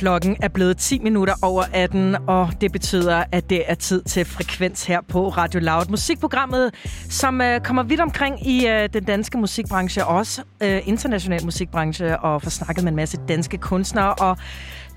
Klokken er blevet 10 minutter over 18, og det betyder, at det er tid til frekvens her på Radio Loud. Musikprogrammet, som øh, kommer vidt omkring i øh, den danske musikbranche, og også øh, international musikbranche, og får snakket med en masse danske kunstnere. Og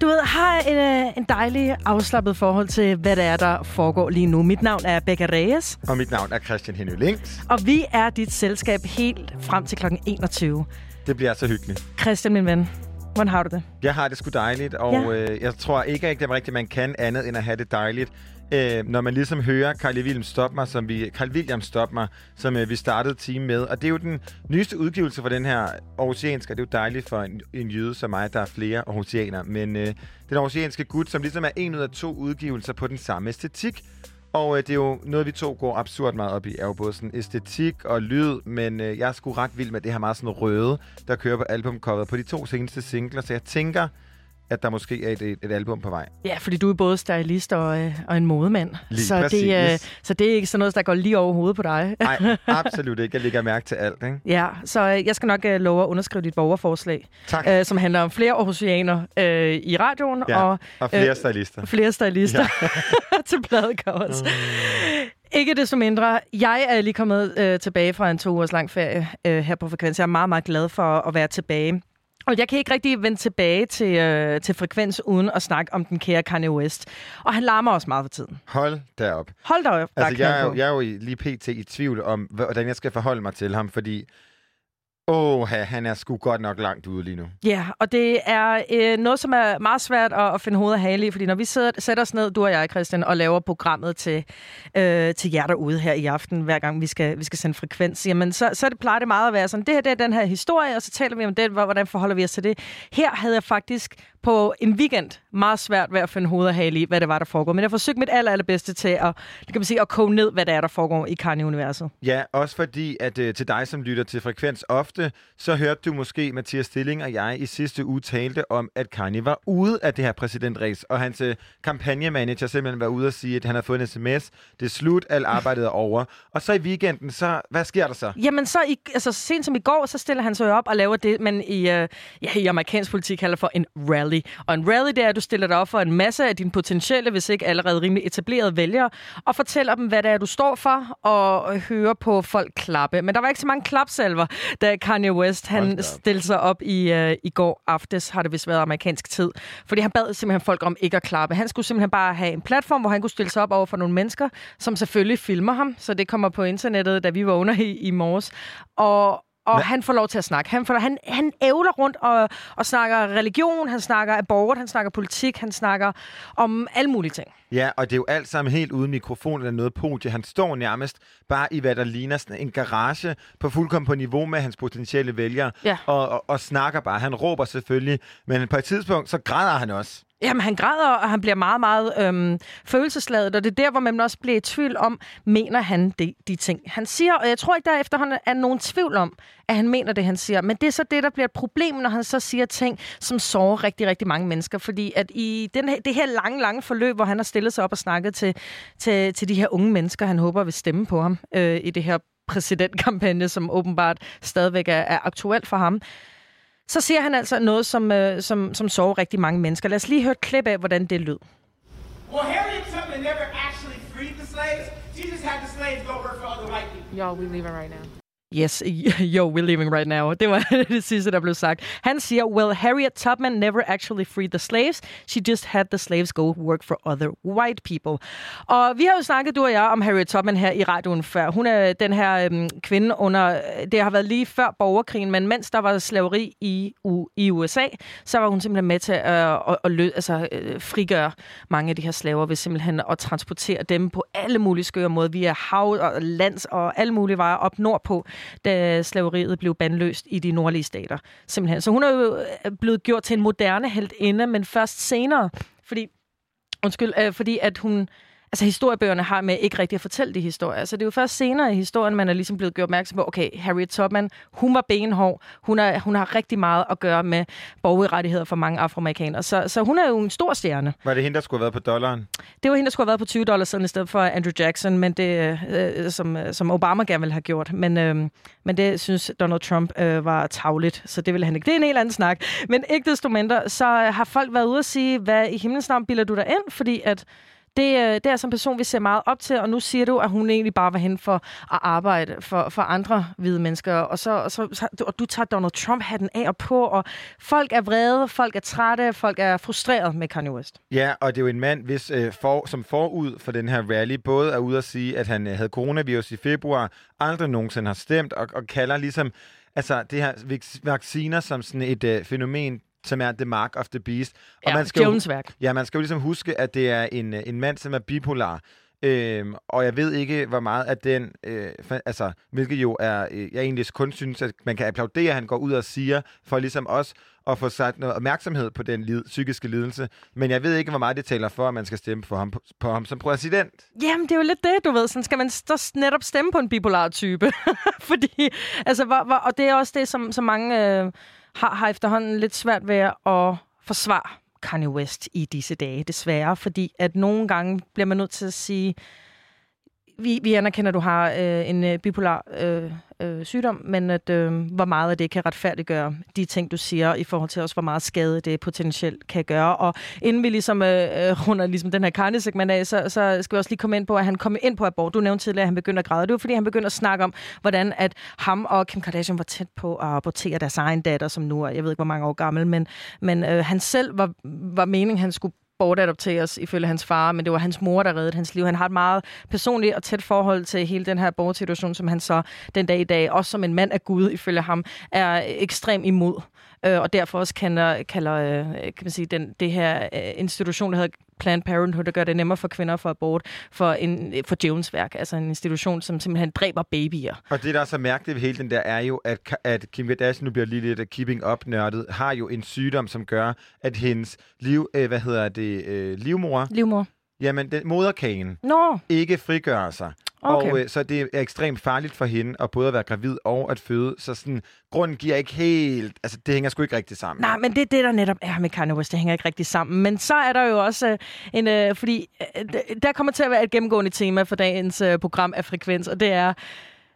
du ved, har en, øh, en dejlig afslappet forhold til, hvad det er, der foregår lige nu. Mit navn er Becca Reyes, Og mit navn er Christian Henny Links. og vi er dit selskab helt frem til klokken 21. Det bliver så hyggeligt. Christian, min ven, hvordan har du det? Jeg har det sgu dejligt, og Ja. øh, jeg tror ikke at man kan andet end at have det dejligt. Øh, når man ligesom hører Carly Williams Stop mig, som vi, Carl Williams Stop mig, som øh, vi startede time med. Og det er jo den nyeste udgivelse for den her aarhusianske, og det er jo dejligt for en, en jøde som mig, der er flere aarhusianer. Men øh, den aarhusianske gut, som ligesom er en ud af to udgivelser på den samme æstetik. Og øh, det er jo noget, vi to går absurd meget op i, er jo både sådan æstetik og lyd, men øh, jeg er sgu ret vild med det her meget sådan røde, der kører på albumcoveret på de to seneste singler, så jeg tænker, at der måske er et, et, et album på vej. Ja, fordi du er både stylist og, øh, og en modemand. Lige så, det, øh, så det er ikke sådan noget, der går lige over hovedet på dig. Nej, absolut ikke. Jeg lægger mærke til alt, ikke? Ja, så øh, jeg skal nok øh, love at underskrive dit borgerforslag, Tak. øh, som handler om flere aarhusianer øh, i radioen Ja, og og flere øh, stylister. flere stylister ja. til pladecovers. Ikke desto mindre, jeg er lige kommet øh, tilbage fra en to ugers lang ferie øh, her på Frekvens. Jeg er meget, meget glad for at være tilbage. Og jeg kan ikke rigtig vende tilbage til, øh, til frekvens uden at snakke om den kære Kanye West. Og han larmer også meget for tiden. Hold derop. Hold da op, der Altså, er jeg, er jo, jeg er jo lige pt. i tvivl om, hvordan jeg skal forholde mig til ham, fordi... Åh, han er sgu godt nok langt ude lige nu. Ja, og det er øh, noget, som er meget svært at, at finde hoved og hale i, fordi når vi sidder, sætter os ned, du og jeg, Christian, og laver programmet til, øh, til jer derude her i aften, hver gang vi skal, vi skal sende frekvens, jamen så, så det plejer det meget at være sådan, det her det er den her historie, og så taler vi om det, hvordan forholder vi os til det. Her havde jeg faktisk på en weekend meget svært ved at finde hoved og hale i, hvad det var, der foregår. Men jeg forsøgte mit aller, allerbedste til at, det kan man sige, at koge ned, hvad det er, der foregår i Kanye-universet. Ja, også fordi, at øh, til dig, som lytter til Frekvens ofte, så hørte du måske, Mathias Stilling og jeg i sidste uge talte om, at Kanye var ude af det her præsidentræs, og hans øh, kampagnemanager simpelthen var ude og sige, at han havde fået en sms, det er slut, alt arbejdet er over. Og så i weekenden, så hvad sker der så? Jamen, så i, altså, så sent som i går, så stiller han sig op og laver det, man i, øh, ja, i amerikansk politik kalder for en rally. Og en rally, det er, at du stiller dig op for en masse af dine potentielle, hvis ikke allerede rimelig etablerede vælgere, og fortæller dem, hvad det er, du står for, og hører på folk klappe. Men der var ikke så mange klapsalver, da Kanye West han stillede sig op i, øh, i går aftes, har det vist været amerikansk tid. Fordi han bad simpelthen folk om ikke at klappe. Han skulle simpelthen bare have en platform, hvor han kunne stille sig op over for nogle mennesker, som selvfølgelig filmer ham, så det kommer på internettet, da vi vågner i, i morges. Og, og Men- han får lov til at snakke. Han, får, han, han ævler rundt og, og snakker religion, han snakker abort, han snakker politik, han snakker om alle mulige ting. Ja, og det er jo alt sammen helt uden mikrofon eller noget podie. Han står nærmest bare i, hvad der ligner sådan en garage, på fuldkommen på niveau med hans potentielle vælgere, Ja. og, og, og snakker bare. Han råber selvfølgelig, men på et tidspunkt, så græder han også. Jamen, han græder, og han bliver meget, meget øhm, følelsesladet, og det er der, hvor man også bliver i tvivl om, mener han de, de ting, han siger. Og jeg tror ikke, der efterhånden er nogen tvivl om, at han mener det, han siger. Men det er så det, der bliver et problem, når han så siger ting, som sårer rigtig, rigtig mange mennesker. Fordi at i den her, det her lange, lange forløb, hvor han har stillet sig op og snakket til, til, til de her unge mennesker, han håber vil stemme på ham øh, i det her præsidentkampagne, som åbenbart stadigvæk er, er aktuelt for ham, så siger han altså noget, som, øh, som, som sover rigtig mange mennesker. Lad os lige høre et klip af, hvordan det lød. Well, Harriet Tubman never actually freed the slaves. She just had the slaves go work for other white people. Y'all, we leaving right now. Yes, yo, we're leaving right now. Det var det sidste, der blev sagt. Han siger, well, Harriet Tubman never actually freed the slaves. She just had the slaves go work for other white people. Og vi har jo snakket, du og jeg, om Harriet Tubman her i radioen før. Hun er den her øhm, kvinde under, det har været lige før borgerkrigen, men mens der var slaveri i, u, i USA, så var hun simpelthen med til at, at, at lø, altså, øh, frigøre mange af de her slaver ved simpelthen at transportere dem på alle mulige skøre måder via hav og lands og alle mulige veje op nordpå, da slaveriet blev bandløst i de nordlige stater. Simpelthen. Så hun er jo øh, blevet gjort til en moderne heldinde, men først senere, fordi Undskyld, øh, fordi at hun... Altså, historiebøgerne har med ikke rigtig at fortælle de historier. Så det er jo først senere i historien, man er ligesom blevet gjort opmærksom på, okay, Harriet Tubman, hun var benhård. Hun, er, hun har rigtig meget at gøre med borgerrettigheder for mange afroamerikanere. Så, så hun er jo en stor stjerne. Var det hende, der skulle have været på dollaren? Det var hende, der skulle have været på 20 dollars siden i stedet for Andrew Jackson, men det, øh, som, som Obama gerne ville have gjort. Men, øh, men det synes Donald Trump øh, var tavligt, så det ville han ikke. Det er en helt anden snak. Men ikke desto mindre, så har folk været ude og sige, hvad i himlens navn bilder du dig ind? Fordi at det, øh, det er som en person, vi ser meget op til, og nu siger du, at hun egentlig bare var hen for at arbejde for, for andre hvide mennesker, og, så, og, så, og du tager Donald Trump-hatten af og på, og folk er vrede, folk er trætte, folk er frustreret med Kanye West. Ja, og det er jo en mand, hvis, øh, for, som forud for den her rally, både er ude at sige, at han øh, havde coronavirus i februar, aldrig nogensinde har stemt, og, og kalder ligesom altså, det her vacciner som sådan et øh, fænomen, som er the mark of the beast. Og Ja, man skal jo, Jones værk. ja, man skal jo ligesom huske, at det er en, en mand, som er bipolar. Øhm, og jeg ved ikke, hvor meget af den, øh, fa- altså, hvilket jo er, øh, jeg egentlig kun synes, at man kan applaudere, at han går ud og siger, for ligesom også at få sat noget opmærksomhed på den lid, psykiske lidelse. Men jeg ved ikke, hvor meget det taler for, at man skal stemme på ham, på, på ham som præsident. Jamen, det er jo lidt det, du ved. Sådan skal man så netop stemme på en bipolar type. Fordi, altså, hvor, hvor, og det er også det, som, som mange øh, har, har efterhånden lidt svært ved at forsvare Kanye West i disse dage, desværre. Fordi at nogle gange bliver man nødt til at sige, vi, vi anerkender, at du har øh, en øh, bipolar øh, øh, sygdom, men at øh, hvor meget af det kan retfærdiggøre de ting, du siger, i forhold til også, hvor meget skade det potentielt kan gøre. Og inden vi ligesom øh, øh runder ligesom den her karnesegment af, så, så skal vi også lige komme ind på, at han kom ind på abort. Du nævnte tidligere, at han begyndte at græde. Det var, fordi han begyndte at snakke om, hvordan at ham og Kim Kardashian var tæt på at abortere deres egen datter, som nu er, jeg ved ikke, hvor mange år gammel, men, men øh, han selv var, var meningen, han skulle bortadopteres ifølge hans far, men det var hans mor, der reddede hans liv. Han har et meget personligt og tæt forhold til hele den her abortsituation, som han så den dag i dag, også som en mand af Gud ifølge ham, er ekstrem imod øh, og derfor også kalder, kalder øh, kan man sige, den, det her øh, institution, der hedder Planned Parenthood, der gør det nemmere for kvinder for abort, for, en, for Jones værk, altså en institution, som simpelthen dræber babyer. Og det, der er så mærkeligt ved hele den der, er jo, at, at Kim Kardashian, nu bliver lige lidt keeping up-nørdet, har jo en sygdom, som gør, at hendes liv, øh, hvad hedder det, øh, livmor, Livmor. jamen den, moderkagen, Nå, ikke frigør sig. Okay. Og øh, så det er ekstremt farligt for hende at både at være gravid og at føde. Så sådan, grunden giver ikke helt... Altså, det hænger sgu ikke rigtig sammen. Nej, men det er det, der netop er med Kanye West. Det hænger ikke rigtig sammen. Men så er der jo også øh, en... Øh, fordi øh, der kommer til at være et gennemgående tema for dagens øh, program af Frekvens, og det er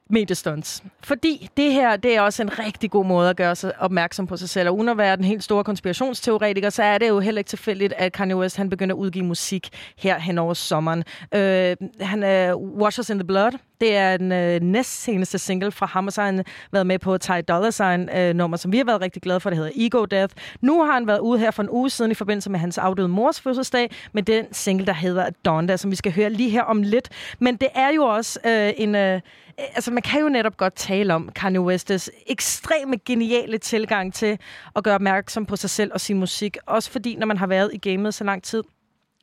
mediestunts. Fordi det her, det er også en rigtig god måde at gøre sig opmærksom på sig selv. Og uden at være den helt store konspirationsteoretiker, så er det jo heller ikke tilfældigt, at Kanye West han begynder at udgive musik her hen over sommeren. Øh, han øh, er uh, Us in the Blood. Det er den øh, næst seneste single fra ham, og så har han været med på Ty Dolla Sign øh, nummer, som vi har været rigtig glade for. Det hedder Ego Death. Nu har han været ude her for en uge siden i forbindelse med hans afdøde mors fødselsdag med den single, der hedder Donda, som vi skal høre lige her om lidt. Men det er jo også øh, en... Øh, Øh, altså man kan jo netop godt tale om Kanye West's ekstreme geniale tilgang til at gøre opmærksom på sig selv og sin musik. Også fordi, når man har været i gamet så lang tid,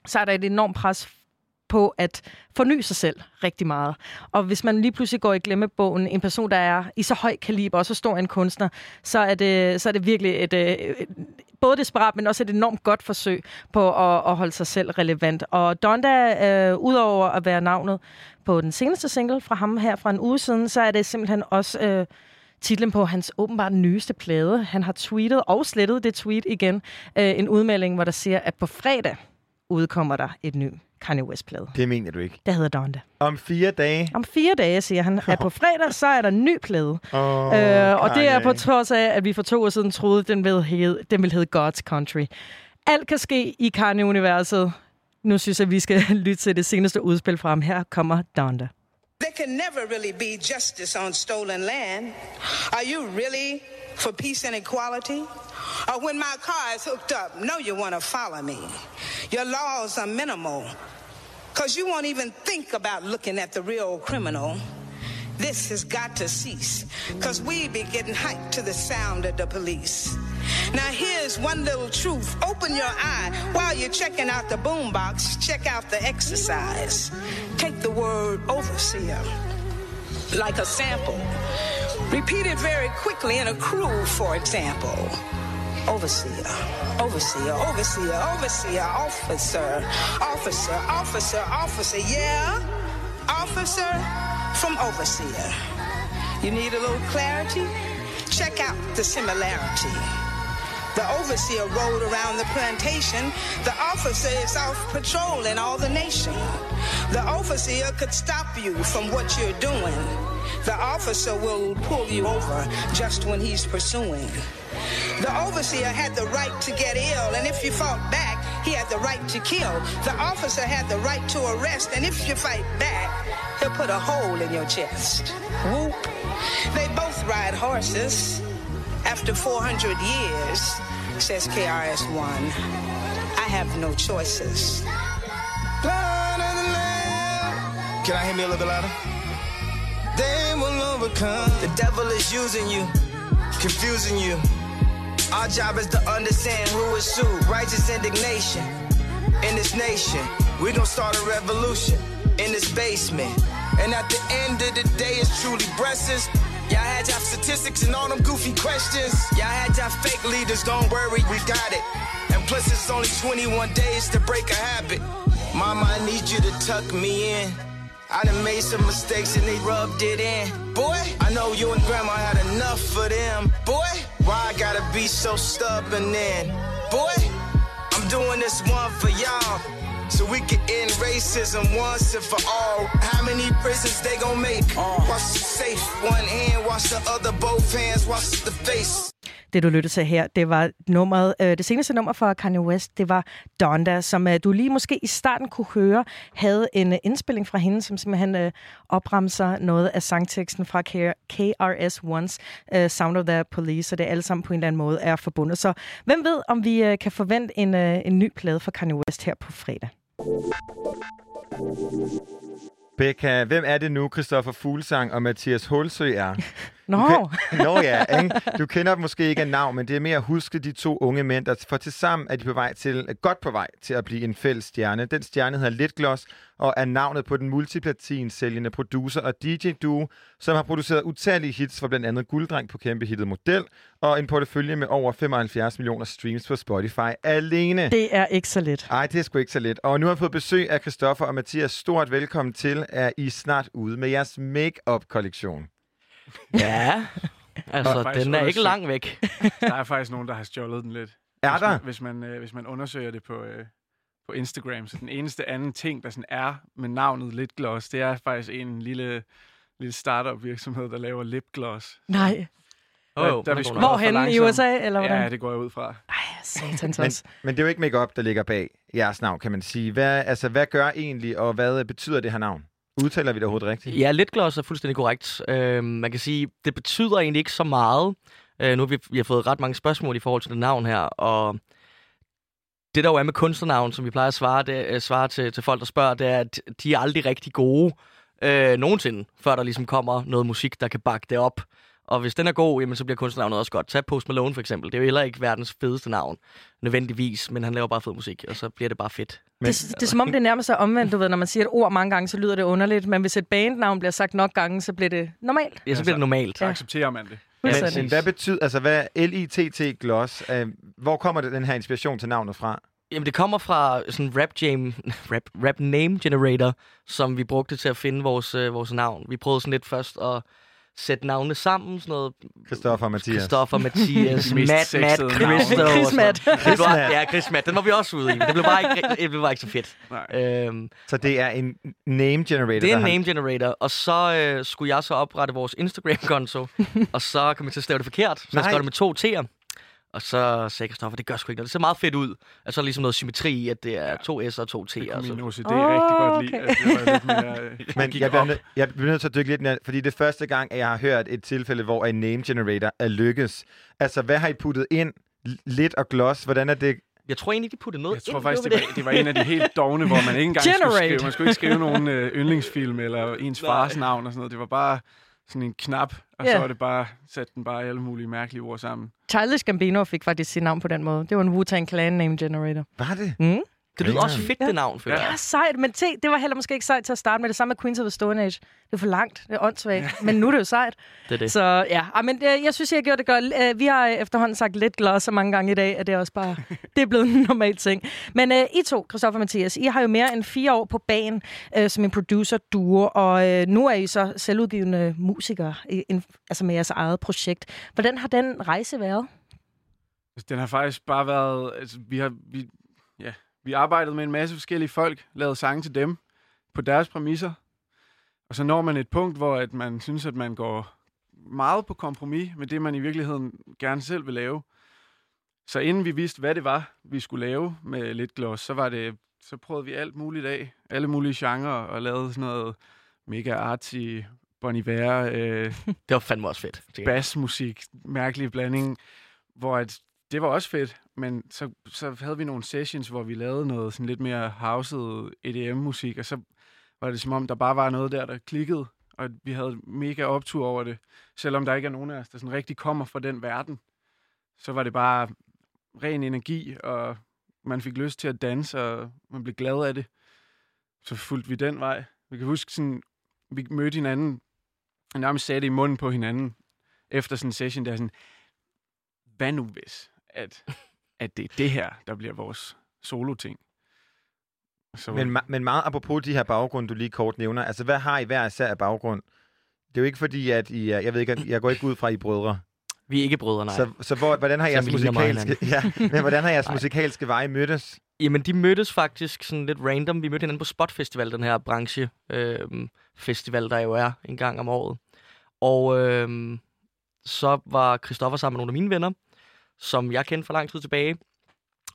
så er der et enormt pres på at forny sig selv rigtig meget. Og hvis man lige pludselig går i glemmebogen, en person, der er i så høj kaliber og så stor en kunstner, så er det, så er det virkelig et, øh, et, både desperat, men også et enormt godt forsøg på at, at holde sig selv relevant. Og Donda, øh, udover at være navnet på den seneste single fra ham her fra en uge siden, så er det simpelthen også... Øh, titlen på hans åbenbart nyeste plade. Han har tweetet og slettet det tweet igen. Øh, en udmelding, hvor der siger, at på fredag udkommer der et ny Kanye West-plade. Det mener du ikke. Der hedder Donda. Om fire dage. Om fire dage, siger han, at på fredag, så er der en ny plade. Oh, øh, og det er på trods af, at vi for to år siden troede, den ville hedde, den ville hedde God's Country. Alt kan ske i Kanye-universet. Nu synes jeg, vi skal lytte til det seneste udspil fra ham. Her kommer Donda. There can never really be justice on stolen land. Are you really for peace and equality? Or when my car is hooked up, no, you want to follow me. Your laws are minimal. Because you won't even think about looking at the real criminal. This has got to cease. Because we be getting hyped to the sound of the police. Now here's one little truth. Open your eye while you're checking out the boombox. Check out the exercise. Take the word overseer like a sample. Repeat it very quickly in a crew, for example. Overseer, overseer, overseer, overseer, officer, officer, officer, officer, yeah, officer from overseer. You need a little clarity? Check out the similarity. The overseer rode around the plantation. The officer is off patrol in all the nation. The overseer could stop you from what you're doing. The officer will pull you over just when he's pursuing. The overseer had the right to get ill, and if you fought back, he had the right to kill. The officer had the right to arrest, and if you fight back, he'll put a hole in your chest. Whoop. They both ride horses. After 400 years, says KRS-One, I have no choices. Can I hear me a little bit louder? They will overcome. The devil is using you, confusing you. Our job is to understand who is who. Righteous indignation in this nation. We gon' start a revolution in this basement. And at the end of the day, it's truly breathless. Y'all had y'all statistics and all them goofy questions. Y'all had y'all fake leaders, don't worry, we got it. And plus, it's only 21 days to break a habit. Mama, I need you to tuck me in. I done made some mistakes and they rubbed it in. Boy, I know you and grandma had enough for them. Boy, why I gotta be so stubborn then? Boy, I'm doing this one for y'all. So we can end racism once and for all. How many prisons they gon' make? Uh. Wash the safe, one hand, wash the other, both hands, wash the face. Det, du lyttede til her, det var nummeret, øh, det seneste nummer fra Kanye West, det var Donda, som øh, du lige måske i starten kunne høre, havde en øh, indspilling fra hende, som simpelthen øh, opremser noget af sangteksten fra KRS-Ones øh, Sound of the Police, så det alle sammen på en eller anden måde er forbundet. Så hvem ved, om vi øh, kan forvente en, øh, en ny plade fra Kanye West her på fredag? Becca, hvem er det nu, Christoffer Fuglsang og Mathias Hulsø er? Nå, kan- Nå ja, ikke? Du kender dem måske ikke af navn, men det er mere at huske de to unge mænd, der for tilsammen er de på vej til, godt på vej til at blive en fælles stjerne. Den stjerne hedder Litgloss og er navnet på den multiplatin sælgende producer og DJ-duo, som har produceret utallige hits for blandt andet Gulddreng på kæmpe hittet Model og en portefølje med over 75 millioner streams på Spotify alene. det er ikke så lidt. Ej, det er sgu ikke så let. Og nu har jeg fået besøg af Christoffer og Mathias. Stort velkommen til, er I snart ude med jeres make-up-kollektion. Ja, altså, faktisk den er ikke langt væk. Der er faktisk nogen, der har stjålet den lidt. Er hvis der? Man, hvis, man, øh, hvis man undersøger det på, øh, på Instagram. Så den eneste anden ting, der sådan er med navnet Litgloss, det er faktisk en lille, lille startup virksomhed, der laver lipgloss. Nej. Oh, Der- der, er vi i. USA, eller hvordan? Ja, det går jeg ud fra. Ej, satans Men, men det er jo ikke make-up, der ligger bag jeres navn, kan man sige. Hvad, altså, hvad gør egentlig, og hvad betyder det her navn? Udtaler vi det overhovedet rigtigt? Ja, lidt gloss er fuldstændig korrekt. Øh, man kan sige, det betyder egentlig ikke så meget. Øh, nu har vi, vi har fået ret mange spørgsmål i forhold til det navn her, og det der jo er med kunstnernavn, som vi plejer at svare, det, øh, svare til, til folk, der spørger, det er, at de er aldrig rigtig gode øh, nogensinde, før der ligesom kommer noget musik, der kan bakke det op. Og hvis den er god, jamen, så bliver kunstnernavnet også godt. Tag Post Malone for eksempel. Det er jo heller ikke verdens fedeste navn, nødvendigvis, men han laver bare fed musik, og så bliver det bare fedt. Men- Det, det er som om, det nærmest er omvendt, du ved, når man siger et ord mange gange, så lyder det underligt, men hvis et bandnavn bliver sagt nok gange, så bliver det normalt. Ja, så bliver det normalt. Så accepterer man det. Men, men hvad betyder, altså hvad L-I-T-T Gloss, øh, hvor kommer det, den her inspiration til navnet fra? Jamen, det kommer fra sådan en rap, jam, rap, rap name generator, som vi brugte til at finde vores, øh, vores navn. Vi prøvede sådan lidt først at sætte navnene sammen, sådan noget Christoffer Mathias. Christopher, Mathias, Matt, Matt, navne. Christo. Chris. Matt. Det var, ja, Chris Matt. Den var vi også ude i, men det blev bare ikke, det blev bare ikke så fedt. Øhm, Så det er en name generator, det er der en name generator, og så øh, skulle jeg så oprette vores Instagram-konto, og så kom jeg til at stave det forkert. Så jeg skrev det med to T'er. Og så sagde Christoffer, det gør sgu ikke noget. Det ser meget fedt ud. Altså ligesom noget symmetri i, at det er to S'er og to Det T'er. kunne Så. min OCD Åh, rigtig godt lide. okay. At det mere, øh, Men jeg bliver, nød, jeg bliver nødt til at dykke lidt ned, fordi det er første gang, at jeg har hørt et tilfælde, hvor en name generator er lykkes. Altså, hvad har I puttet ind? L- Lidt og gloss, hvordan er det? Jeg tror egentlig, de puttede noget Jeg tror ind. faktisk, det var, det var en af de helt dogne, hvor man ikke engang skulle Generate. skrive, man skulle ikke skrive nogen øh, yndlingsfilm eller ens Nej. fars navn og sådan noget. Det var bare sådan en knap, og Ja. så var det bare, satte den bare alle mulige mærkelige ord sammen. Childish Gambino fik faktisk sit navn på den måde. Det var en Wu-Tang Clan name generator. Var det? Mm. Det lyder også fedt, det navn, føler Ja. jeg. Ja, sejt, men te, det var heller måske ikke sejt til at starte med. Det samme med Queens of the Stone Age. Det er for langt, det er åndssvagt, men nu er det jo sejt. Det er det. Så ja, Ej, men øh, jeg synes, jeg har gjort det godt. Øh, Vi har efterhånden sagt lidt gloss så mange gange i dag, at det er også bare det er blevet en normal ting. Men øh, I to, Christoffer og Mathias, I har jo mere end fire år på banen øh, som en producer-duo, og øh, nu er I så selvudgivende musikere, i, en, altså med jeres eget projekt. Hvordan har den rejse været? Altså, Den har faktisk bare været... Altså, vi har vi, ja, vi arbejdede med en masse forskellige folk, lavet sange til dem på deres præmisser. Og så når man et punkt, hvor at man synes, at man går meget på kompromis med det, man i virkeligheden gerne selv vil lave. Så inden vi vidste, hvad det var, vi skulle lave med lidt gloss, så var det så prøvede vi alt muligt af. Alle mulige genrer, og lavede sådan noget mega artsy, Bon Iver, øh, Det var fandme også fedt. bassmusik, mærkelig blanding, hvor at, det var også fedt, men så, så havde vi nogle sessions, hvor vi lavede noget sådan lidt mere houset EDM-musik, og så var det som om, der bare var noget der, der klikkede, og vi havde mega optur over det. Selvom der ikke er nogen af os, der sådan rigtig kommer fra den verden, så var det bare ren energi, og man fik lyst til at danse, og man blev glad af det. Så fulgte vi den vej. Vi kan huske sådan, vi mødte hinanden, og nærmest sagde det i munden på hinanden, efter sådan en session, der sådan, hvad nu hvis, at, at det er det her, der bliver vores solo-ting? Så, Men, men meget apropos de her baggrunde, du lige kort nævner. Altså, hvad har I hver især af baggrund? Det er jo ikke fordi, at I er, jeg ved ikke, jeg går ikke ud fra, at I er brødre. Vi er ikke brødre, nej. Så, så hvor, hvordan har jeres musikalske, ja, men hvordan har jeres musikalske veje mødtes? Jamen, de mødtes faktisk sådan lidt random. Vi mødte hinanden på Spot Festival, den her branche øh, festival, der jo er en gang om året. Og øh, så var Christoffer sammen med nogle af mine venner, som jeg kendte for lang tid tilbage.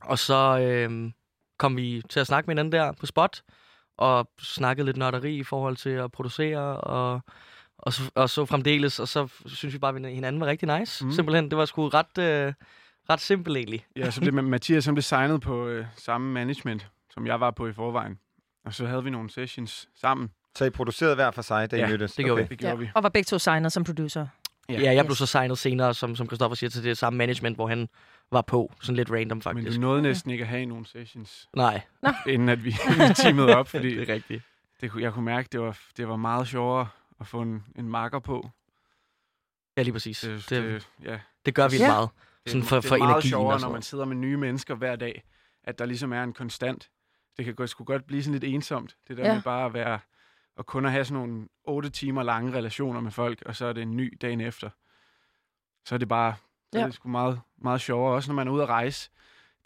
Og så øh, kom vi til at snakke med hinanden der på Spot, og snakkede lidt nørderi i forhold til at producere, og, og, så, og så fremdeles. Og så synes vi bare, at hinanden var rigtig nice. Mm. Simpelthen, det var sgu ret, øh, ret simpelt egentlig. Ja, så blev Mathias som blev signet på øh, samme management, som jeg var på i forvejen. Og så havde vi nogle sessions sammen. Så I producerede hver for sig, da I Ja, mødtes? det gjorde Det gjorde vi. Og var begge to signet som producer. Ja. Ja, jeg blev så signet senere, som, som Christoffer siger, til det samme management, hvor han var på. Sådan lidt random, Men faktisk. du nåede næsten ikke at have nogle sessions, Nej, inden at vi teamede op, fordi det er rigtigt. det, kunne- jeg kunne mærke, det var, det var meget sjovere at få en, en marker på. Ja, lige præcis. Det, Det, det, ja, det gør vi Ja. meget. det, Sådan for- det er for meget energien sjovere, og sådan når man sidder med nye mennesker hver dag, at der ligesom er en konstant. Det kan godt, sgu godt blive sådan lidt ensomt, det der ja. med bare at være, og kun at have sådan nogle otte timer lange relationer med folk, og så er det en ny dagen efter. Så er det bare, så Ja. er det sgu meget, meget sjovere, også når man er ude at rejse.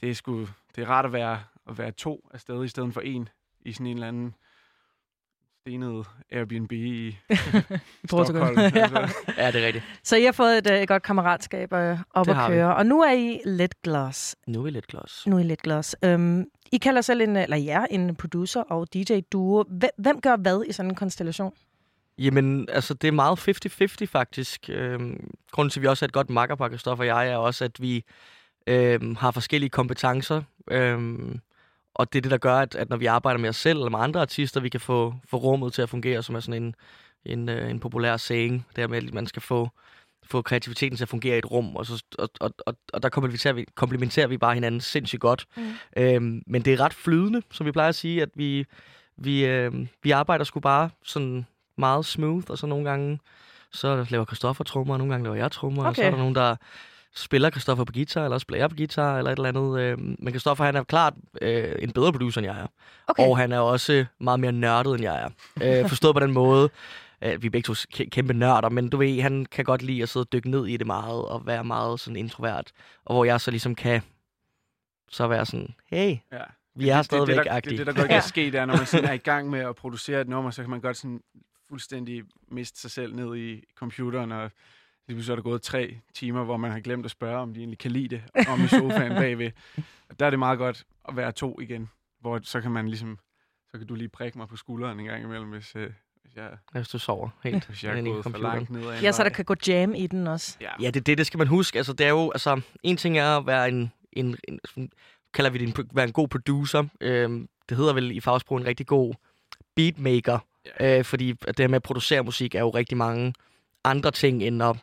Det er sgu, det er rart at være, at være to afsted i stedet for en, i sådan en eller anden stenet Airbnb i Stockholm. ja. altså. Ja, det er rigtigt. Så I har fået et, øh, et godt kammeratskab øh, op Det at har vi. køre. Og nu er I lidt glas. Nu er vi lidt klods. Nu er I lidt glas. Um, i kalder selv en, eller jer, en producer og DJ-duo. Hvem, gør hvad i sådan en konstellation? Jamen, altså, det er meget 50-50 faktisk. Øhm, grunden til, at vi også er et godt makkerpar, Kristoffer og jeg, er også, at vi øhm, har forskellige kompetencer. Øhm, og det er det, der gør, at, at når vi arbejder med os selv eller med andre artister, vi kan få, få rummet til at fungere, som er sådan en, en, øh, en populær saying. der med, at man skal få, få kreativiteten til at fungere i et rum, og, så, og, og, og, og der komplementerer vi, komplementerer vi bare hinanden sindssygt godt. Mm. Øhm, men det er ret flydende, som vi plejer at sige, at vi, vi, øh, vi arbejder sgu bare sådan meget smooth, og så nogle gange, så laver Christoffer trommer, og nogle gange laver jeg trommer, og så er Okay. der nogen, der spiller Christoffer på guitar, eller spiller jeg på guitar, eller et eller andet. Øh, men Christoffer, han er klart øh, en bedre producer, end jeg er. Okay. Og han er også meget mere nørdet, end jeg er. Øh, forstået på den måde, øh, vi er begge to kæ- kæmpe nørder, men du ved, han kan godt lide at sidde og dykke ned i det meget, og være meget sådan introvert. Og hvor jeg så ligesom kan så være sådan, hey, Ja. vi er det, stadigvæk det, det, der, det, det, der godt kan ske, det er, når man sådan er i gang med at producere et nummer, så kan man godt sådan fuldstændig miste sig selv ned i computeren, og lige pludselig er der gået tre timer, hvor man har glemt at spørge, om de egentlig kan lide det, om i sofaen bagved. Og der er det meget godt at være to igen, hvor så kan man ligesom, så kan du lige prikke mig på skulderen en gang imellem, hvis, øh, hvis jeg, Hvis du sover helt hvis jeg er gået for langt ned Ja, så der kan gå jam i den også. Ja, Ja, det, det, det skal man huske. Altså, det er jo, altså, en ting er at være en, en, en sådan, kalder vi det en, være en god producer. Øhm, det hedder vel i fagsprog en rigtig god beatmaker. Ja. Øh, fordi at det her med at producere musik er jo rigtig mange andre ting, end at,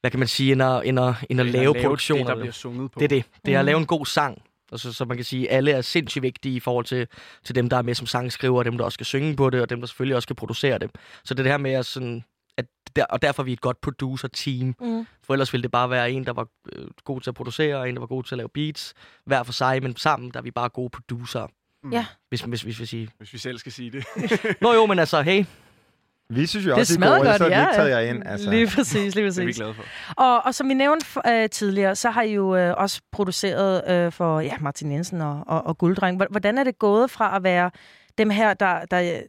hvad kan man sige, end at, end at, end at Eller lave det, produktioner. der bliver sunget på. Det er det. Det er at Mm. lave en god sang. Altså, så man kan sige, at alle er sindssygt vigtige i forhold til, til dem, der er med som sangskriver, og dem, der også skal synge på det, og dem, der selvfølgelig også skal producere det. Så det er det her med at sådan... At der, og derfor er vi et godt producer-team. Mm. For ellers ville det bare være en, der var øh, god til at producere, og en, der var god til at lave beats. Hver for sig, men sammen, der er vi bare gode producer. Mm. Ja. Hvis, hvis, hvis vi siger... Hvis vi selv skal sige det. Nå jo, men altså, hey, Vi synes jo Det også, er smadrer godt, så ja. taget jer ind. Altså. Lige præcis, lige det er vi præcis. glade for. Og, og som vi nævnte øh, tidligere, så har I jo øh, også produceret øh, for ja, Martin Jensen og, og, og Gulddreng. Hvor- Hvordan er det gået fra at være dem her, der, der,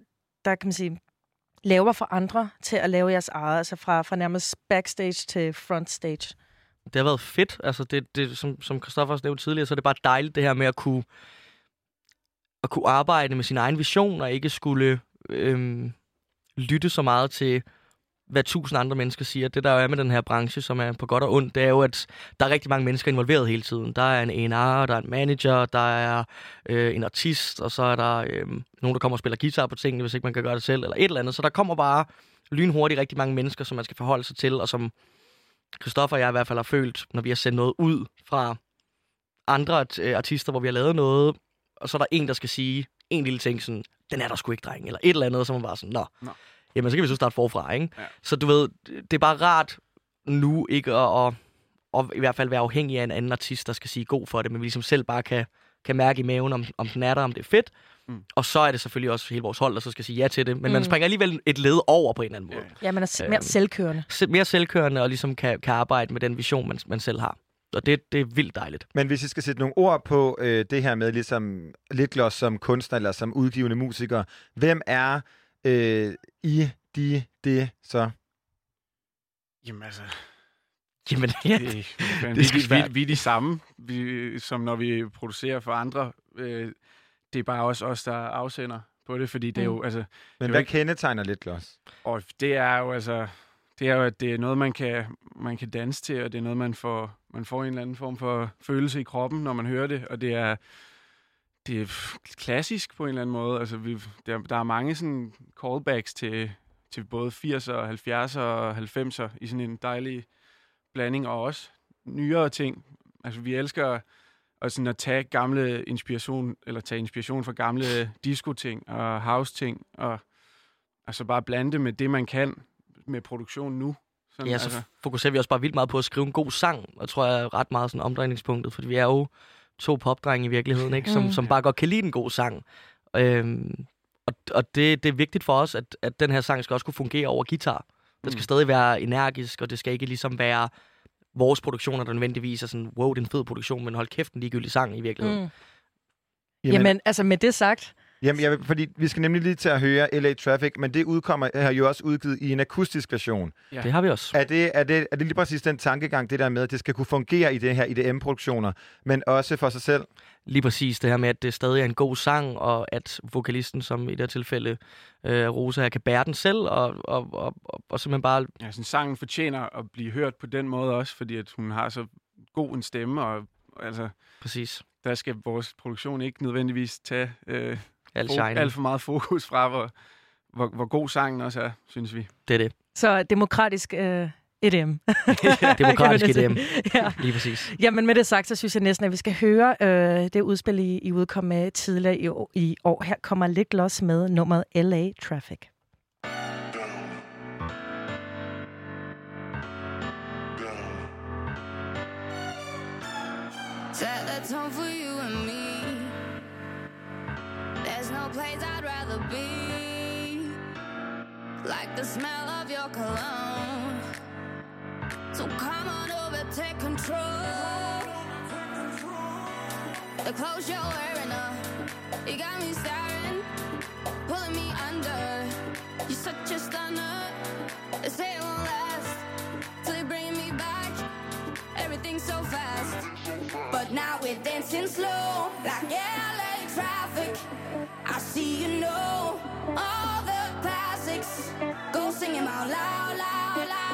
der kan man sige, laver for andre, til at lave jeres eget? Altså fra, fra nærmest backstage til frontstage. det har været fedt. Altså, det, det, som, som Christoffer også nævnte tidligere, så er det bare dejligt det her med at kunne, at kunne arbejde med sin egen vision, og ikke skulle øhm, lytte så meget til, hvad tusind andre mennesker siger. Det der jo er med den her branche, som er på godt og ondt, det er jo, at der er rigtig mange mennesker involveret hele tiden. Der er en A&R, der er en manager, der er øh, en artist, og så er der øh, nogen, der kommer og spiller guitar på tingene, hvis ikke man kan gøre det selv, eller et eller andet. Så der kommer bare lynhurtigt rigtig mange mennesker, som man skal forholde sig til, og som Christoffer og jeg i hvert fald har følt, når vi har sendt noget ud fra andre øh, artister, hvor vi har lavet noget, og så er der en, der skal sige en lille ting, sådan, den er der sgu ikke, dreng, eller et eller andet, så er man bare sådan, nå, Nå. jamen så kan vi så starte forfra, ikke? Ja. Så du ved, det er bare rart nu ikke at, at, at i hvert fald være afhængig af en anden artist, der skal sige god for det, men vi ligesom selv bare kan, kan mærke i maven, om, om den er der, om det er fedt, Mm. Og så er det selvfølgelig også hele vores hold, der så skal sige ja til det. Men mm. man springer alligevel et led over på en eller anden måde. Ja. Man er s- mere Øhm, selvkørende. Se- Mere selvkørende og ligesom kan, kan arbejde med den vision, man, man selv har. Og det, det er vildt dejligt. Men hvis I skal sætte nogle ord på øh, det her med ligesom Litgloss som kunstner eller som udgivende musiker, hvem er øh, I, de, det så? Jamen altså, Jamen, ja. det, det, det vi, er vi, vi, er de samme, vi, som når vi producerer for andre. Øh, det er bare også os, der afsender på det, fordi det er jo, altså, Men jo hvad ikke- kendetegner Litgloss? og det er jo altså, det er jo, at det er noget, man kan, man kan danse til, og det er noget, man får, man får en eller anden form for følelse i kroppen, når man hører det, og det er, det er klassisk på en eller anden måde. Altså, vi, der, der er mange sådan callbacks til, til både 80'er, 70'er og 90'er i sådan en dejlig blanding, og også nyere ting. Altså, vi elsker at, sådan at tage gamle inspiration, eller tage inspiration fra gamle disco-ting og house-ting, og altså bare blande det med det, man kan med produktion nu. Sådan, Ja, så altså. fokuserer vi også bare vildt meget på at skrive en god sang, og tror jeg er ret meget sådan omdrejningspunktet, fordi vi er jo to popdrenge i virkeligheden, ikke? Som, Mm. som bare godt kan lide en god sang. Øhm, og og det, det er vigtigt for os, at, at den her sang skal også kunne fungere over guitar. Den skal Mm. stadig være energisk, og det skal ikke ligesom være vores produktioner, der nødvendigvis er sådan, wow, det er en fed produktion, men hold kæft, en ligegyldig sang i virkeligheden. Mm. Jamen, altså med det sagt, Jamen, jeg, vil- fordi vi skal nemlig lige til at høre LA Traffic, men det udkommer har jo også udgivet i en akustisk version. Ja. Det har vi også. Er det, er, det, er det lige præcis den tankegang, det der med, at det skal kunne fungere i det her IDM-produktioner, men også for sig selv? Lige præcis det her med, at det stadig er en god sang, og at vokalisten, som i det her tilfælde øh, Rosa her, kan bære den selv, og, og, og, og, og simpelthen bare Ja, sådan, sangen fortjener at blive hørt på den måde også, fordi at hun har så god en stemme, og altså, præcis der skal vores produktion ikke nødvendigvis tage øh, alt fo- shine. alt for meget fokus fra, hvor, hvor, hvor god sangen også er, synes vi. Det er det. så demokratisk øh, EDM. Demokratisk EDM. ja. Lige præcis. Jamen med det sagt, så synes jeg næsten, at vi skal høre øh, det udspil, I, I udkom med tidligere i år, i år. Her kommer lidt gloss med nummeret LA Traffic. Like the smell of your cologne. So come on over, take control. The clothes you're wearing, uh, you got me staring, pulling me under. You're such a stunner. They say it won't last till you bring me back. Everything's so fast. But now we're dancing slow, like LA traffic. I see you know all the classics. Go sing 'em out loud, loud, loud.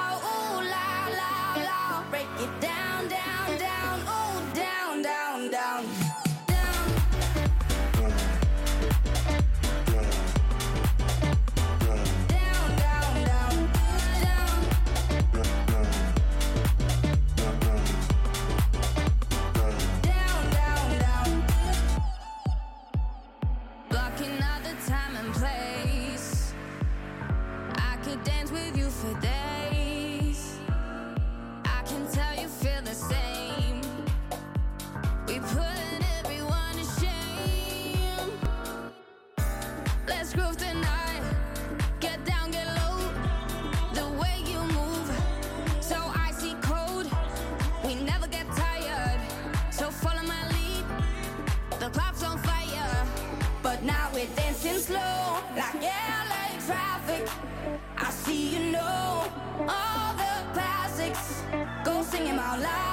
All the classics. Go sing 'em out loud,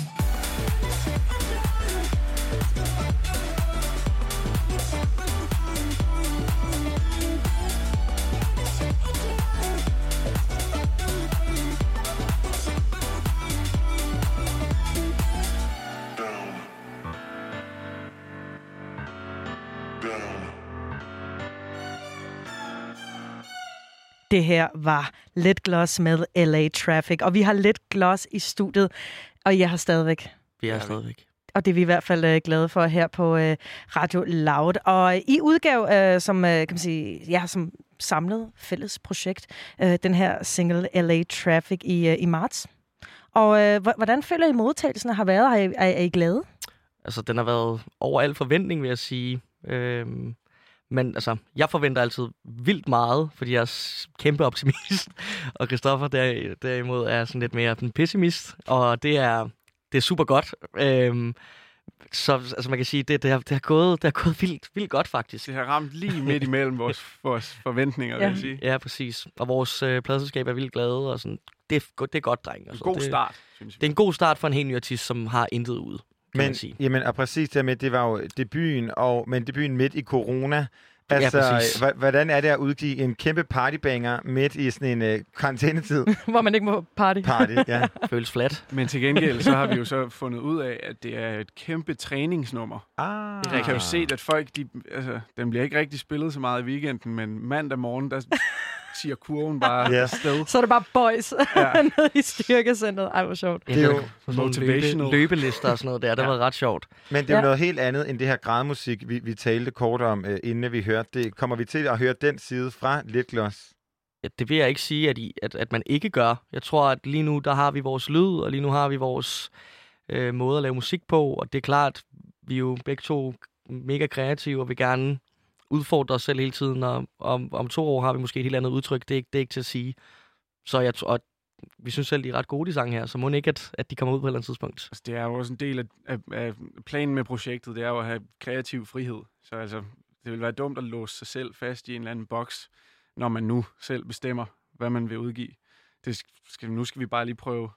Det her var Let Gloss med LA Traffic. Og vi har Let Gloss i studiet, og jeg har stadigvæk Vi er stadigvæk. og det er vi i hvert fald øh, glade for her på øh, Radio Loud. Og i udgave, øh, som øh, kan man sige, ja, som samlet fælles projekt, øh, den her single LA Traffic i, øh, i marts. Og øh, hvordan føler I modtagelsen har været? Er I, er, er I glade? Altså, den har været over al forventning, vil jeg sige. Øhm, men altså, jeg forventer altid vildt meget, fordi jeg er kæmpe optimist. Og Christoffer der, derimod er sådan lidt mere en pessimist. Og det er, det er super godt. Øhm, så altså, man kan sige, det, det, har, det, har gået, det har gået vildt, vildt godt, faktisk. Det har ramt lige midt imellem vores, vores forventninger, vil Ja. jeg sige. Ja, præcis. Og vores øh, pladselskab er vildt glade, og sådan, det, er, det er godt, dreng. En Altså, god det, start, synes Det er en god start for en helt ny artist, som har intet ude, kan man Men, sige. jamen, og præcis det med, det var jo debuten, og, men debuten midt i corona. Ja, Altså, hva- hvordan er det at udgive en kæmpe partybanger midt i sådan en uh, karantænetid? Hvor man ikke må party. Party, ja. Føles flat. Men til gengæld, så har vi jo så fundet ud af, at det er et kæmpe træningsnummer. Ah. Jeg kan jo se, at folk, de, altså, den bliver ikke rigtig spillet så meget i weekenden, men mandag morgen, der siger kurven bare Ja. afsted. Så er det bare boys Ja. nede i styrkecentret. Ej, hvor sjovt. Det er jo motivational. Løbe, løbelister og sådan noget der. Det Ja. var ret sjovt. Men det er jo Ja. noget helt andet end det her gradmusik, vi, vi talte kort om, uh, inden vi hørte det. Kommer vi til at høre den side fra Litgloss? Ja, det vil jeg ikke sige, at, I, at, at man ikke gør. Jeg tror, at lige nu, der har vi vores lyd, og lige nu har vi vores øh, måde at lave musik på. Og det er klart, vi er jo begge to mega kreative, og vil gerne udfordre os selv hele tiden. Og om, om to år har vi måske et helt andet udtryk. Det er, ikke- det er ikke til at sige. Så jeg og vi synes selv, de er ret gode, de sange her. Så må ikke, at, at de kommer ud på et eller andet tidspunkt. Altså, det er jo også en del af, af, af planen med projektet, det er jo at have kreativ frihed. Så altså, det vil være dumt at låse sig selv fast i en eller anden boks, når man nu selv bestemmer, hvad man vil udgive. Det skal, nu skal vi bare lige prøve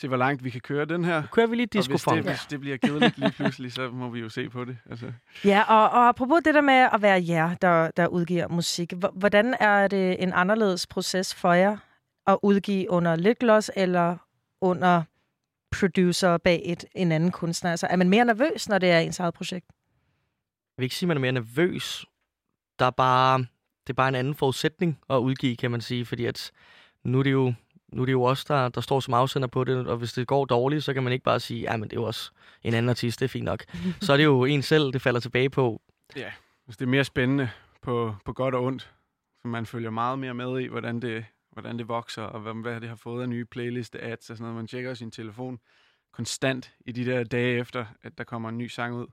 se, hvor langt vi kan køre den her. Kører vi lige Og hvis disco det, hvis det bliver kedeligt lige pludselig, så må vi jo se på det. Altså, Ja, og, og apropos det der med at være jer, der, der udgiver musik. Hvordan er det en anderledes proces for jer at udgive under Litgloss eller under producer bag et, en anden kunstner? Altså, er man mere nervøs, når det er ens eget projekt? Jeg vil ikke sige, at man er mere nervøs. Der er bare, det er bare en anden forudsætning at udgive, kan man sige, fordi at nu er det jo, nu er det jo os, der, der står som afsender på det, og hvis det går dårligt, så kan man ikke bare sige, ja, men det er jo også en anden artist, det er fint nok. så er det jo en selv, det falder tilbage på. altså, det er mere spændende på, på godt og ondt. Så man følger meget mere med i, hvordan det, hvordan det vokser, og hvad, hvad det har fået af nye playliste ads og sådan noget. Man tjekker sin telefon konstant i de der dage efter, at der kommer en ny sang ud.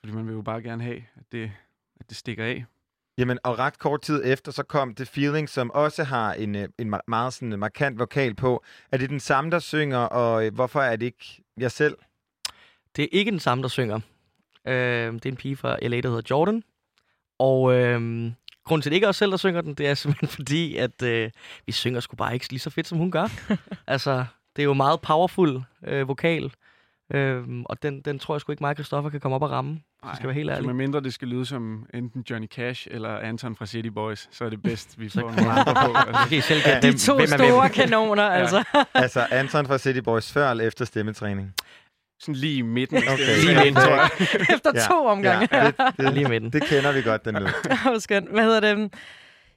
Fordi man vil jo bare gerne have, at det, at det stikker af. Jamen, og ret kort tid efter, så kom The Feeling, som også har en, øh, en meget sådan markant vokal på. Er det den samme, der synger, og øh, hvorfor er det ikke jeg selv? Det er ikke den samme, der synger. Øh, det er en pige fra LA, der hedder Jordan. Og øh, grunden til, at det ikke er os selv, der synger den, det er simpelthen fordi, at øh, vi synger sgu bare ikke lige så fedt, som hun gør. altså, det er jo meget powerful øh, vokal. Øh, og den, den tror jeg sgu ikke mig og Christoffer kan komme op og ramme. Så skal være helt så ærlig. med mindre det skal lyde som enten Johnny Cash eller Anton fra City Boys, så er det bedst, vi Så får nogle andre på. Så Altså, I selv Ja. De to hvem store hvem. kanoner, altså. altså, Anton fra City Boys før eller efter stemmetræning? sådan lige i midten. Okay. Lige midten, tror jeg. Efter Ja. to omgange. Ja, det, det, Lige med den. det kender vi godt, den lyd. Skønt. Hvad hedder det?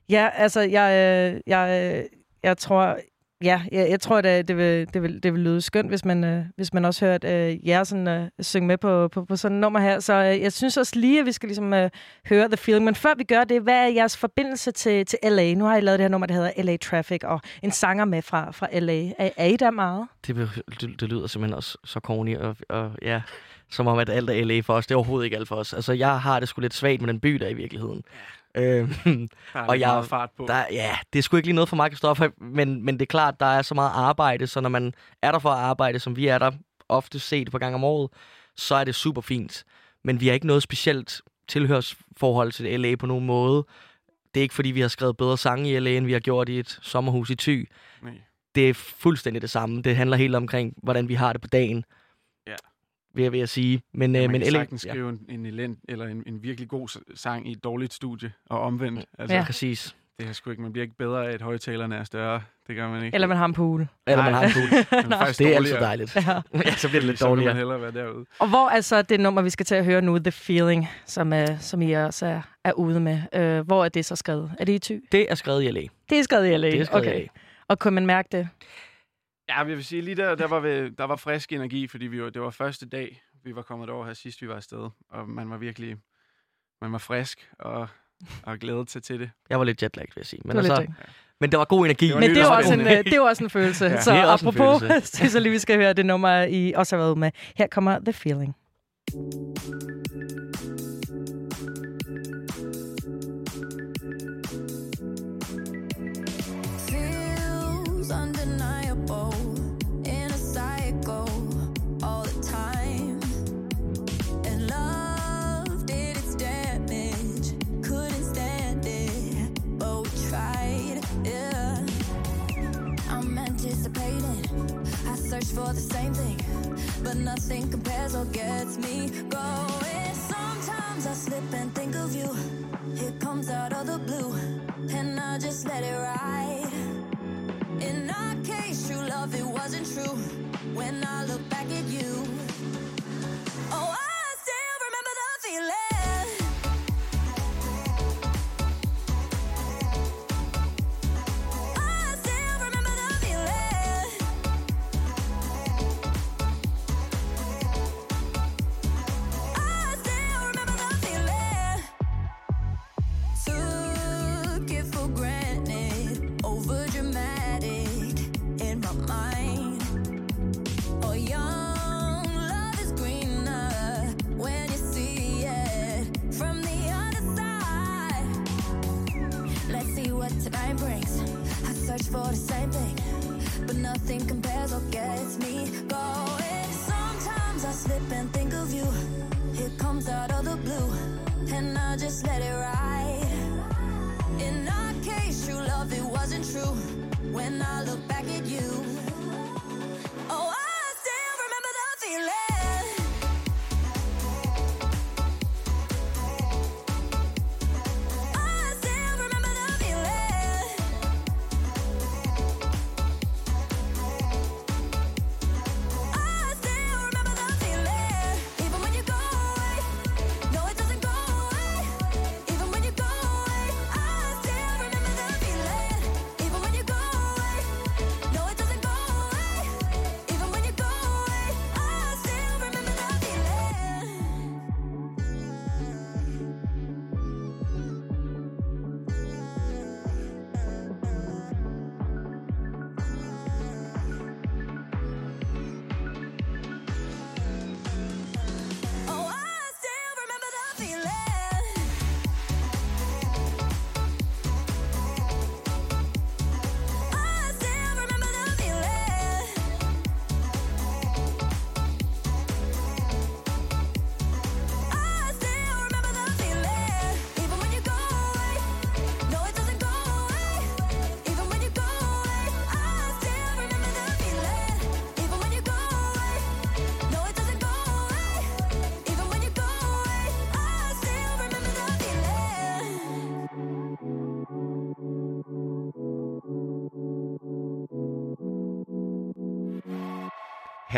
Ja, altså, jeg, øh, jeg, øh, jeg tror... Ja, jeg, jeg tror, det, det, vil, det, vil, det vil lyde skønt, hvis man, øh, hvis man også hørte øh, jer sådan, øh, synge med på, på, på sådan et nummer her. Så øh, jeg synes også lige, at vi skal ligesom, øh, høre The Feeling. Men før vi gør det, hvad er jeres forbindelse til, til LA? Nu har I lavet det her nummer, der hedder LA Traffic, og en sanger med fra, fra LA. Er, er I der meget? Det, det, det lyder simpelthen også så corny, og, og ja, som om, at alt er LA for os. Det er overhovedet ikke alt for os. Altså, jeg har det sgu lidt svagt med den by, der er i virkeligheden. Øhm, Og jeg- fart på. Der, ja, det er sgu ikke lige noget for mig, Kristoffer, men, men det er klart, der er så meget arbejde, så når man er der for at arbejde, som vi er der ofte set på gang om året, så er det super fint. Men vi har ikke noget specielt tilhørsforhold til LA på nogen måde. Det er ikke, fordi vi har skrevet bedre sange i LA, end vi har gjort i et sommerhus i Thy. Nej. Det er fuldstændig det samme. Det handler helt omkring, hvordan vi har det på dagen. Vil jeg, vil jeg sige. Men, Ja, øh, man men kan sagtens skrive en, en, elend, eller en, en virkelig god sang i et dårligt studie, og omvendt. Altså, Ja. præcis. det her sgu ikke. Man bliver ikke bedre af, at højtalerne er større. Det gør man ikke. Eller man har en pool. Eller man har en pool. Er Det er altid dårligere. dejligt. Ja. ja, så bliver det lidt Så vil man dårligere. hellere være derude. Og hvor er så det nummer, vi skal til at høre nu, The Feeling, som, uh, som I også er, er ude med? Uh, hvor er det så skrevet? Er det i ty? Det er skrevet i LA. Det er skrevet i LA. Det er skrevet i okay. LA. Og kunne man mærke det? Ja, jeg vil sige, lige der, der var, vi, der var frisk energi, fordi vi var, det var første dag, vi var kommet over her sidst, vi var afsted. Og man var virkelig man var frisk og, og glædet sig til det. Jeg var lidt jetlagged, vil jeg sige. Men, Det var altså, men der var god energi. Det var Men det er, jo også en, øh, det er jo også en følelse. Ja. så Det er også en apropos, følelse. jeg lige, vi skal høre det nummer, I også har været med. Her kommer The Feeling. And love did its damage Couldn't stand it But we tried it I'm anticipating I search for the same thing But nothing compares or gets me Go It sometimes I slip and think of you. It comes out of the blue, and I just let it ride. In our case, true love, it wasn't true. When I look back at you,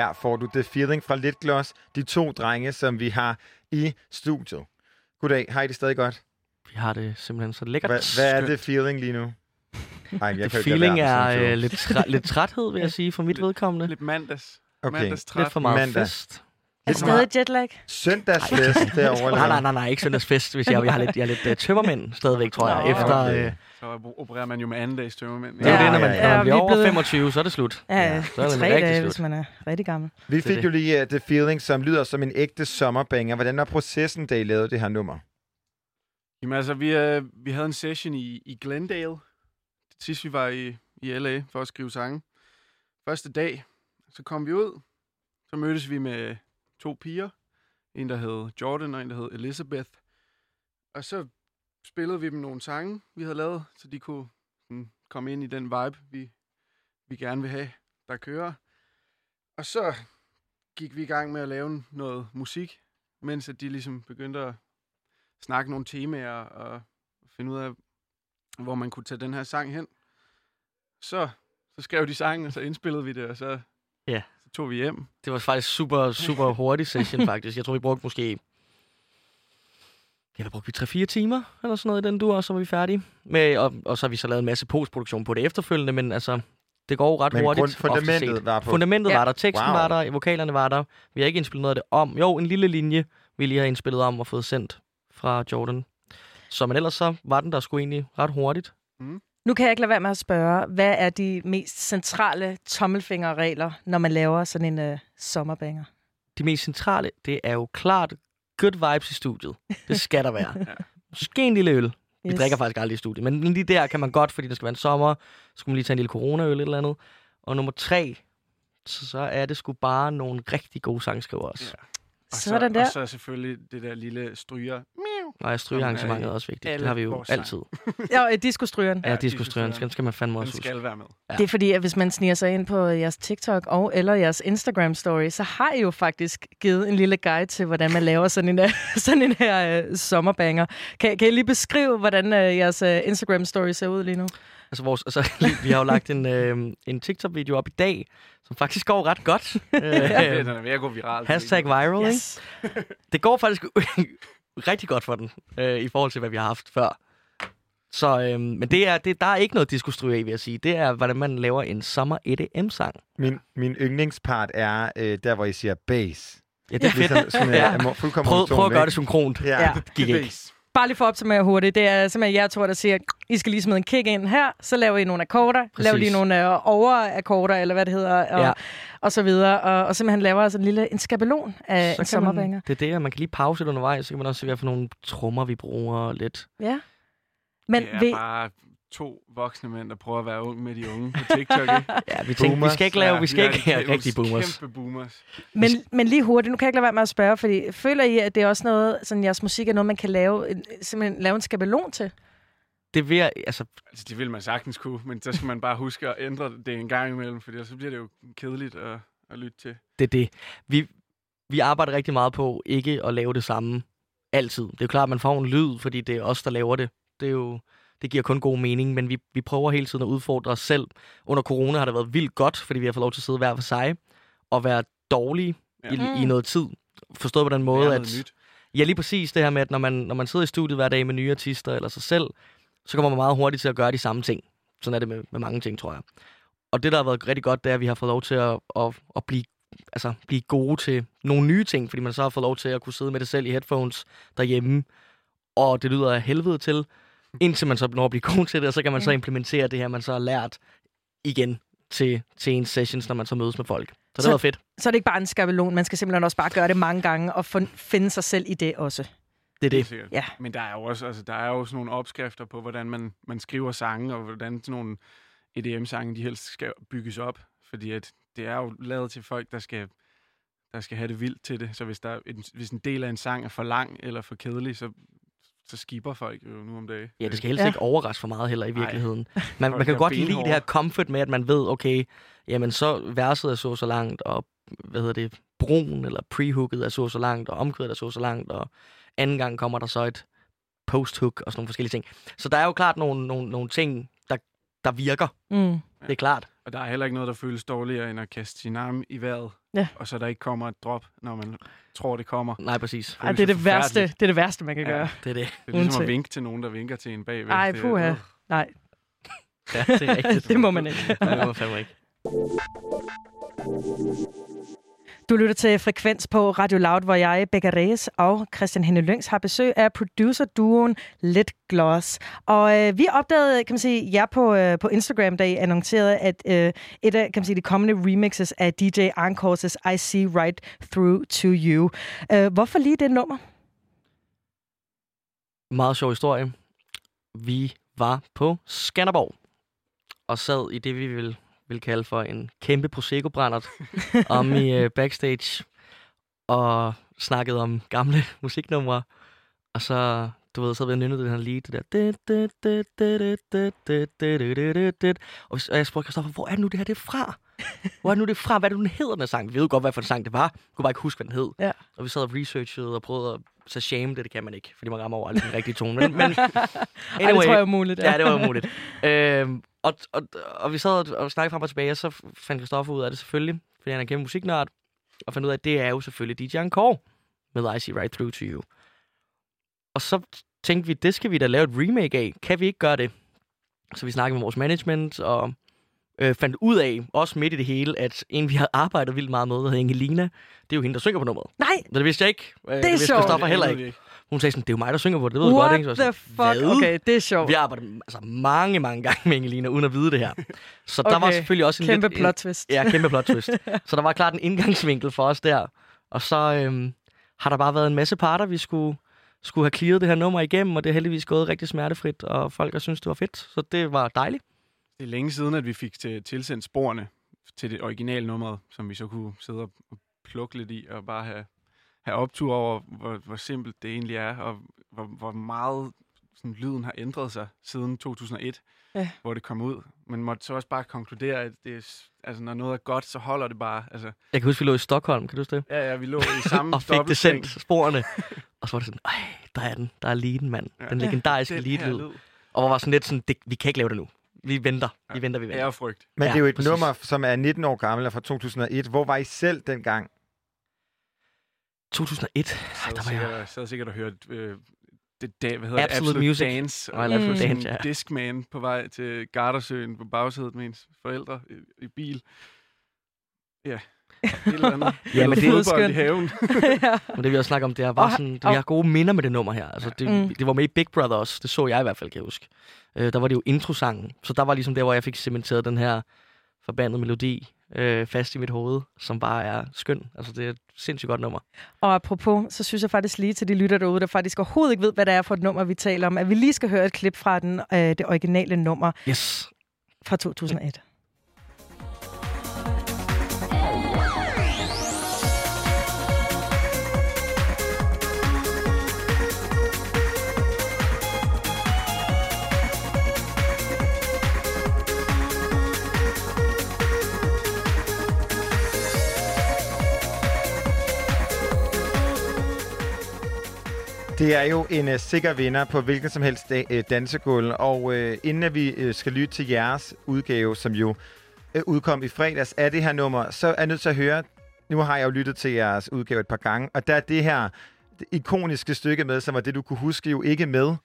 Her får du The Feeling fra Litgloss, de to drenge, som vi har i studiet. Goddag, har I det stadig godt? Vi har det simpelthen så lækkert. Hvad, hvad er The Feeling lige nu? Ej, jeg The kan jo ikke feeling være er øh, lidt, træ- lidt træthed, vil jeg sige, for mit vedkommende. Lidt mandags. Okay. Mandags træt. Lidt for meget Mandag. fest. Er det stadig jetlag? Søndagsfest derovre. Nej, nej, nej, nej, ikke søndagsfest, hvis jeg, jeg har lidt, jeg er lidt uh, tømmermænd stadigvæk, tror jeg, efter... okay. Øh, Så opererer man jo med anden dags tømmermænd. det er jo Ja, det, når man, ja, ja. når man Ja, bliver vi er over blevet- 25, så er det slut. Ja, ja. så er det tre dage, slut. hvis man er rigtig gammel. Vi Det fik det. jo lige uh, The Feeling, som lyder som en ægte sommerbanger. Hvordan var processen, da I lavede det her nummer? Jamen altså, vi, øh, vi havde en session i, i Glendale, sidst vi var i, i LA for at skrive sange. Første dag, så kom vi ud, så mødtes vi med to piger. En, der hed Jordan, og en, der hed Elizabeth. Og så spillede vi dem nogle sange, vi havde lavet, så de kunne sådan, komme ind i den vibe, vi, vi gerne vil have, der kører. Og så gik vi i gang med at lave noget musik, mens at de ligesom begyndte at snakke nogle temaer og finde ud af, hvor man kunne tage den her sang hen. Så, så skrev de sangen, og så indspillede vi det, og så, Ja. så tog vi hjem. Det var faktisk super, super hurtig session, faktisk. Jeg tror, vi brugte måske... Ja, hvad brugte vi? 3-4 timer eller sådan noget i den dur, og så var vi færdige. Med, og, og så har vi så lavet en masse postproduktion på det efterfølgende, men altså, det går jo ret Men hurtigt. grund- fundamentet set. var på- Fundamentet Ja. var der, teksten Wow. var der, vokalerne var der. Vi har ikke indspillet noget af det om. Jo, en lille linje, vi lige har indspillet om og fået sendt fra Jordan. Så men ellers så var den der sgu egentlig ret hurtigt. Nu kan jeg ikke lade være med at spørge, hvad er de mest centrale tommelfingerregler, når man laver sådan en uh, sommerbanger? de mest centrale, det er jo klart good vibes i studiet. Det skal der være. Måske en lille øl. Vi Yes. drikker faktisk aldrig i studiet, men lige der kan man godt, fordi det skal være en sommer, så skulle man lige tage en lille corona-øl eller et eller andet. Og nummer tre, så, så er det sgu bare nogle rigtig gode sangskrivere også. Ja. Og Sådan så, der. Og så selvfølgelig det der lille stryger. Og strygearrangementet Som er også vigtigt. Det har vi jo altid. Ja, og disco-strygeren. Ja, disco-strygeren. den skal man fandme også huske. skal være med. Ja. Det er fordi, at hvis man sniger sig ind på jeres TikTok og eller jeres Instagram-story, så har I jo faktisk givet en lille guide til, hvordan man laver sådan en, øh, sådan en her uh, sommerbanger. Kan, kan I lige beskrive, hvordan uh, jeres uh, Instagram-story ser ud lige nu? Altså, vores, altså, vi har jo lagt en, øh, en TikTok-video op i dag, som faktisk går ret godt. Ja, øh, den er ved at gå viral. hashtag viral, yes. ikke? det går faktisk rigtig godt for den, øh, i forhold til, hvad vi har haft før. Så, øh, men det er, det, der er ikke noget diskustryge i, vil jeg sige. Det er, hvordan man laver en sommer EDM-sang. Min, min yndlingspart er øh, der, hvor I siger bass. Ja, det er fedt. Ligesom, sådan, Ja. ja. er fuldkommen Prøv, prøv at gøre det synkront. Ja. Ja. Det gik ikke. Bare lige for at opsummere hurtigt. Det er simpelthen jer to, der siger, I skal lige smide en kick ind her, så laver I nogle akkorder, Præcis. laver lige nogle øh, overakkorder, eller hvad det hedder, og, Ja. og så videre. Og, og simpelthen laver altså en lille en skabelon af en kan sommerbanger. man, det er det, at man kan lige pause det undervejs, så kan man også se, hvad for nogle trommer vi bruger lidt. Ja. Men det er ved, bare to voksne mænd, der prøver at være ung med de unge på TikTok, ikke? Ja, vi tænkte, vi skal ikke lave, vi skal Ja, ikke er have rigtige boomers. Kæmpe boomers. men, men lige hurtigt, nu kan jeg ikke lade være med at spørge, fordi føler I, at det er også noget, sådan jeres musik er noget, man kan lave, en, simpelthen lave en skabelon til? Det vil jeg, altså, Altså, det vil man sagtens kunne, men så skal man bare huske at ændre det en gang imellem, for så bliver det jo kedeligt at, at lytte til. det er det. Vi, vi arbejder rigtig meget på ikke at lave det samme altid. Det er jo klart, at man får en lyd, fordi det er os, der laver det. Det, er jo, det giver kun god mening, men vi, vi prøver hele tiden at udfordre os selv. Under corona har det været vildt godt, fordi vi har fået lov til at sidde hver for sig og være dårlige Ja. i, i noget tid. Forstået på den måde, at... nyt. Ja, lige præcis det her med, at når man, når man sidder i studiet hver dag med nye artister eller sig selv, så kommer man meget hurtigt til at gøre de samme ting. Sådan er det med, med mange ting, tror jeg. Og det, der har været rigtig godt, det er, at vi har fået lov til at, at, at blive, altså, blive gode til nogle nye ting, fordi man så har fået lov til at kunne sidde med det selv i headphones derhjemme, og det lyder af helvede til, indtil man så når at blive god til det, og så kan man så implementere det her, man så har lært igen til, til ens sessions, når man så mødes med folk. Så det Så- har været fedt. Så er det ikke bare en skabelon, man skal simpelthen også bare gøre det mange gange og fund- finde sig selv i det også. Det er det. sikkert. Ja. Men der er jo også, altså, der er jo sådan nogle opskrifter på, hvordan man, man skriver sange, og hvordan sådan nogle EDM-sange, de helst skal bygges op. Fordi at det er jo lavet til folk, der skal, der skal have det vildt til det. Så hvis, der er en, hvis en del af en sang er for lang eller for kedelig, så, så skipper folk jo nu om dagen. Ja, det skal helst Ja. ikke overraske for meget heller i virkeligheden. Man, man kan godt lide det her comfort med, at man ved, okay, jamen så verset er så så langt, og hvad hedder det, broen eller prehooket er så så langt, og omkvædet er så så langt, og anden gang kommer der så et posthook og sådan nogle forskellige ting. Så der er jo klart nogle, nogle, nogle ting, der, der virker. Mm. Det er klart. Og der er heller ikke noget, der føles dårligere, end at kaste sin arm i vejret, Ja. og så der ikke kommer et drop, når man tror, det kommer. Nej, præcis. Ej, det er det værste, det er det værste, man kan Ja. gøre. Det er det. Det er ligesom at vinke til nogen, der vinker til en bagved. Ej, Det er- puha. øh. Nej, Ja, det er rigtigt. det må man ikke. Nej, det må fandme ikke. Du lytter til Frekvens på Radio Loud, hvor jeg, Becca Reyes og Christian Henne Lyngs har besøg af producer-duoen Let Gloss. Og øh, vi opdagede, kan man sige, jer på, øh, på Instagram, da I annoncerede, at øh, et af kan man sige, de kommende remixes af DJ Arncors' I See Right Through To You. Øh, hvorfor lige det nummer? Meget sjov historie. Vi var på Skanderborg og sad i det, vi vil, vil kalde for en kæmpe Prosecco-brændert om i øh, backstage og snakkede om gamle musiknumre. Og så, du ved, så havde vi nynnet den her lead, det der. Og jeg spurgte Christoffer, hvor er det nu, det her det er fra? Hvor er nu det fra? Hvad er det den hedder, den her sang? Vi ved jo godt, hvad for en sang det var. Jeg kunne bare ikke huske, hvad den hed. Ja. Og vi sad og researchede og prøvede at så shame det, det kan man ikke, fordi man rammer over aldrig den rigtige tone. Men, men Ej, det tror jeg er umuligt. Ja, det var umuligt. øhm, og, og, og vi sad og, og snakkede frem og tilbage, og så fandt Christoffer ud af det selvfølgelig, fordi han er kæmpe musiknørd, og fandt ud af, at det er jo selvfølgelig DJ Encore med I See Right Through To You. Og så tænkte vi, det skal vi da lave et remake af. Kan vi ikke gøre det? Så vi snakkede med vores management, og øh, fandt ud af, også midt i det hele, at en, vi har arbejdet vildt meget med, der hedder Angelina, det er jo hende, der synger på nummeret. Nej, Men det vidste jeg ikke. Øh, Det er vidste. Christoffer heller Det ikke. Hun sagde sådan, det er jo mig, der synger på det. Det ved du what godt, ikke? Så the fuck? "Hvad?" Okay, det er sjovt. Vi har arbejdet altså, mange, mange gange med Angelina, uden at vide det her. Så okay. der var selvfølgelig også en Kæmpe lidt, plot twist. Ja, kæmpe plot twist. så der var klart en indgangsvinkel for os der. Og så øhm, har der bare været en masse parter, vi skulle, skulle have clearet det her nummer igennem, og det er heldigvis gået rigtig smertefrit, og folk har synes det var fedt. Så det var dejligt. Det er længe siden, at vi fik til, tilsendt sporene til det originale nummer, som vi så kunne sidde og plukke lidt i, og bare have, have optur over, hvor, hvor simpelt det egentlig er, og hvor, hvor meget sådan, lyden har ændret sig siden 2001, Ja. hvor det kom ud. Men måtte så også bare konkludere, at det er, altså, når noget er godt, så holder det bare. Altså, Jeg kan huske, vi lå i Stockholm, kan du huske det? ja, ja, vi lå i samme og fik det sendt, sporene. og så var det sådan, ej, der er den. Der er leaden, mand. Ja. Den legendariske Den lead. Og hvor var sådan lidt sådan, det, vi kan ikke lave det nu. Vi venter, vi venter, vi venter. og frygt. Men det er jo et præcis. nummer, som er 19 år gammel og fra 2001. Hvor var I selv dengang? 2001, Jeg ej, der var sikkert, jeg... jeg sad sikkert og hørte øh, det, da, hvad hedder Absolute det? Absolute Music. Dance. Og Absolute sådan Dance, ja. Discman på vej til Gardersøen på bagsædet med ens forældre i, i bil. Ja, et eller andet. Ja, men det er skønt. i haven. ja. Men det vi også snakke om, det er bare sådan, og- vi har gode minder med det nummer her. Altså, det, Mm. mm. det var med i Big Brother også. Det så jeg i hvert fald, kan jeg huske. Øh, der var det jo introsangen. Så der var ligesom der, hvor jeg fik cementeret den her forbandede melodi øh, fast i mit hoved, som bare er skøn. Altså, det er et sindssygt godt nummer. Og apropos, så synes jeg faktisk lige til de lytter derude, der faktisk overhovedet ikke ved, hvad det er for et nummer, vi taler om, at vi lige skal høre et klip fra den, øh, det originale nummer Yes. fra 2001. Det er jo en uh, sikker vinder på hvilken som helst da- uh, dansegulv. Og uh, inden at vi uh, skal lytte til jeres udgave, som jo uh, udkom i fredags af det her nummer, så er jeg nødt til at høre, nu har jeg jo lyttet til jeres udgave et par gange, og der er det her det ikoniske stykke med, som var det, du kunne huske jo ikke med.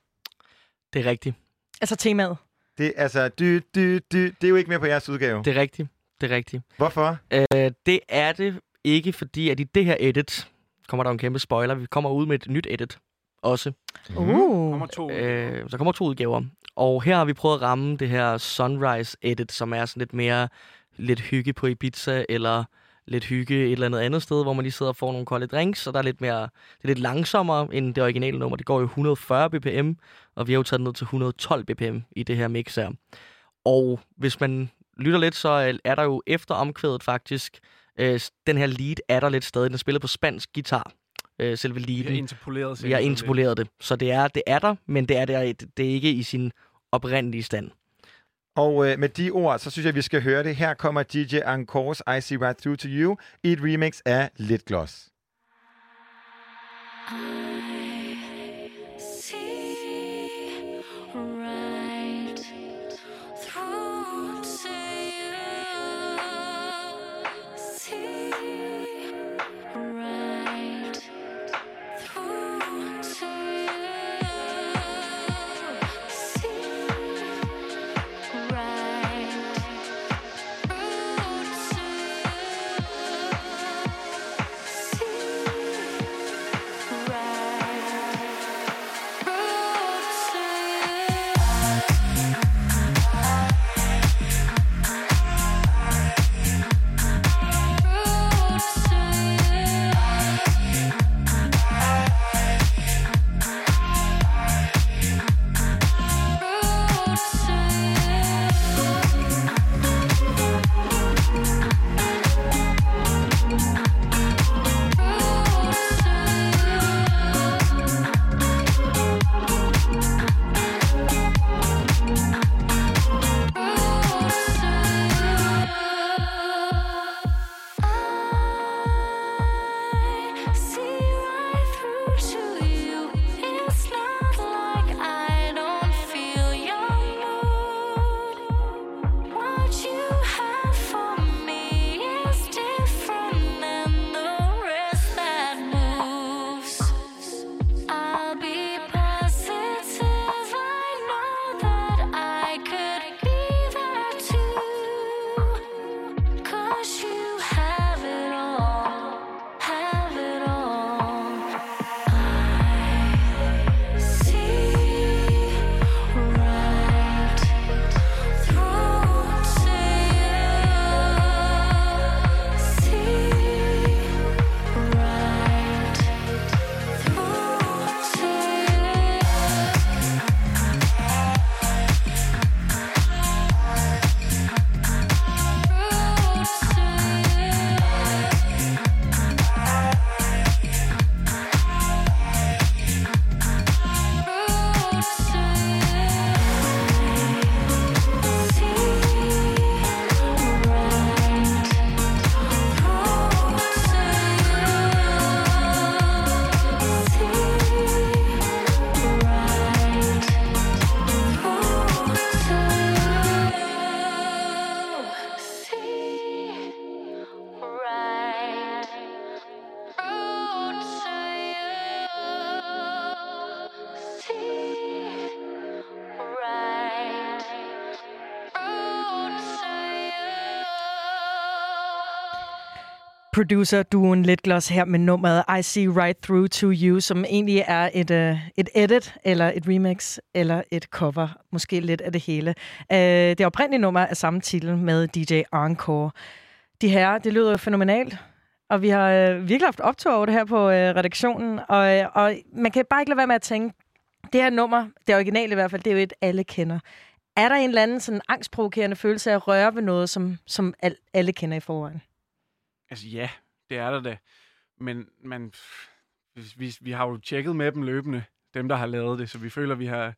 Det er rigtigt. Altså temaet. Det, altså, dy, dy, dy, det er jo ikke med på jeres udgave. Det er rigtigt. Det er rigtigt. Hvorfor? Øh, det er det ikke, fordi at i det her edit kommer der en kæmpe spoiler. Vi kommer ud med et nyt edit også. Uh. Nummer to. Øh, så kommer to udgaver. Og her har vi prøvet at ramme det her Sunrise Edit, som er sådan lidt mere lidt hygge på Ibiza, eller lidt hygge et eller andet andet sted, hvor man lige sidder og får nogle kolde drinks, og der er lidt mere, det er lidt langsommere end det originale nummer. Det går jo 140 bpm, og vi har jo taget det ned til 112 bpm i det her mix her. Og hvis man lytter lidt, så er der jo efter omkvædet faktisk, øh, den her lead er der lidt stadig. Den er spillet på spansk guitar, øh, selve Vi har interpoleret Vi har interpoleret det. Så det er, det er der, men det er, der, det er ikke i sin oprindelige stand. Og øh, med de ord, så synes jeg, vi skal høre det. Her kommer DJ Encores I See Right Through To You i et remix af Lit Gloss. Producer-duen Litgloss her med nummeret I See Right Through to You, som egentlig er et, uh, et edit, eller et remix, eller et cover. Måske lidt af det hele. Uh, det oprindelige nummer er samme titel med DJ Encore. De her, det lyder jo fænomenalt. Og vi har øh, virkelig haft optog over det her på øh, redaktionen. Og, øh, og man kan bare ikke lade være med at tænke, det her nummer, det originale i hvert fald, det er jo et, alle kender. Er der en eller anden sådan angstprovokerende følelse af at røre ved noget, som, som al, alle kender i forvejen? Altså ja, det er der da. Men man, vi, vi, har jo tjekket med dem løbende, dem der har lavet det, så vi føler, vi har,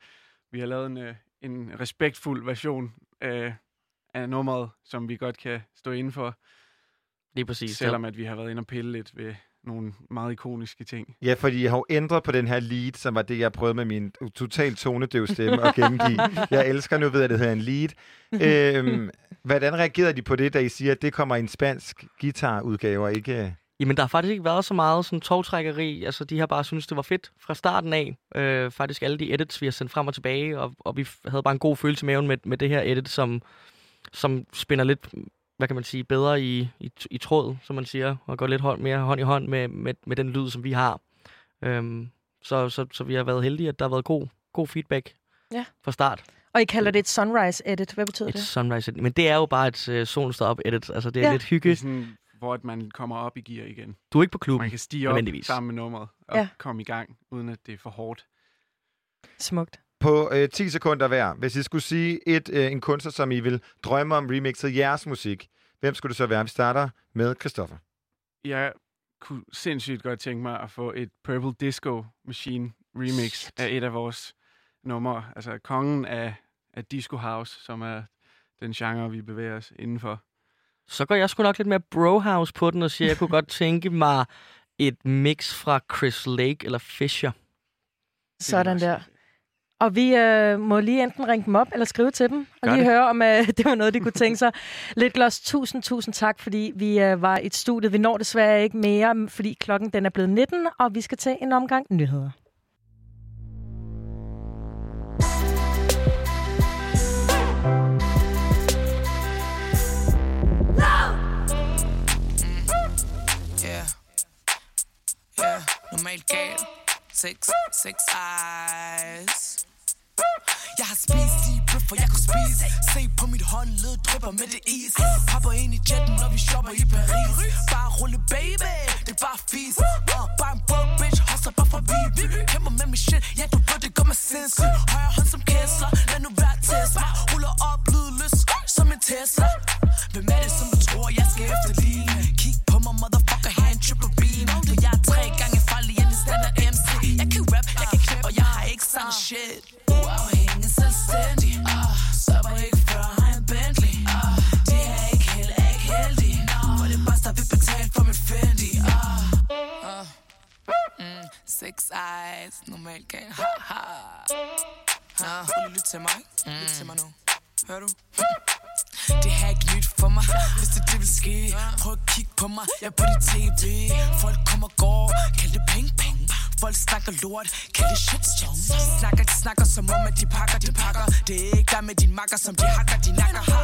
vi har lavet en, øh, en respektfuld version af, af nummeret, som vi godt kan stå inden for, Lige præcis. selvom at vi har været inde og pille lidt ved nogle meget ikoniske ting. Ja, fordi jeg har jo ændret på den her lead, som var det, jeg prøvede med min totalt tonedøv stemme at gengive. Jeg elsker nu ved, at det hedder en lead. Øhm, hvordan reagerede de på det, da I siger, at det kommer i en spansk guitarudgave, og ikke... Jamen, der har faktisk ikke været så meget sådan togtrækkeri. Altså, de har bare synes det var fedt fra starten af. Øh, faktisk alle de edits, vi har sendt frem og tilbage, og, og vi havde bare en god følelse med med, med det her edit, som, som spænder lidt, hvad kan man sige, bedre i, i, i tråd, som man siger, og går lidt hånd, mere hånd i hånd med, med, med den lyd, som vi har. Øhm, så, så, så vi har været heldige, at der har været god, god feedback Ja. fra start. Og I kalder det et sunrise edit. Hvad betyder Et det? sunrise edit. Men det er jo bare et uh, solen står op edit. Altså, det er Ja. lidt Det hygge. er sådan, hvor at man kommer op i gear igen. Du er ikke på klubben. Man kan stige op sammen med nummeret og ja. komme i gang, uden at det er for hårdt. Smukt. På øh, 10 sekunder hver, hvis I skulle sige et, øh, en kunstner, som I vil drømme om remixet jeres musik, hvem skulle det så være? Vi starter med Christoffer. Jeg kunne sindssygt godt tænke mig at få et Purple Disco Machine remix Shit. af et af vores numre. Altså kongen af, af Disco House, som er den genre, vi bevæger os indenfor. Så går jeg sgu nok lidt mere brohouse på den og siger, at jeg kunne godt tænke mig et mix fra Chris Lake eller Fisher. Sådan der. Og vi øh, må lige enten ringe dem op eller skrive til dem, og Gør lige det. høre, om øh, det var noget, de kunne tænke sig. Lidt glos, tusind, tusind tak, fordi vi øh, var i et studie. Vi når desværre ikke mere, fordi klokken den er blevet 19, og vi skal tage en omgang nyheder. Normalt gal. Six, six eyes. Jeg har spist de bøffer, jeg kunne spise. Se på mit håndled, drypper med det is. Hopper ind i jetten, når vi shopper i Paris. Bare rulle baby, det er bare fis. Uh, Bare en broke bitch, hustler bare for vi Kæmper med mit shit, ja du ved det gør mig sindssyg. Højre hånd som Kessler, lad nu være Tesla. Ruller op, lydløs, som en Tesla. Hvem er det som du tror, jeg skal efterligne? Kig på mig, motherfucker, her en triple beam. For jeg er tre gange farlig end en standard MC Jeg kan rap, jeg kan knæppe, og jeg har ikke samme shit. Uafhængig, Six ah, ah, ah. mm, eyes, normal gang, ha ha. Nå, Prøv lige lyt til mig, mm. lyt til mig nu. Hør du? Det her er ikke nyt for mig. Hvis det det vil ske. Prøv at kigge på mig. Jeg er på dit tv Folk kommer og går. Kald det peng peng. Folk snakker lort Kald det shitstorm snakker, de snakker som om at de pakker, de pakker. Det er ikke der med din makker Som de hakker, de nakker. Ha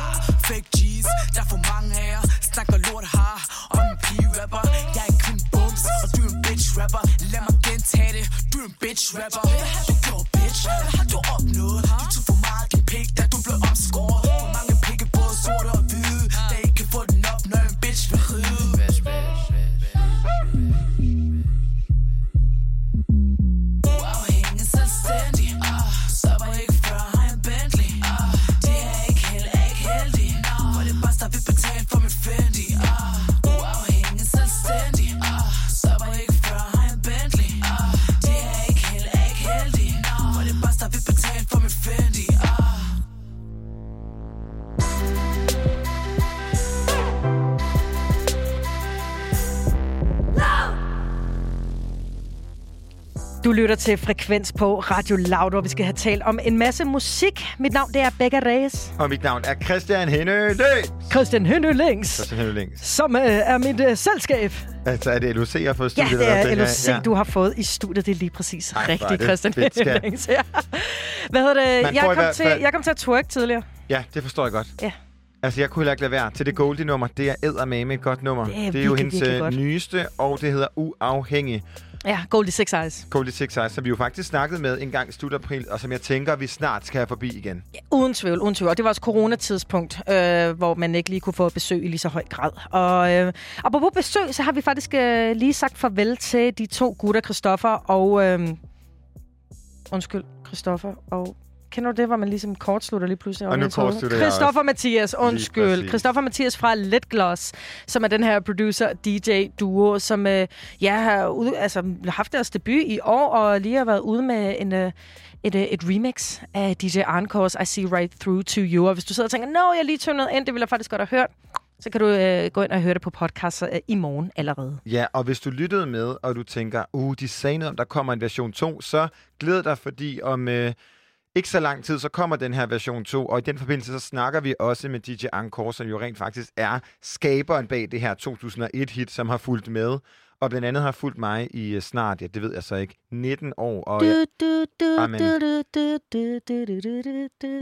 Fake G's Der er for mange af jer. Snakker lort har Om en pige rapper. Jeg er en kvinde bums Og du er en bitch rapper. Lad mig gentage det Du er en bitch rapper. Hvad har du gjort bitch? Hvad har du opnået? Du tog for meget din pik Da du blev omskåret For mange pikke både sorte og lytter til Frekvens på Radio Loud, hvor vi skal have talt om en masse musik. Mit navn det er Becca Reyes. Og mit navn er Christian Hennø Christian Hønølings, Christian Hennø Længs. som øh, er mit øh, selskab. Altså, er det LOC, jeg har fået Ja, studiet? det eller er? LOC, du har fået i studiet. Det er lige præcis Ej, rigtigt, det Christian. Hønølings. Ja. Hvad hedder det? Man Jeg kom, hvert til, fald- jeg kom til at twerk tidligere. Ja, det forstår jeg godt. Ja. Altså, jeg kunne heller ikke lade være til det Goldie-nummer. Det er eddermame et godt nummer. Det er det er jo virkelig, hendes virkelig øh, nyeste, og det hedder Uafhængig. Ja, Goldie Six Eyes. Goldie Six Eyes, som vi jo faktisk snakkede med en gang i slut april, og som jeg tænker, vi snart skal have forbi igen. Uden tvivl, uden tvivl. Og det var også coronatidspunkt, øh, hvor man ikke lige kunne få besøg i lige så høj grad. Og øh, apropos besøg, så har vi faktisk øh, lige sagt farvel til de to gutter, Christoffer og... Øh, undskyld, Christoffer og... Kender du det, hvor man ligesom kortslutter lige pludselig? Og nu kortslutter jeg Christoffer. Mathias, undskyld. Christoffer Mathias fra Let Gloss, som er den her producer-DJ-duo, som øh, ja, har ude, altså, haft deres debut i år, og lige har været ude med en... Øh, et, øh, et remix af DJ Arncors I See Right Through To You. Og hvis du sidder og tænker, nå, jeg lige tunet ind, det ville jeg faktisk godt have hørt, så kan du øh, gå ind og høre det på podcast øh, i morgen allerede. Ja, og hvis du lyttede med, og du tænker, uh, de sagde noget om, der kommer en version 2, så glæd dig, fordi om øh, ikke så lang tid, så kommer den her version 2, og i den forbindelse, så snakker vi også med DJ Encore, som jo rent faktisk er skaberen bag det her 2001-hit, som har fulgt med, og blandt andet har fulgt mig i øh, snart, ja, det ved jeg så ikke, 19 år. Og jeg, Amen.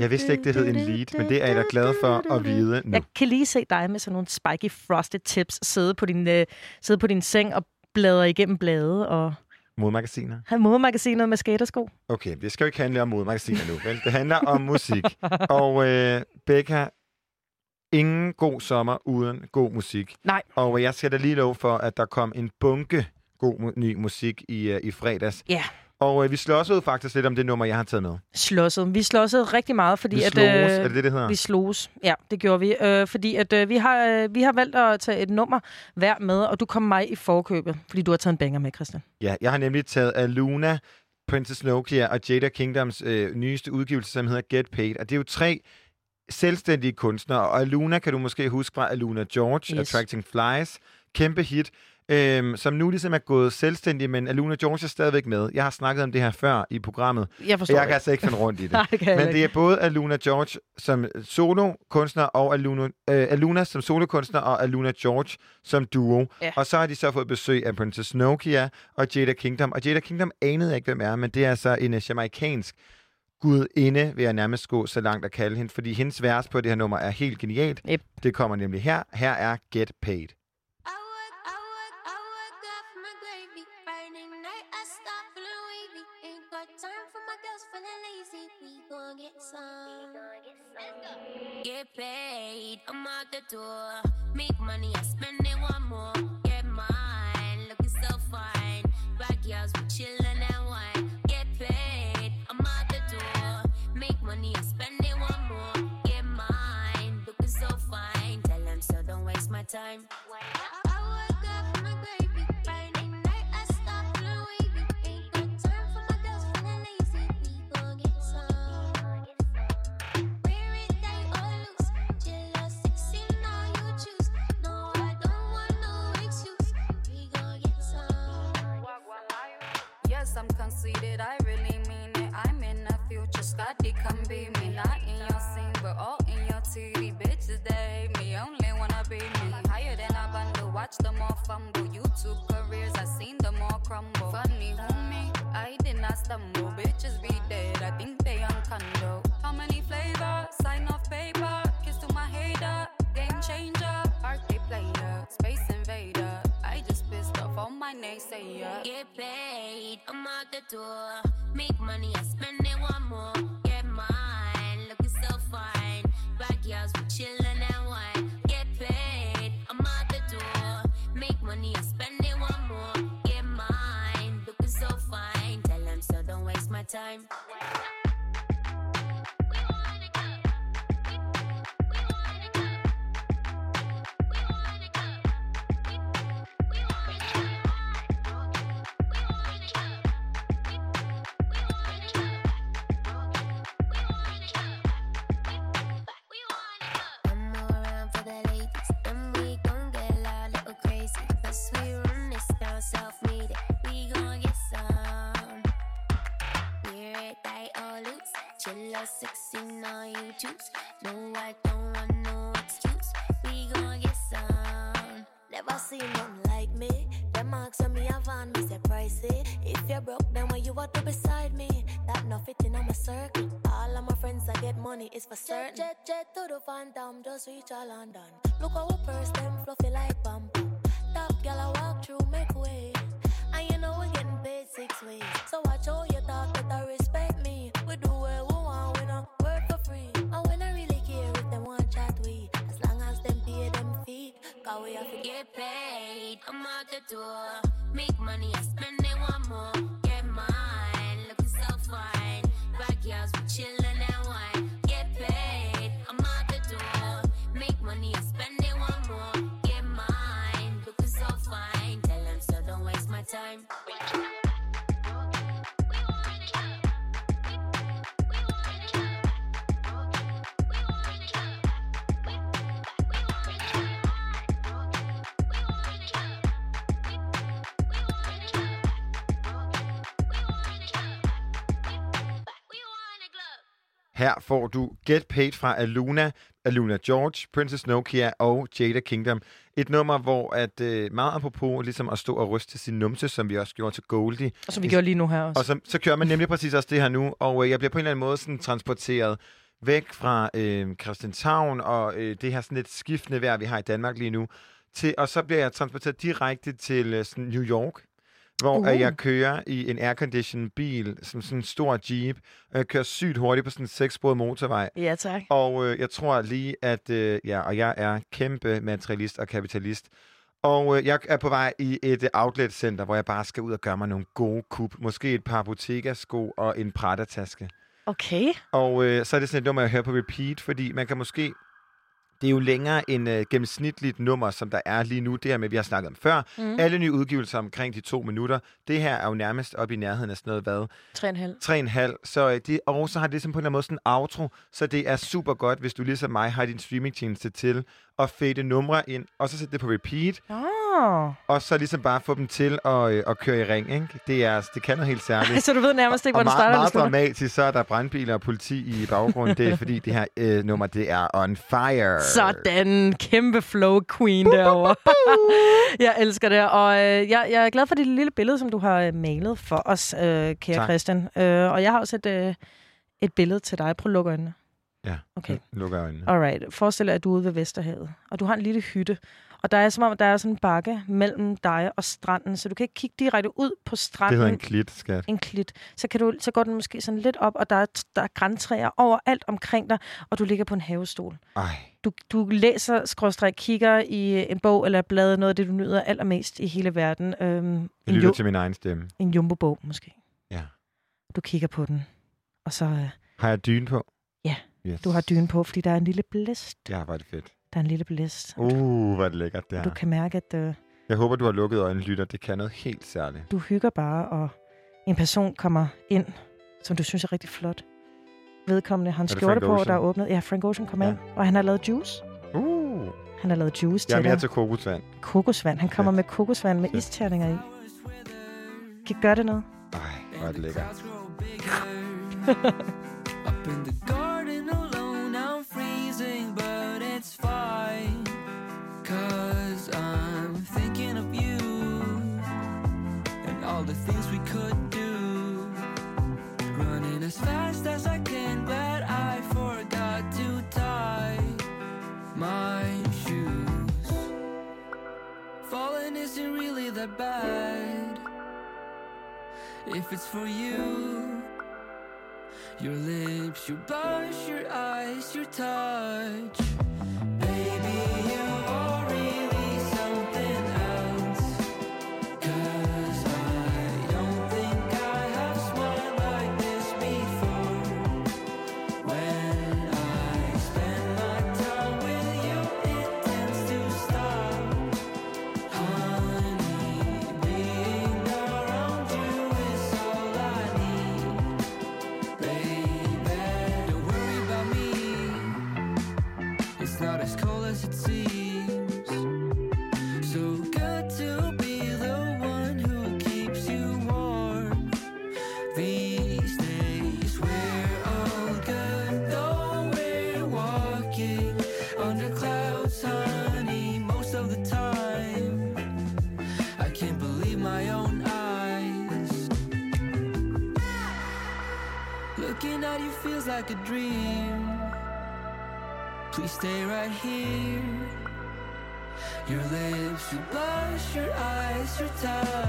jeg vidste ikke, det hed en lead, men det er jeg da glad for at vide nu. Jeg kan lige se dig med sådan nogle spiky frosted tips sidde på din, øh, sidde på din seng og bladre igennem blade og Modmagasiner. have modemagasinet med skatersko. Okay, det skal jo ikke handle om modmagasiner nu, vel? Det handler om musik. Og øh, Becca, ingen god sommer uden god musik. Nej. Og jeg skal da lige love for, at der kom en bunke god mu- ny musik i, øh, i fredags. Ja. Og øh, vi slåsede faktisk lidt om det nummer, jeg har taget med. Slåsset. Vi slåsede rigtig meget, fordi Vi at... sloges, er det det, det hedder? Vi sloges. Ja, det gjorde vi. Øh, fordi at øh, vi, har, øh, vi har valgt at tage et nummer hver med, og du kom mig i forkøbet, fordi du har taget en banger med, Christian. Ja, jeg har nemlig taget Aluna, Princess Nokia og Jada Kingdoms øh, nyeste udgivelse, som hedder Get Paid. Og det er jo tre selvstændige kunstnere. Og Aluna kan du måske huske fra Aluna George, yes. Attracting Flies. Kæmpe hit, øhm, som nu ligesom er gået selvstændig, men Aluna George er stadigvæk med. Jeg har snakket om det her før i programmet. Jeg forstår jeg ikke. kan altså ikke finde rundt i det. Nej, det men ikke. det er både Aluna George som solokunstner og Aluna, øh, Aluna som solokunstner og Aluna George som duo. Ja. Og så har de så fået besøg af Princess Nokia og Jada Kingdom. Og Jada Kingdom anede jeg ikke, hvem er, men det er altså en øh, jamaikansk gudinde, vil jeg nærmest gå så langt at kalde hende, fordi hendes vers på det her nummer er helt genialt. Yep. Det kommer nemlig her. Her er Get Paid. Choose. No, I don't want no excuse. We gon' get some. Never seen nothing like me. Them marks on me have on me say pricey. If you're broke, then why you want to beside me? That no fit in my circle. All all of my friends I get money, it's for certain. Jet, jet, jet to the phantom, just reach a London. Look how we purse them fluffy like bum. Top girl I walk through, make way. And you know we getting paid six ways. So watch how door. Make money, I spend it one more. Get mine, looking so fine. Backyards, we chillin' Her får du Get Paid fra Aluna, Aluna George, Princess Nokia og Jada Kingdom. Et nummer, hvor at øh, meget apropos ligesom at stå og ryste til sin numse, som vi også gjorde til Goldie. Og som vi gjorde lige nu her også. Og så, så kører man nemlig præcis også det her nu, og øh, jeg bliver på en eller anden måde sådan transporteret væk fra øh, Christianshavn og øh, det her sådan lidt skiftende vejr, vi har i Danmark lige nu, til, og så bliver jeg transporteret direkte til øh, sådan New York, hvor Uh. uh. jeg kører i en airconditioned bil, som sådan en stor jeep, og jeg kører sygt hurtigt på sådan en sekssporet motorvej. Ja, tak. Og øh, jeg tror lige, at øh, ja, og jeg er kæmpe materialist og kapitalist. Og øh, jeg er på vej i et outlet-center, hvor jeg bare skal ud og gøre mig nogle gode kub. Måske et par Bottega-sko og en Prada-taske. Okay. Og øh, så er det sådan et nummer, jeg hører på repeat, fordi man kan måske... Det er jo længere end øh, gennemsnitligt nummer, som der er lige nu. Det her med, vi har snakket om før. Mm. Alle nye udgivelser omkring de to minutter. Det her er jo nærmest op i nærheden af sådan noget, hvad? Tre og en halv. Tre en halv. Så øh, det, og så har det ligesom på en eller anden måde sådan en outro, så det er super godt, hvis du ligesom mig har din streamingtjeneste til at fade numre ind, og så sætte det på repeat, Oh. Og så ligesom bare få dem til at, øh, at køre i ring. Ikke? Det, er, det kan noget helt særligt. Så du ved nærmest ikke, hvor og meget, starter meget slutter? dramatisk, så er der brandbiler og politi i baggrunden. Det er fordi, det her øh, nummer, det er on fire. Sådan. Kæmpe flow queen derovre. jeg elsker det. Og øh, jeg, jeg er glad for det lille billede, som du har øh, malet for os, øh, kære Tak. Christian. Øh, og jeg har også et, øh, et billede til dig. Prøv at lukke øjnene. Ja, Okay. lukker øjnene. Alright. Forestil dig, at du er ude ved Vesterhavet. Og du har en lille hytte. Og der er som om, der er sådan en bakke mellem dig og stranden, så du kan ikke kigge direkte ud på Det stranden. hedder en klit, skat. en klit. Så, kan du, så går den måske sådan lidt op, og der er, der er græntræer overalt omkring dig, og du ligger på en havestol. Ej, Du, du læser, skråstrej, kigger i en bog eller et blad, noget af det, du nyder allermest i hele verden. Øhm, jeg en, lytter til min egen stemme. en jumbo-bog måske. Ja. Du kigger på den, og så øh, Har jeg dyne på? Ja, Yes. du har dyne på, fordi der er en lille blæst. Ja, var det fedt. Der er en lille blæst. Uh, hvor er det lækkert, det her. du kan mærke, at øh, Jeg håber, du har lukket øjnene, lytter. Det kan noget helt særligt. du hygger bare, og en person kommer ind, som du synes er rigtig flot. Vedkommende har en Er skjorte på, Ocean? der er åbnet. Ja, Frank Ocean kommer Ja. ind, og han har lavet juice. Uh, Han har lavet juice jeg er til mere dig. til kokosvand. Kokosvand. Han kommer Fedt. med kokosvand med Fedt. isterninger i. Kan gøre det noget? Ej, hvor er det lækkert. as fast as I can, but I forgot to tie my shoes. Falling isn't really that bad if it's for you. Your lips, your blush, your eyes, your touch. it's not as cold as it seems. Your touch.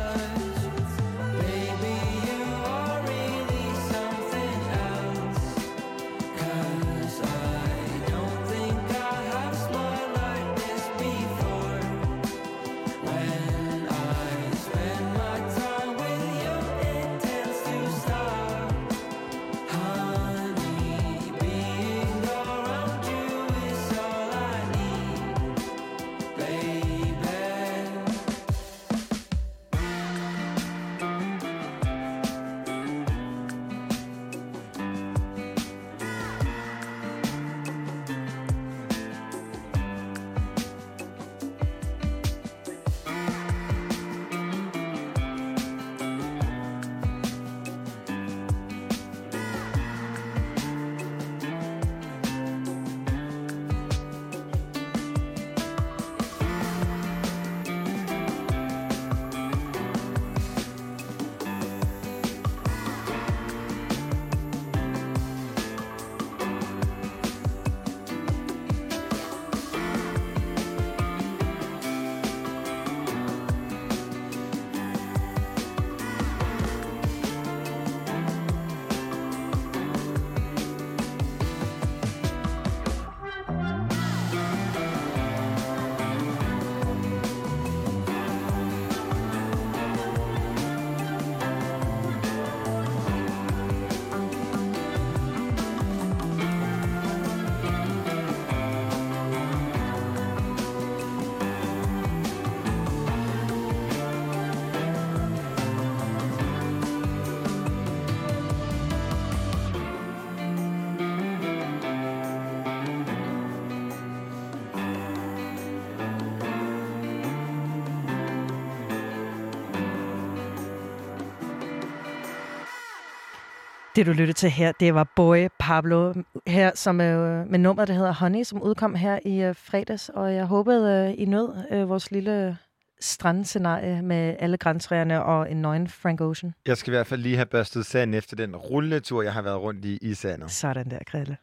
Det, du lyttede til her, det var Boy Pablo her, som øh, med nummer, der hedder Honey, som udkom her i øh, fredags. Og jeg håbede, øh, I nød øh, vores lille strandscenarie med alle græntræerne og en nøgen Frank Ocean. Jeg skal i hvert fald lige have børstet sand efter den rulletur, jeg har været rundt i i sandet. Sådan der, Grille.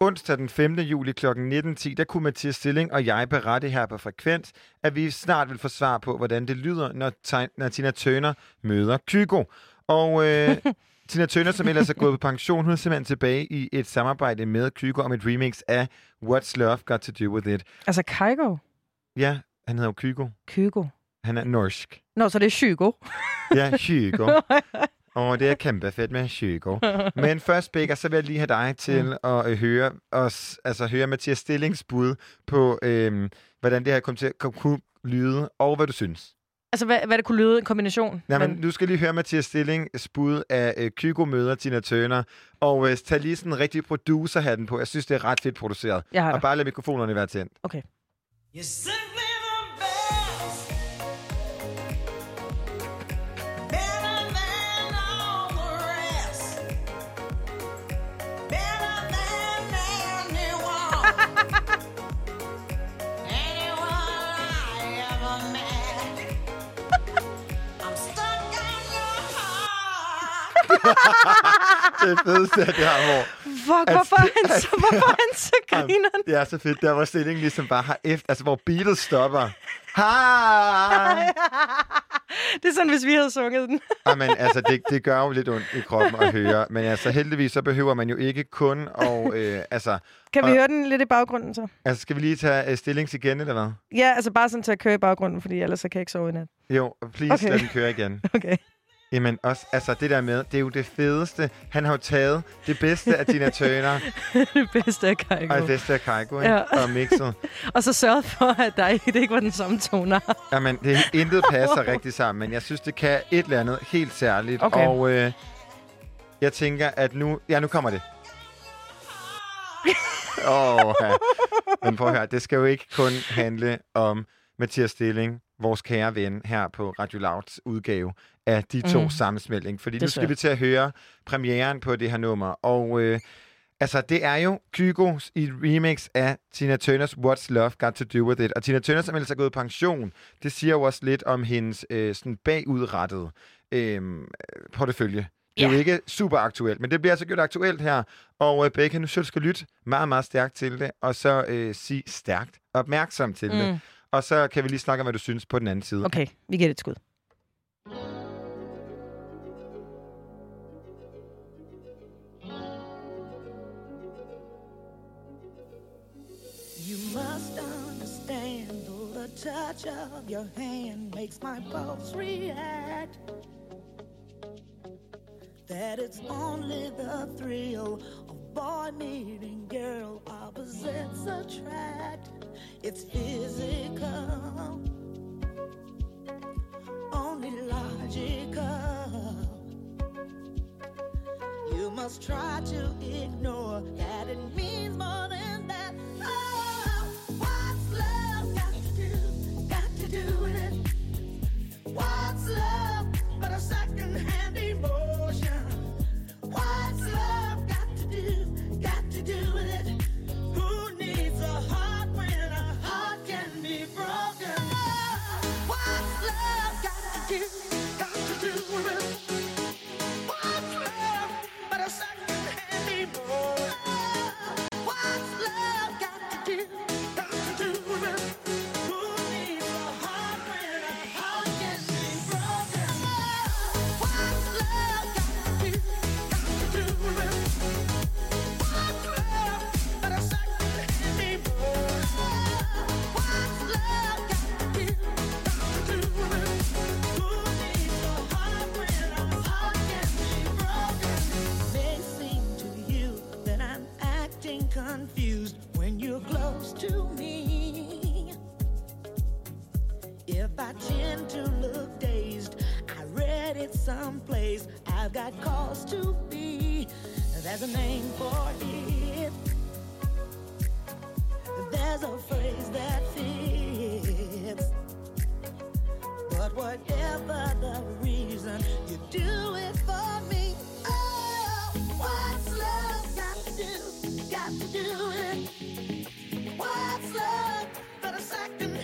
Onsdag den 5. juli kl. 19.10, der kunne Mathias Stilling og jeg berette her på Frekvens, at vi snart vil få svar på, hvordan det lyder, når, Ti- når Tina Turner møder Kygo. Og øh, Tina Turner, som ellers er gået på pension, hun er simpelthen tilbage i et samarbejde med Kygo om et remix af What's Love Got To Do With It. Altså Kygo? Ja, han hedder jo Kygo. Kygo. Han er norsk. Nå, så det er Kygo. Ja, Kygo. Og det er kæmpe fedt med Kygo. Men først, Becker, så vil jeg lige have dig til Mm. at øh, høre os, altså høre Mathias Stillings bud på, øhm, hvordan det her kom til at kunne lyde, og hvad du synes. Altså, hvad, hvad det kunne lyde en kombination? Nej, men du skal lige høre Mathias Stillings bud af øh, Kygo møder Tina Turner, og øh, tag lige sådan en rigtig producer-hatten på. Jeg synes, det er ret fedt produceret. Jeg har og bare lad mikrofonerne være tændt. Okay. You're simply det fedeste af det her, hvor... Fuck, at hvorfor sti- han så, hvorfor han så grineren? Det er så fedt, der hvor stillingen ligesom bare har efter, altså hvor beatet stopper. Ha! Det er sådan, hvis vi havde sunget den. Jamen, altså, det, det gør jo lidt ondt i kroppen at høre. Men altså, heldigvis, så behøver man jo ikke kun at... Øh, altså, Kan vi og, høre den lidt i baggrunden så? Altså, skal vi lige tage uh, stillings igen, eller hvad? Ja, altså bare sådan til at køre i baggrunden, fordi ellers så kan jeg ikke sove i nat. Jo, please, okay. lad den køre igen. Okay. Jamen, også, altså, det der med, det er jo det fedeste. Han har jo taget det bedste af Tina Turner, det bedste af Kajko. og det bedste af ikke? Ja. og mixet. Og så sørget for, at der ikke, det ikke var den samme toner. Jamen, det intet passer rigtig sammen, men jeg synes, det kan et eller andet helt særligt. Okay. Og øh, jeg tænker, at nu... Ja, nu kommer det. Åh, oh, ja. Men prøv at høre, det skal jo ikke kun handle om Mathias Stilling, vores kære ven her på Radio Louds udgave af de to Mm. mm. sammensmeltning. Fordi nu Desværre. skal vi til at høre premieren på det her nummer. Og øh, altså, det er jo Kygo i remix af Tina Turners What's Love Got To Do With It. Og Tina Turner, som ellers er gået i pension, det siger jo også lidt om hendes øh, sådan bagudrettede øh, portefølje. Det er Ja. jo ikke super aktuelt, men det bliver altså gjort aktuelt her. Og øh, Becca, nu jeg, du skal lytte meget, meget stærkt til det, og så øh, sige stærkt opmærksom til Mm. det. Og så kan vi lige snakke om, hvad du synes på den anden side. Okay, vi giver det et skud. You must understand, the touch of your hand makes my pulse react. That it's only the thrill of boy meeting girl, opposites attract. It's physical, only logical. You must try to ignore that it means more than that. Oh, someplace. I've got cause to be. There's a name for it. There's a phrase that fits. But whatever the reason, you do it for me. Oh, what's love got to do? Got to do it. What's love but a second-hand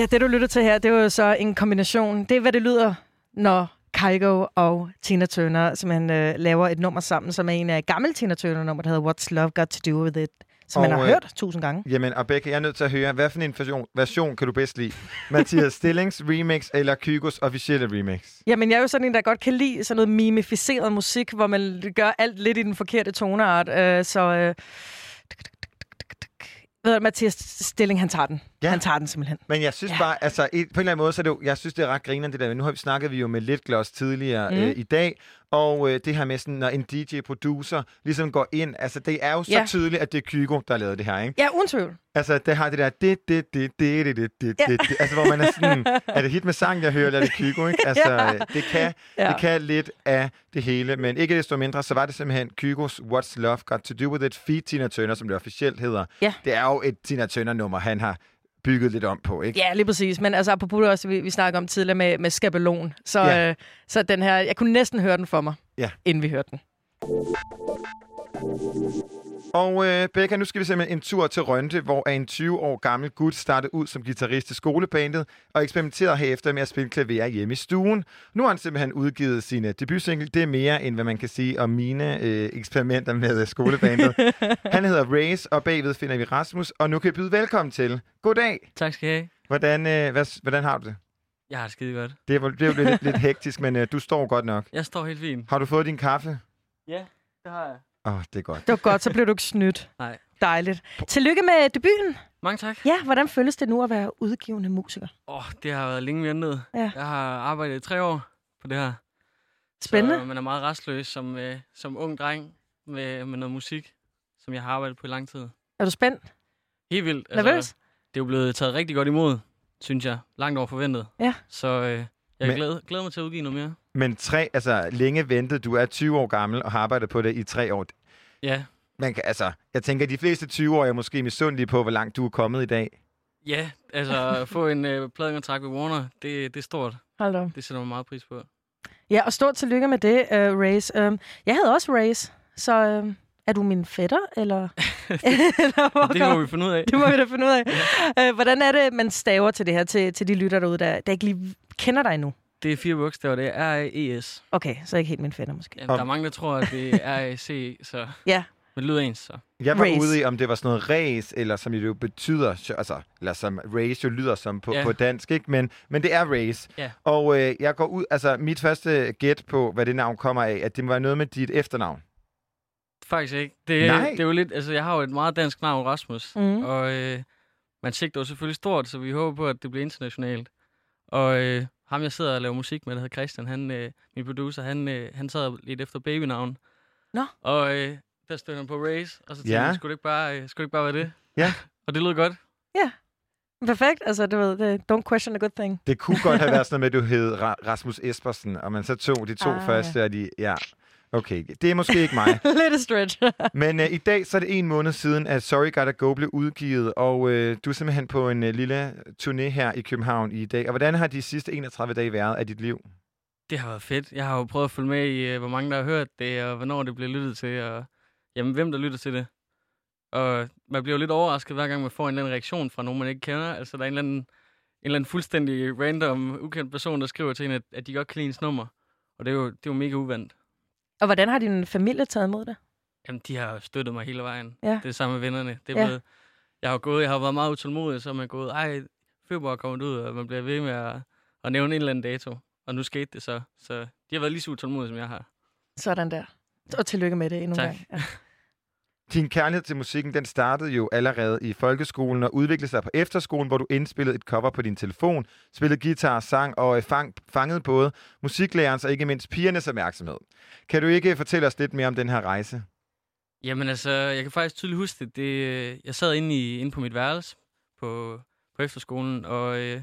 Ja, det du lytter til her, det var jo så en kombination. Det er, hvad det lyder, når Kygo og Tina Turner simpelthen øh, laver et nummer sammen, som er en af gammel Tina Turner-nummer, der hedder What's Love Got To Do With It, som man Og, har øh, hørt tusind gange. Jamen, og Becca, jeg er nødt til at høre, hvad for en version, version kan du bedst lide? Mathias Stillings remix eller Kygos officielle remix? Jamen, jeg er jo sådan en, der godt kan lide sådan noget mimificeret musik, hvor man gør alt lidt i den forkerte toneart. Øh, så øh, ved du, Mathias Stilling, han tager den. Ja. Han tager den simpelthen. Men jeg synes ja. bare, altså et, på en eller anden måde, så er det jo, jeg synes, det er ret grinerende det der. Nu har vi snakket vi jo med lidt gloss tidligere Mm. øh, i dag, og øh, det her med sådan, når en DJ-producer ligesom går ind, altså det er jo så Ja. tydeligt, at det er Kygo, der har lavet det her, ikke? Ja, uden tvivl. Altså, det har det der, det, det, det, det, det, det, det, Ja. det, det, altså hvor man er sådan, er det hit med sang, jeg hører, eller er det Kygo, ikke? Altså, Ja. øh, det kan, Ja. det kan lidt af det hele, men ikke desto mindre, så var det simpelthen Kygos What's Love Got To Do With It, feat Tina Turner, som det officielt hedder. Ja. Det er jo et Tina Turner-nummer, han har bygget lidt om på, ikke? Ja, lige præcis. Men altså, apropos også, vi, vi snakker om tidligere med, med skabelon. Så, Ja. øh, så den her, jeg kunne næsten høre den for mig, Ja. inden vi hørte den. Og øh, Becca, nu skal vi simpelthen en tur til Rønte, hvor en 20 år gammel gut startede ud som guitarist i skolebandet og eksperimenterede herefter med at spille klaver hjemme i stuen. Nu har han simpelthen udgivet sin øh, debutsingle. Det er mere end hvad man kan sige om mine øh, eksperimenter med øh, skolebandet. han hedder Race, og bagved finder vi Rasmus, og nu kan jeg byde velkommen til. Goddag. Tak skal I have. Hvordan, øh, hvad, hvordan har du det? Jeg har det skide godt. Det er, det er jo lidt, lidt hektisk, men øh, du står godt nok. Jeg står helt fint. Har du fået din kaffe? Ja, det har jeg. Åh, oh, det er godt. Det var godt, så blev du ikke snydt. Nej. Dejligt. Tillykke med debuten. Mange tak. Ja, hvordan føles det nu at være udgivende musiker? Åh, oh, det har været længe ventet. Ja. Jeg har arbejdet i tre år på det her. Spændende. Så man er meget restløs som, øh, som ung dreng med, med noget musik, som jeg har arbejdet på i lang tid. Er du spændt? Helt vildt. Nervøs? det er jo blevet taget rigtig godt imod, synes jeg. Langt over forventet. Ja. Så øh, jeg Men- glæder, glæder mig til at udgive noget mere. Men tre, altså længe ventet. Du er 20 år gammel og har arbejdet på det i tre år. Ja. Man kan, altså, jeg tænker, at de fleste 20 år er måske misundelige på, hvor langt du er kommet i dag. Ja, altså at få en øh, pladekontrakt ved Warner, det, det er stort. Hold da op. Det sætter man meget pris på. Ja, og stort tillykke med det, uh, Race. Um, jeg havde også Race, så um, er du min fætter, eller? eller Det må vi finde ud af. Det må vi da finde ud af. Uh, hvordan er det, man staver til det her, til, til de lytter derude, der, der ikke lige kender dig endnu? Det er fire bogstaver, det er R-A-E-S. Okay, så ikke helt min fætter måske. Ja, der er mange, der tror, at det er R-A-C, så... Ja. Men det lyder ens, så. Jeg var Race. ude i, om det var sådan noget race, eller som jo betyder, altså, eller som race jo lyder som på, Ja. på dansk, ikke? Men, men det er race. Ja. Og øh, jeg går ud, altså mit første gæt på, hvad det navn kommer af, at det må være noget med dit efternavn. Faktisk ikke. Det, Nej. det er jo lidt... Altså, jeg har jo et meget dansk navn, Rasmus. Mhm. Og øh, man sigter jo selvfølgelig stort, så vi håber på, at det bliver internationalt. Og øh, ham, jeg sidder og laver musik med, der hedder Christian, han, øh, min producer, han, øh, han sad lidt efter babynavn. Nå. Og øh, der stod han på Race, og så tænkte Ja. ja. jeg, skulle det, ikke bare, øh, skulle det ikke bare være det? Ja. og det lød godt. Ja, perfekt. Altså, du ved, det, don't question a good thing. Det kunne godt have været sådan noget med, at du hed Ra- Rasmus Espersen, og man så tog de to Ah, første, og de, ja, okay. Det er måske ikke mig. Lidt stretch. Men øh, i dag så er det en måned siden, at Sorry Gotta Go blev udgivet, og øh, du er simpelthen på en øh, lille turné her i København i dag. Og hvordan har de sidste 31 dage været af dit liv? Det har været fedt. Jeg har jo prøvet at følge med i, øh, hvor mange der har hørt det, og hvornår det bliver lyttet til, og jamen, hvem der lytter til det. Og man bliver jo lidt overrasket, hver gang man får en eller anden reaktion fra nogen, man ikke kender. Altså, der er en eller anden, en eller anden fuldstændig random, ukendt person, der skriver til en, at, at de godt kan lide ens nummer. Og det er jo, det er jo mega uvandt. Og hvordan har din familie taget imod det? Jamen, de har støttet mig hele vejen. Ja. Det er det samme med vennerne. Det er Ja. blevet, jeg har gået, jeg har været meget utålmodig, så er man gået, ej, februar kommer ud, og man bliver ved med at, at nævne en eller anden dato. Og nu skete det så. Så de har været lige så utålmodige, som jeg har. Sådan der. Og tillykke med det endnu en Tak. gang. Ja. Din kærlighed til musikken, den startede jo allerede i folkeskolen og udviklede sig på efterskolen, hvor du indspillede et cover på din telefon, spillede guitar, sang og øh, fang, fangede både musiklærerens og ikke mindst pigernes opmærksomhed. Kan du ikke fortælle os lidt mere om den her rejse? Jamen altså, jeg kan faktisk tydeligt huske det. det øh, jeg sad inde, i, inde på mit værelse på, på efterskolen, og øh,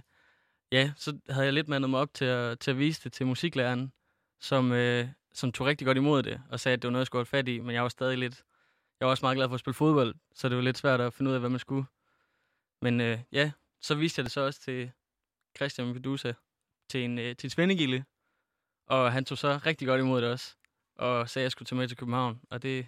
ja, så havde jeg lidt mandet mig op til at, til at vise det til musiklæreren, som, øh, som tog rigtig godt imod det, og sagde, at det var noget, jeg skulle holde fat i, men jeg var stadig lidt... Jeg var også meget glad for at spille fodbold, så det var lidt svært at finde ud af, hvad man skulle. Men øh, ja, så viste jeg det så også til Christian Medusa, til en, øh, til en svendegilde, og han tog så rigtig godt imod det også, og sagde, at jeg skulle tage med til København, og det,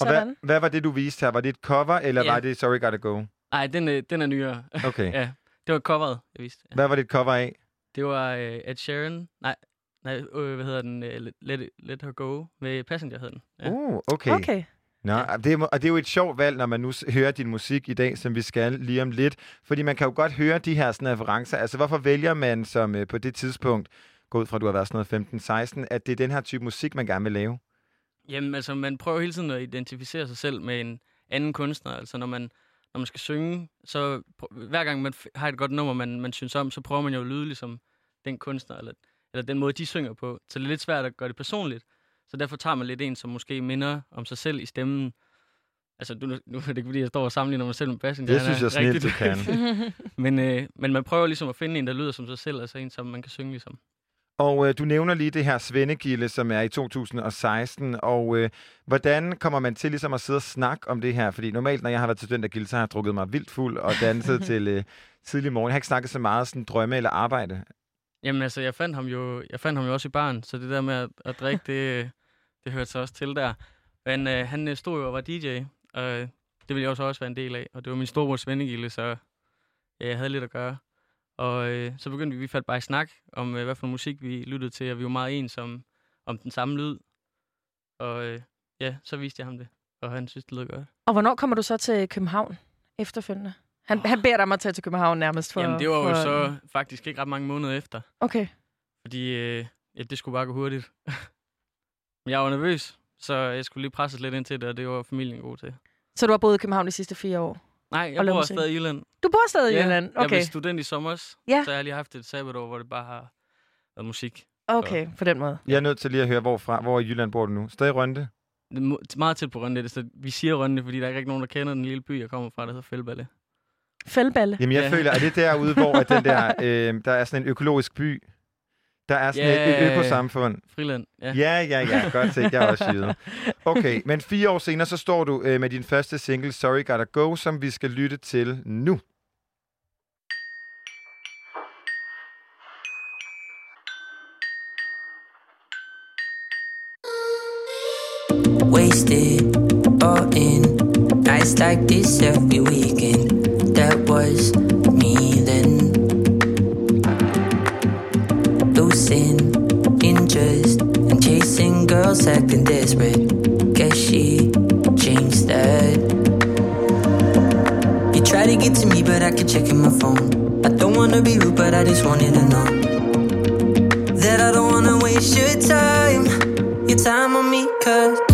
Og hvad, hvad var det, du viste her? Var det et cover, eller Ja. var det Sorry Gotta Go? Nej, den, er- den er nyere. Okay. ja, det var coveret, jeg viste. Ja. Hvad var det et cover af? Det var uh, Ed Sheeran. Nej, nej øh, hvad hedder den? Uh, let, let Her Go med Passenger hed den. Ja. Uh, okay. Okay. Nå, det er, og det er jo et sjovt valg, når man nu hører din musik i dag, som vi skal lige om lidt. Fordi man kan jo godt høre de her sådan, referencer. Altså, hvorfor vælger man som øh, på det tidspunkt, gå ud fra, at du har været sådan noget 15-16, at det er den her type musik, man gerne vil lave? Jamen, altså, man prøver hele tiden at identificere sig selv med en anden kunstner. Altså, når man, når man skal synge, så hver gang man har et godt nummer, man, man synes om, så prøver man jo at lyde ligesom den kunstner, eller, eller den måde, de synger på. Så det er lidt svært at gøre det personligt. Så derfor tager man lidt en, som måske minder om sig selv i stemmen. Altså, nu, nu er det ikke, fordi jeg står og sammenligner mig selv med Passenger. Det er synes jeg snilt, du dygtig. men, øh, men man prøver ligesom at finde en, der lyder som sig selv, altså en, som man kan synge ligesom. Og øh, du nævner lige det her Svendegilde, som er i 2016, og øh, hvordan kommer man til ligesom at sidde og snakke om det her? Fordi normalt, når jeg har været til studentergilde, så har jeg drukket mig vildt fuld og danset til øh, tidlig morgen. Jeg har ikke snakket så meget sådan drømme eller arbejde. Jamen altså, jeg fandt ham jo, jeg fandt ham jo også i barn, så det der med at, at drikke, det, det hørte sig også til der. Men øh, han øh, stod jo og var DJ, Og øh, det ville jeg også også være en del af. Og det var min storebrors vennegilde, så ja, jeg havde lidt at gøre. Og øh, så begyndte vi, vi faldt bare i snak om, øh, hvad for musik vi lyttede til, og vi var meget ens om, om den samme lyd. Og øh, ja, så viste jeg ham det, og han synes, det lød godt. Og hvornår kommer du så til København efterfølgende? Han, han beder dig om at tage til København nærmest for... Jamen, det var jo for, så faktisk ikke ret mange måneder efter. Okay. Fordi øh, ja, det skulle bare gå hurtigt. Men jeg var nervøs, så jeg skulle lige presses lidt ind til det, og det var familien god til. Så du har boet i København de sidste fire år? Nej, jeg bor stadig i Jylland. Du bor stadig i ja, Jylland? Jeg Okay. blev student i sommer, Ja. så jeg har lige haft et sabbatår, hvor det bare har været musik. Okay, på den måde. Jeg er nødt til lige at høre, hvorfra. Hvor i Jylland bor du nu? Stadig er mo- meget tæt på Rønne, så vi siger Rønne, fordi der er ikke nogen, der kender den lille by, jeg kommer fra, der hedder Fældballe. Fældballe? Jamen, jeg Ja. ja. føler, at det er derude, hvor at den der, øh, der er sådan en økologisk by. Der er sådan et, et økosamfund. Friland, ja. Ja, ja, ja. Godt set. Jeg er også jyde. Okay, men fire år senere, så står du øh, med din første single, Sorry Gotta Go, som vi skal lytte til nu. wasted all in nights like this every weekend. That was girls acting desperate. Guess she changed that. You try to get to me, but I keep checking my phone. I don't wanna be rude, but I just wanted to know that I don't wanna waste your time, your time on me, cause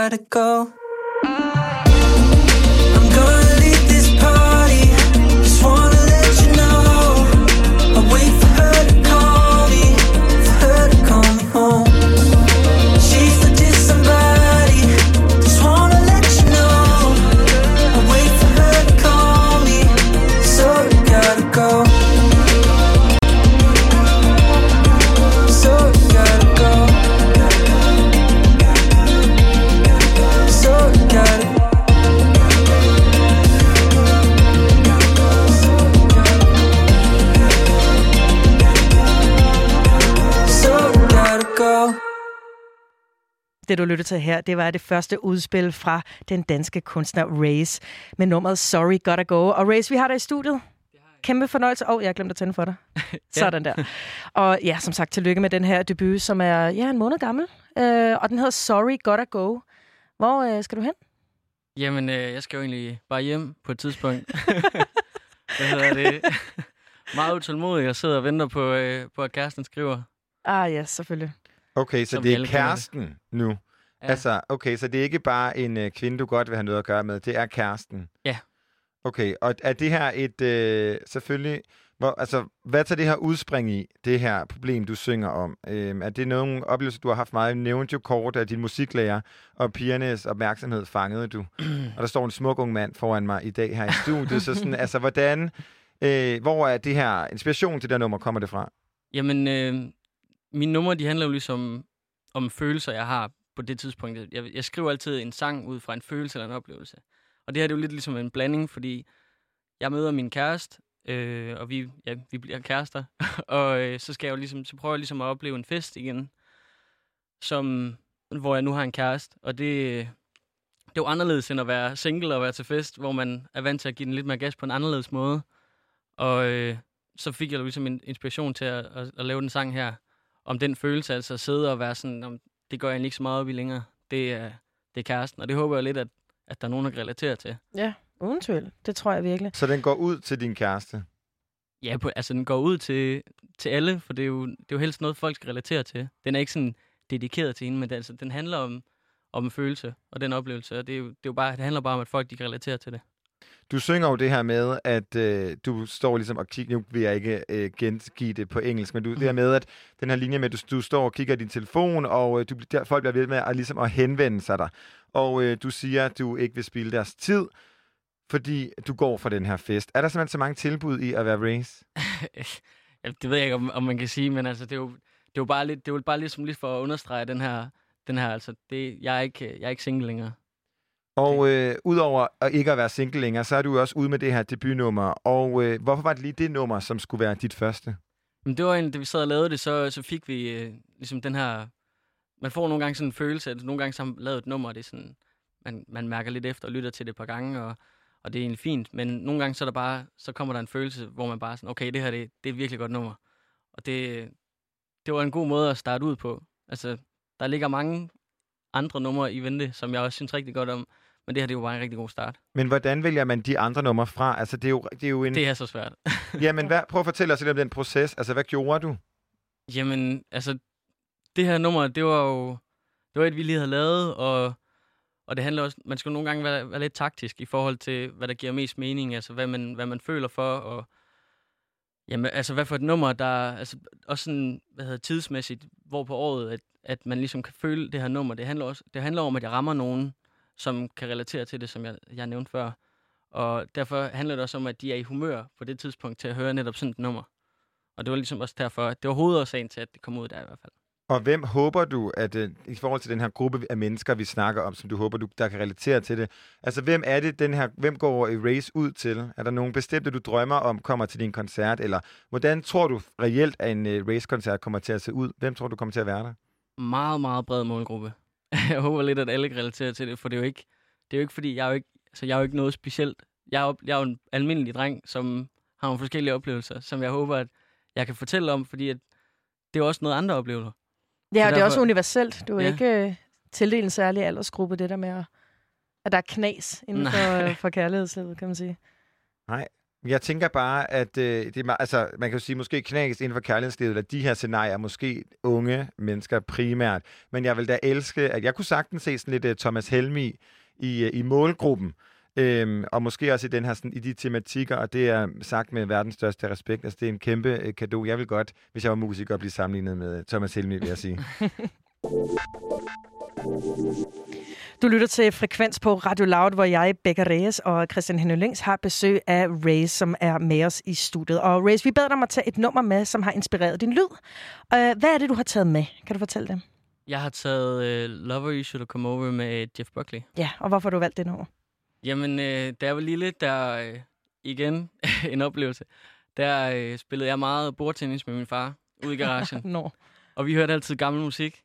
gotta go. Du lytter til her, det var det første udspil fra den danske kunstner Race med nummeret Sorry Gotta Go. Og Race, vi har dig i studiet. Kæmpe fornøjelse. Åh, oh, jeg har glemt at tænde for dig. Sådan der. Og ja, som sagt, tillykke med den her debut, som er ja, en måned gammel. Øh, og den hedder Sorry Gotta Go. Hvor øh, skal du hen? Jamen, øh, jeg skal jo egentlig bare hjem på et tidspunkt. Hvad hedder det? Meget utålmodig. Jeg sidder og venter på, øh, på at kæresten skriver. Ah ja, selvfølgelig. Okay, så Som det er kender det. kæresten nu. Ja. Altså, okay, så det er ikke bare en øh, kvinde, du godt vil have noget at gøre med. Det er kæresten. Ja. Okay, og er det her et, øh, selvfølgelig, hvor, altså, hvad tager det her udspring i, det her problem, du synger om? Øhm, er det nogle oplevelser, du har haft meget? Jeg nævnte jo kort af din musiklærer, og pigernes opmærksomhed fangede du. og der står en smuk ung mand foran mig i dag her i studiet, så sådan, altså, hvordan, øh, hvor er det her inspiration til det her nummer, kommer det fra? Jamen, øh, mine numre, de handler jo ligesom om følelser, jeg har på det tidspunkt. Jeg, jeg skriver altid en sang ud fra en følelse eller en oplevelse. Og det her det er jo lidt ligesom en blanding, fordi jeg møder min kæreste, øh, og vi, ja, vi bliver kærester. og øh, så skal jeg jo ligesom, så prøver jeg ligesom at opleve en fest igen, som, hvor jeg nu har en kæreste. Og det, det er jo anderledes end at være single og være til fest, hvor man er vant til at give den lidt mere gas på en anderledes måde. Og øh, så fik jeg jo ligesom en inspiration til at, at, at lave den sang her, om den følelse, altså at sidde og være sådan, om, det går jeg egentlig ikke så meget op i længere. Det er, det er kæresten, og det håber jeg lidt, at, at der er nogen, der kan relatere til. Ja, uden tvivl. Det tror jeg virkelig. Så den går ud til din kæreste? Ja, på, altså den går ud til, til alle, for det er, jo, det er jo helst noget, folk skal relatere til. Den er ikke sådan dedikeret til hende, men det, altså, den handler om, om en følelse og den oplevelse, og det, er jo, det, er jo bare, det handler bare om, at folk de kan relatere til det. Du synger jo det her med, at øh, du står ligesom og kigger, nu vil jeg ikke øh, gengive det på engelsk, men du, det her med, at den her linje med, at du, du står og kigger i din telefon, og øh, du, der, folk bliver ved med at, ligesom at henvende sig dig. Og øh, du siger, at du ikke vil spille deres tid, fordi du går fra den her fest. Er der simpelthen så mange tilbud i at være race? Det ved jeg ikke, om, om man kan sige, men altså, det er jo, det er jo bare lidt, det er jo bare ligesom lidt for at understrege den her, den her altså, det, jeg, er ikke, jeg er ikke single længere. Og øh, udover at ikke at være single længere, så er du også ude med det her debutnummer. Og øh, hvorfor var det lige det nummer, som skulle være dit første? Men det var egentlig, da vi sad og lavede det, så, så fik vi øh, ligesom den her... Man får nogle gange sådan en følelse, at nogle gange så har man lavet et nummer, og det er sådan, man, man mærker lidt efter og lytter til det et par gange, og, og det er egentlig fint. Men nogle gange så, er der bare, så kommer der en følelse, hvor man bare sådan, okay, det her det, det er et virkelig godt nummer. Og det, det var en god måde at starte ud på. Altså, der ligger mange andre numre i vente, som jeg også synes rigtig godt om. Men det her det er jo bare en rigtig god start. Men hvordan vælger man de andre numre fra? Altså, det er jo, det er jo en... Det er så svært. Jamen, hvad, prøv at fortælle os lidt om den proces. Altså, hvad gjorde du? Jamen, altså, det her nummer, det var jo det var et, vi lige havde lavet, og, og det handler også, man skal nogle gange være, være lidt taktisk i forhold til, hvad der giver mest mening, altså hvad man, hvad man føler for, og jamen, altså hvad for et nummer, der altså også sådan, hvad hedder tidsmæssigt, hvor på året, at, at man ligesom kan føle det her nummer. Det handler også, det handler om, at jeg rammer nogen, som kan relatere til det, som jeg, jeg nævnte før. Og derfor handler det også om, at de er i humør på det tidspunkt til at høre netop sådan et nummer. Og det var ligesom også derfor, at det var hovedårsagen til, at det kom ud der i hvert fald. Og hvem håber du, at øh, i forhold til den her gruppe af mennesker, vi snakker om, som du håber, du, der kan relatere til det, altså hvem er det, den her, hvem går Erase ud til? Er der nogen bestemte, du drømmer om, kommer til din koncert? Eller hvordan tror du reelt, at en uh, Race-koncert kommer til at se ud? Hvem tror du kommer til at være der? Meget, meget bred målgruppe. jeg håber lidt, at alle kan relatere til det, for det er jo ikke, det er jo ikke fordi, jeg er jo ikke, altså, jeg er jo ikke noget specielt. Jeg er, jo, jeg er jo en almindelig dreng, som har nogle forskellige oplevelser, som jeg håber, at jeg kan fortælle om, fordi at det er også noget andre oplevelser. Ja, og det er også derfor- universelt. Du er Ja. ja. ikke øh, tildelt en særlig aldersgruppe, det der med, at, at der er knas inden Nej. for, øh, for kærlighedslivet, kan man sige. Nej. Jeg tænker bare, at øh, det er, meget- altså, man kan jo sige, måske knækkes inden for kærlighedslivet, eller de her scenarier, er måske unge mennesker primært. Men jeg vil da elske, at jeg kunne sagtens se sådan lidt uh, Thomas Helmi i, uh, i målgruppen. Øhm, og måske også i, den her, sådan, i de tematikker, og det er sagt med verdens største respekt. Altså, det er en kæmpe øh, gave. Jeg vil godt, hvis jeg var musiker, blive sammenlignet med øh, Thomas Helmi, vil jeg sige. Du lytter til Frekvens på Radio Loud, hvor jeg, Becca Reyes og Christian Henning har besøg af Race, som er med os i studiet. Og Race, vi bad dig om at tage et nummer med, som har inspireret din lyd. Uh, hvad er det, du har taget med? Kan du fortælle det? Jeg har taget uh, Lover You Should Have Come Over med Jeff Buckley. Ja, og hvorfor har du valgt det nummer? Jamen, øh, da jeg var lille, der øh, igen en oplevelse, der øh, spillede jeg meget bordtennis med min far ude i garagen. Nå. Og vi hørte altid gammel musik,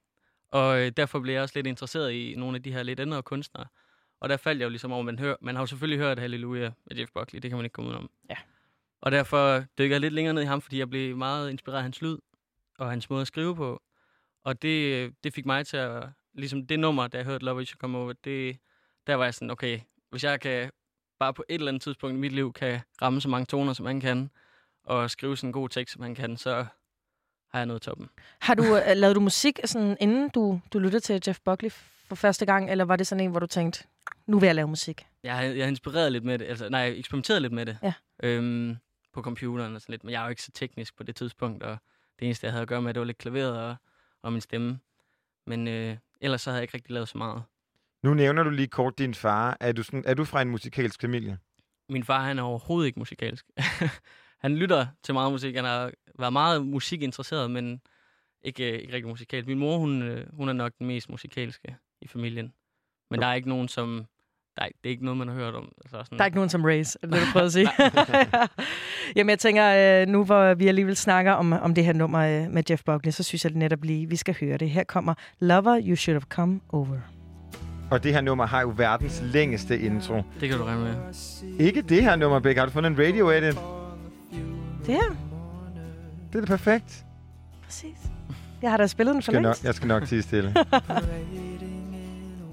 og øh, derfor blev jeg også lidt interesseret i nogle af de her lidt ældre kunstnere. Og der faldt jeg jo ligesom over, man, hører, man har jo selvfølgelig hørt Halleluja med Jeff Buckley, det kan man ikke komme ud om. Ja. Og derfor dykker jeg lidt længere ned i ham, fordi jeg blev meget inspireret af hans lyd og hans måde at skrive på. Og det, øh, det fik mig til at, ligesom det nummer, da jeg hørte Love You Should Come Over, det, der var jeg sådan, okay, hvis jeg kan bare på et eller andet tidspunkt i mit liv kan ramme så mange toner, som han kan, og skrive sådan en god tekst, som han kan, så har jeg nået toppen. Har du uh, lavet du musik, sådan, inden du, du lyttede til Jeff Buckley for første gang, eller var det sådan en, hvor du tænkte, nu vil jeg lave musik? Jeg har, jeg har inspireret lidt med det, altså nej, eksperimenteret lidt med det. Ja. Øhm, på computeren og sådan lidt, men jeg er jo ikke så teknisk på det tidspunkt, og det eneste, jeg havde at gøre med, det var lidt klaveret og, og min stemme. Men øh, ellers så havde jeg ikke rigtig lavet så meget. Nu nævner du lige kort din far. Er du, sådan, er du fra en musikalsk familie? Min far, han er overhovedet ikke musikalsk. han lytter til meget musik. Han har været meget musikinteresseret, men ikke, øh, ikke rigtig musikalsk. Min mor, hun, øh, hun er nok den mest musikalske i familien. Men der er ikke nogen, som Nej, det er ikke noget, man har hørt om. Altså, sådan, Der er ikke nogen som Race, er det det, du prøver at sige? Jamen, jeg tænker, øh, nu hvor vi alligevel snakker om, om det her nummer med Jeff Buckley, så synes jeg det netop lige, vi skal høre det. Her kommer Lover, You Should Have Come Over. Og det her nummer har jo verdens længste intro. Det kan du regne med. Ikke det her nummer, Beck. Har du fundet en radio edit? Det her? Det er da perfekt. Præcis. Jeg har da spillet den for Skal nok, jeg skal nok tige stille. A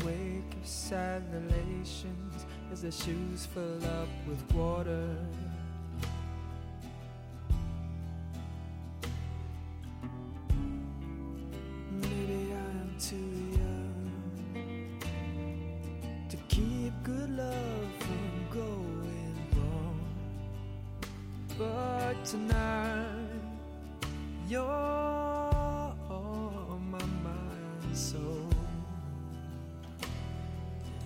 wake of sad relations as their shoes fill up with water. Maybe I'm too young to keep good love But tonight, you're on my mind, so you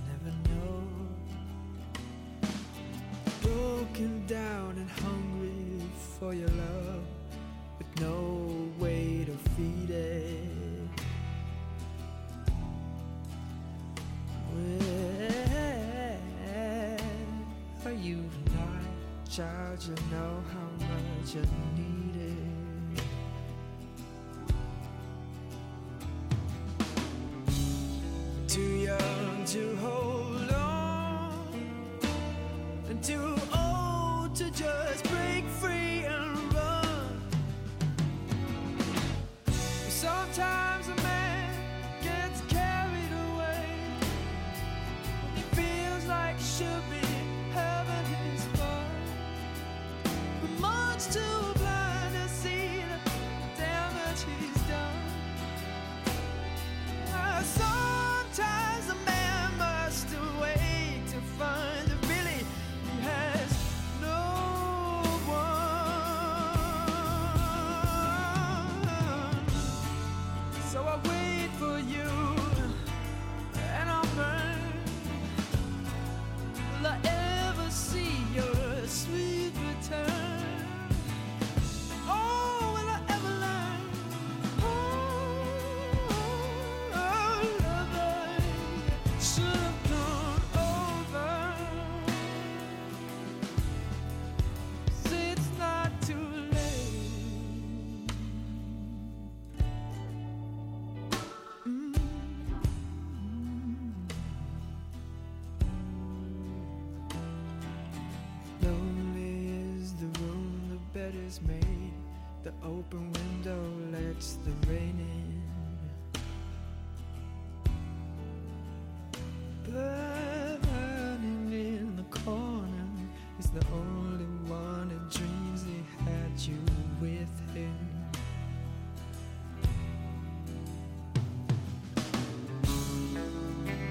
never know. Broken down and hungry for your love, but no tonight, child? You know how much you need is made. The open window lets the rain in. Burning in the corner is the only one that dreams he had you with him.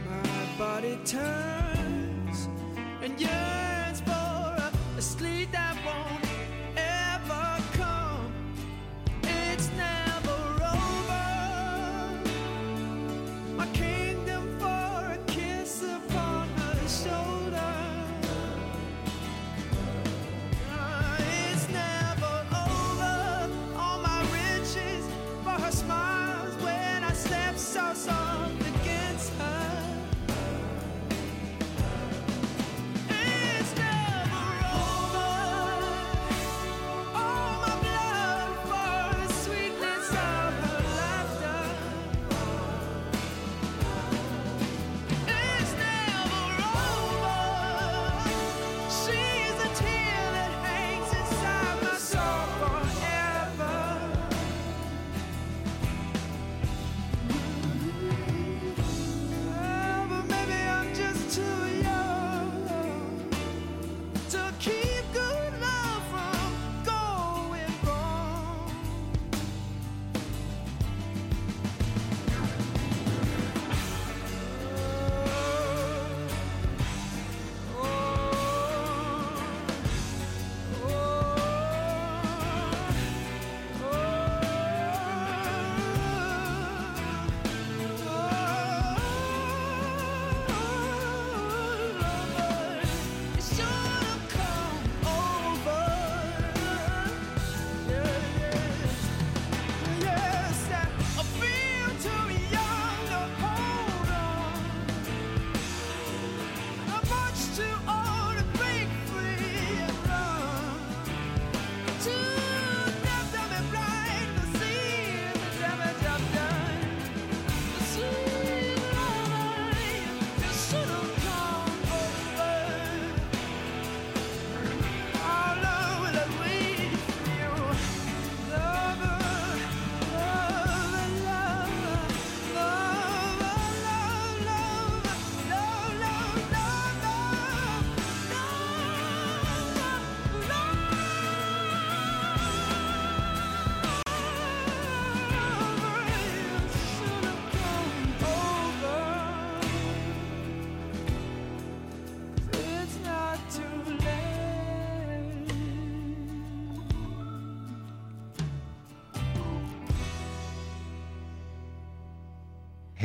My body turns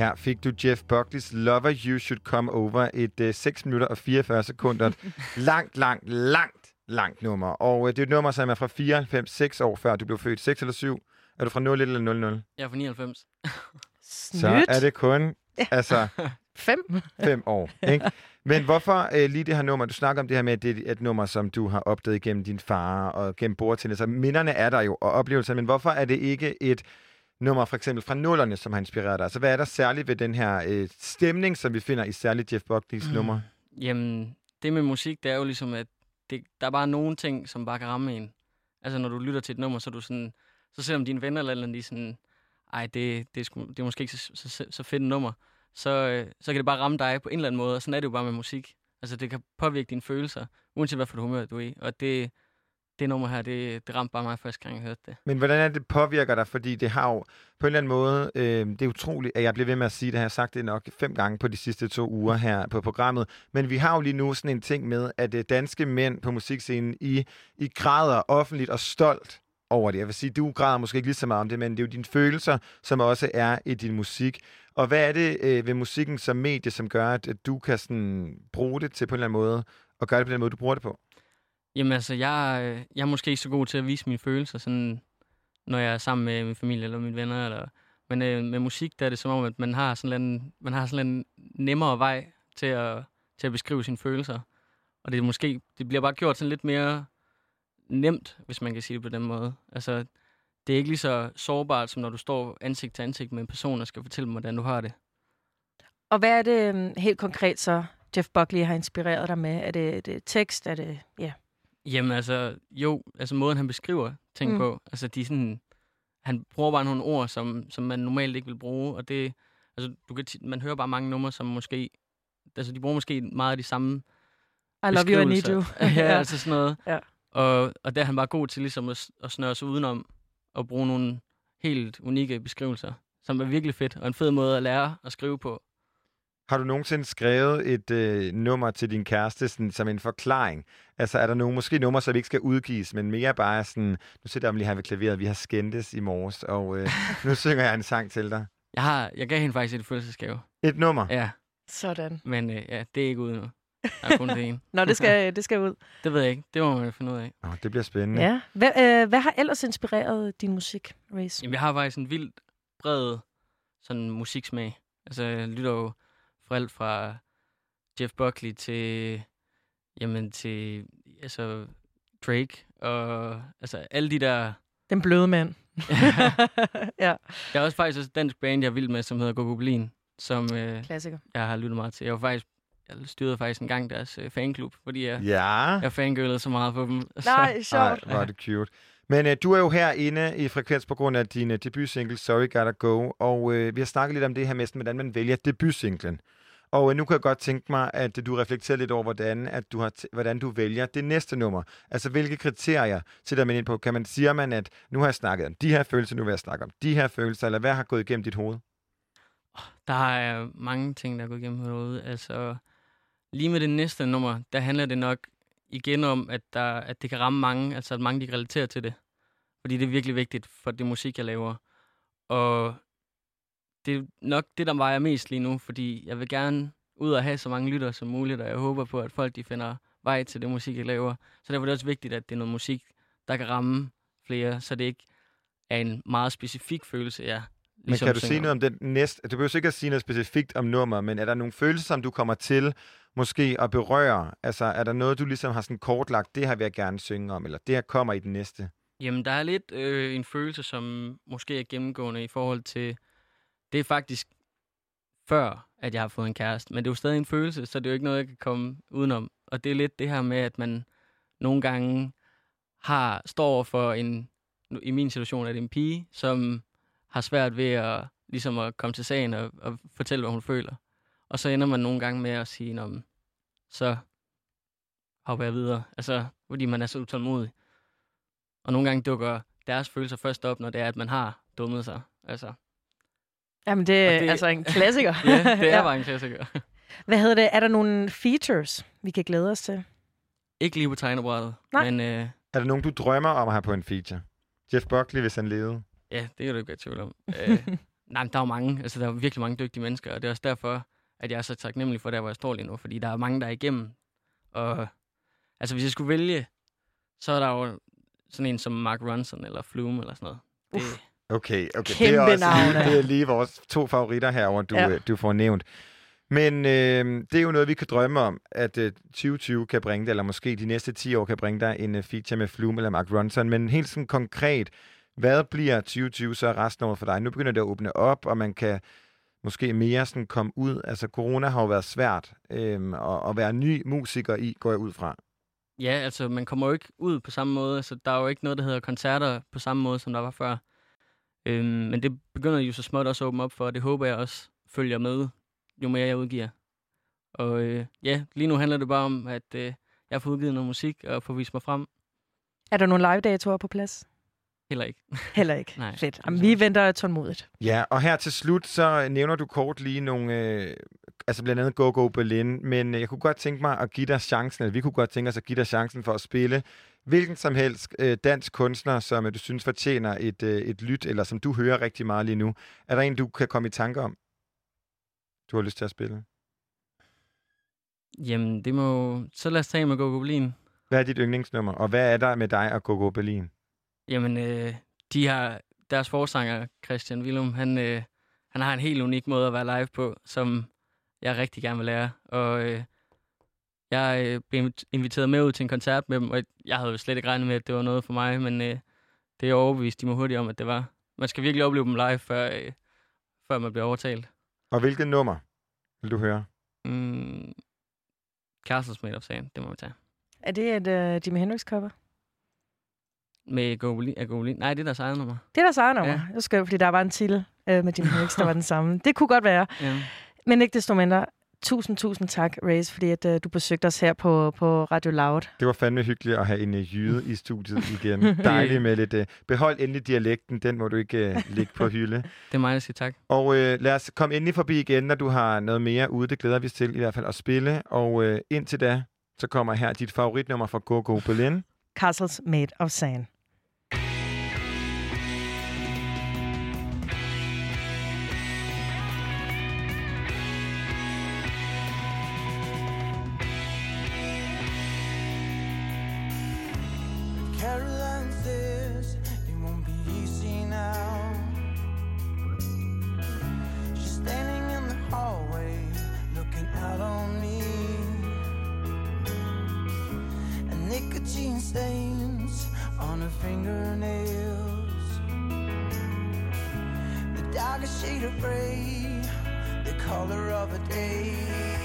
Her fik du Jeff Buckley's Lover You Should Come Over, et øh, 6 minutter og 44 sekunder. langt, langt, langt, langt nummer. Og øh, det er et nummer, som er fra 94, 6 år før du blev født. 6 eller 7? Er du fra 0 eller 00? Jeg er fra 99. Så er det kun altså, Fem. fem år. Ikke? Men hvorfor øh, lige det her nummer? Du snakker om det her med, at det er et nummer, som du har opdaget gennem din far og gennem bordtænder. Så minderne er der jo, og oplevelser. Men hvorfor er det ikke et nummer for eksempel fra nullerne, som har inspireret dig? Altså, hvad er der særligt ved den her øh, stemning, som vi finder i særligt Jeff Buckleys mm. nummer? Jamen, det med musik, det er jo ligesom, at det, der er bare nogle ting, som bare kan ramme en. Altså, når du lytter til et nummer, så er du sådan... Så selvom dine venner eller andet, de sådan... Ej, det, det, er, sgu, det er måske ikke så, så, så fedt et nummer. Så, øh, så kan det bare ramme dig på en eller anden måde. Og sådan er det jo bare med musik. Altså, det kan påvirke dine følelser, uanset hvad for humør du er i. Og det, det nummer her, det, det ramte bare mig første gang, jeg hørte det. Men hvordan er det, påvirker dig? Fordi det har jo på en eller anden måde, øh, det er utroligt, at jeg bliver ved med at sige det, har jeg sagt det nok fem gange på de sidste to uger her på programmet. Men vi har jo lige nu sådan en ting med, at øh, danske mænd på musikscenen, I, I græder offentligt og stolt over det. Jeg vil sige, du græder måske ikke lige så meget om det, men det er jo dine følelser, som også er i din musik. Og hvad er det øh, ved musikken som medie, som gør, at, at du kan sådan, bruge det til på en eller anden måde, og gøre det på den måde, du bruger det på? Jamen altså, jeg, øh, jeg er måske ikke så god til at vise mine følelser, sådan, når jeg er sammen med min familie eller mine venner. Eller, men øh, med musik, der er det som om, at man har sådan en, man har sådan en nemmere vej til at, til at beskrive sine følelser. Og det er måske, det bliver bare gjort sådan lidt mere nemt, hvis man kan sige det på den måde. Altså, det er ikke lige så sårbart, som når du står ansigt til ansigt med en person, og skal fortælle dem, hvordan du har det. Og hvad er det øhm, helt konkret så, Jeff Buckley har inspireret dig med? Er det, er det tekst? Er det... Ja. Jamen altså, jo, altså måden han beskriver ting Mm. på, altså de sådan, han bruger bare nogle ord, som, som man normalt ikke vil bruge, og det, altså du kan, man hører bare mange numre, som måske, altså de bruger måske meget af de samme I love you, I need you. ja, altså sådan noget. Ja. Og, og der er han bare god til ligesom at, at snøre sig udenom, og bruge nogle helt unikke beskrivelser, som er virkelig fedt, og en fed måde at lære at skrive på. Har du nogensinde skrevet et øh, nummer til din kæreste sådan, som en forklaring? Altså er der nogle, måske numre, som ikke skal udgives, men mere bare sådan, nu sidder jeg lige her ved klaveret, vi har skændtes i morges, og øh, nu synger jeg en sang til dig. Jeg, har, jeg gav hende faktisk et følelsesgave. Et nummer? Ja, Sådan. men øh, ja, det er ikke ude nu. Der er kun det ene. Nå, det skal, det skal ud. Det ved jeg ikke. Det må man finde ud af. Oh, det bliver spændende. Ja. Hvad, øh, hvad har ellers inspireret din musik, Race? Jamen, jeg har faktisk en vildt bred sådan musiksmag. Altså, jeg lytter jo fra alt fra Jeff Buckley til, jamen, til, altså, Drake og, altså, alle de der... Den bløde mand. ja. Der er også faktisk også dansk band, jeg er vild med, som hedder Gogoblin, som øh, Klassiker. jeg har lyttet meget til. Jeg var faktisk, jeg styrede faktisk en gang deres øh, fanklub, fordi jeg, Ja. jeg fangirlede så meget på dem. Nej, så, Ej, er det cute. Men øh, du er jo herinde i Frekvens på grund af din øh, debutsingle Sorry Gotta Go, og øh, vi har snakket lidt om det her med, sådan, hvordan man vælger debutsinglen. Og øh, nu kan jeg godt tænke mig, at du reflekterer lidt over, hvordan, at du har t- hvordan du vælger det næste nummer. Altså, hvilke kriterier sætter man ind på? Kan man sige, man, at nu har jeg snakket om de her følelser, nu vil jeg snakke om de her følelser, eller hvad har gået igennem dit hoved? Der er mange ting, der er gået igennem hoved. Altså, lige med det næste nummer, der handler det nok igen om, at, der, at det kan ramme mange, altså at mange de kan relatere til det. Fordi det er virkelig vigtigt for det musik, jeg laver. Og det er nok det, der vejer mest lige nu, fordi jeg vil gerne ud og have så mange lyttere som muligt, og jeg håber på, at folk de finder vej til det musik, jeg laver. Så derfor er det også vigtigt, at det er noget musik, der kan ramme flere, så det ikke er en meget specifik følelse, jeg Men ligesom kan du synger sige noget om den næste... Du behøver ikke at sige noget specifikt om nummer, men er der nogle følelser, som du kommer til måske at berøre? Altså, er der noget, du ligesom har sådan kortlagt, det her vil jeg gerne synge om, eller det her kommer i den næste? Jamen, der er lidt øh, en følelse, som måske er gennemgående i forhold til... Det er faktisk før, at jeg har fået en kæreste, men det er jo stadig en følelse, så det er jo ikke noget, jeg kan komme udenom. Og det er lidt det her med, at man nogle gange har står over for en... I min situation er det en pige, som har svært ved at, ligesom at komme til sagen og, og fortælle, hvad hun føler. Og så ender man nogle gange med at sige, om så hopper jeg videre. Altså, fordi man er så utålmodig. Og nogle gange dukker deres følelser først op, når det er, at man har dummet sig. Altså, Jamen, det er det- altså en klassiker. ja, det er ja. bare en klassiker. Hvad hedder det? Er der nogle features, vi kan glæde os til? Ikke lige på tegnebrættet, Nej. men øh, Er der nogen, du drømmer om at have på en feature? Jeff Buckley, hvis han levede. ja, det kan du ikke være tvivl om. Øh, Nej, men der er jo mange. Altså, der er virkelig mange dygtige mennesker, og det er også derfor, at jeg er så taknemmelig for der, hvor jeg står lige nu. Fordi der er mange, der er igennem. Og altså, hvis jeg skulle vælge, så er der jo sådan en som Mark Ronson eller Flume eller sådan noget. Det, Okay, okay. det, Kæmpe er også, navne. det er lige vores to favoritter herover du, Ja. ja. du får nævnt. Men øh, det er jo noget, vi kan drømme om, at øh, 2020 kan bringe det, eller måske de næste 10 år kan bringe dig en øh, feature med Flume eller Mark Ronson. Men helt sådan konkret, hvad bliver 2020 så resten af året for dig? Nu begynder det at åbne op, og man kan måske mere sådan komme ud. Altså, corona har jo været svært øh, at, at være ny musiker i, går jeg ud fra. Ja, altså man kommer jo ikke ud på samme måde. Altså, der er jo ikke noget, der hedder koncerter på samme måde, som der var før. Øhm, men det begynder jo så småt også at åbne op for, og det håber jeg også følger med, jo mere jeg udgiver. Og øh, ja, lige nu handler det bare om, at øh, jeg får udgivet noget musik og får vist mig frem. Er der nogle live-datoer på plads? Heller ikke. Heller ikke. Nej. Fedt. Jamen, vi venter tålmodigt. Ja, og her til slut, så nævner du kort lige nogle, øh, altså blandt andet Go Go Berlin, men jeg kunne godt tænke mig at give dig chancen, eller vi kunne godt tænke os at give dig chancen for at spille hvilken som helst øh, dansk kunstner, som øh, du synes fortjener et, øh, et lyt, eller som du hører rigtig meget lige nu. Er der en, du kan komme i tanke om, du har lyst til at spille? Jamen, det må... Så lad os tage med Go Go Berlin. Hvad er dit yndlingsnummer, og hvad er der med dig og Go Go Berlin? Jamen, øh, de har... Deres forsanger, Christian Willum, han, øh, han har en helt unik måde at være live på, som jeg rigtig gerne vil lære. Og øh, jeg øh, blev inviteret med ud til en koncert med dem, og jeg havde jo slet ikke regnet med, at det var noget for mig, men øh, det er jeg overbevist de må hurtigt om, at det var. Man skal virkelig opleve dem live, før, øh, før man bliver overtalt. Og hvilket nummer vil du høre? Mm, Castles Made of Sand, det må vi tage. Er det et uh, Jimi Hendrix cover? Med Go Berlin, er Go Berlin. Nej, det er deres eget nummer. Det er deres eget nummer. Ja. Det var skønt, fordi der var en titel uh, med Jimi Hendrix, der var den samme. Det kunne godt være. Ja. Men ikke desto mindre, tusind, tusind tak, Race, fordi at, uh, du besøgte os her på, på Radio Loud. Det var fandme hyggeligt at have en uh, jyde i studiet igen. Dejligt med lidt... Uh, behold endelig dialekten, den må du ikke uh, ligge på hylde. Det er mig, der siger tak. Og uh, lad os komme endelig forbi igen, når du har noget mere ude. Det glæder vi os til i hvert fald at spille. Og uh, indtil da, så kommer her dit favoritnummer fra Go Go Berlin. Castles Made of Sand. Stains on her fingernails. The darkest shade of gray, the color of a day.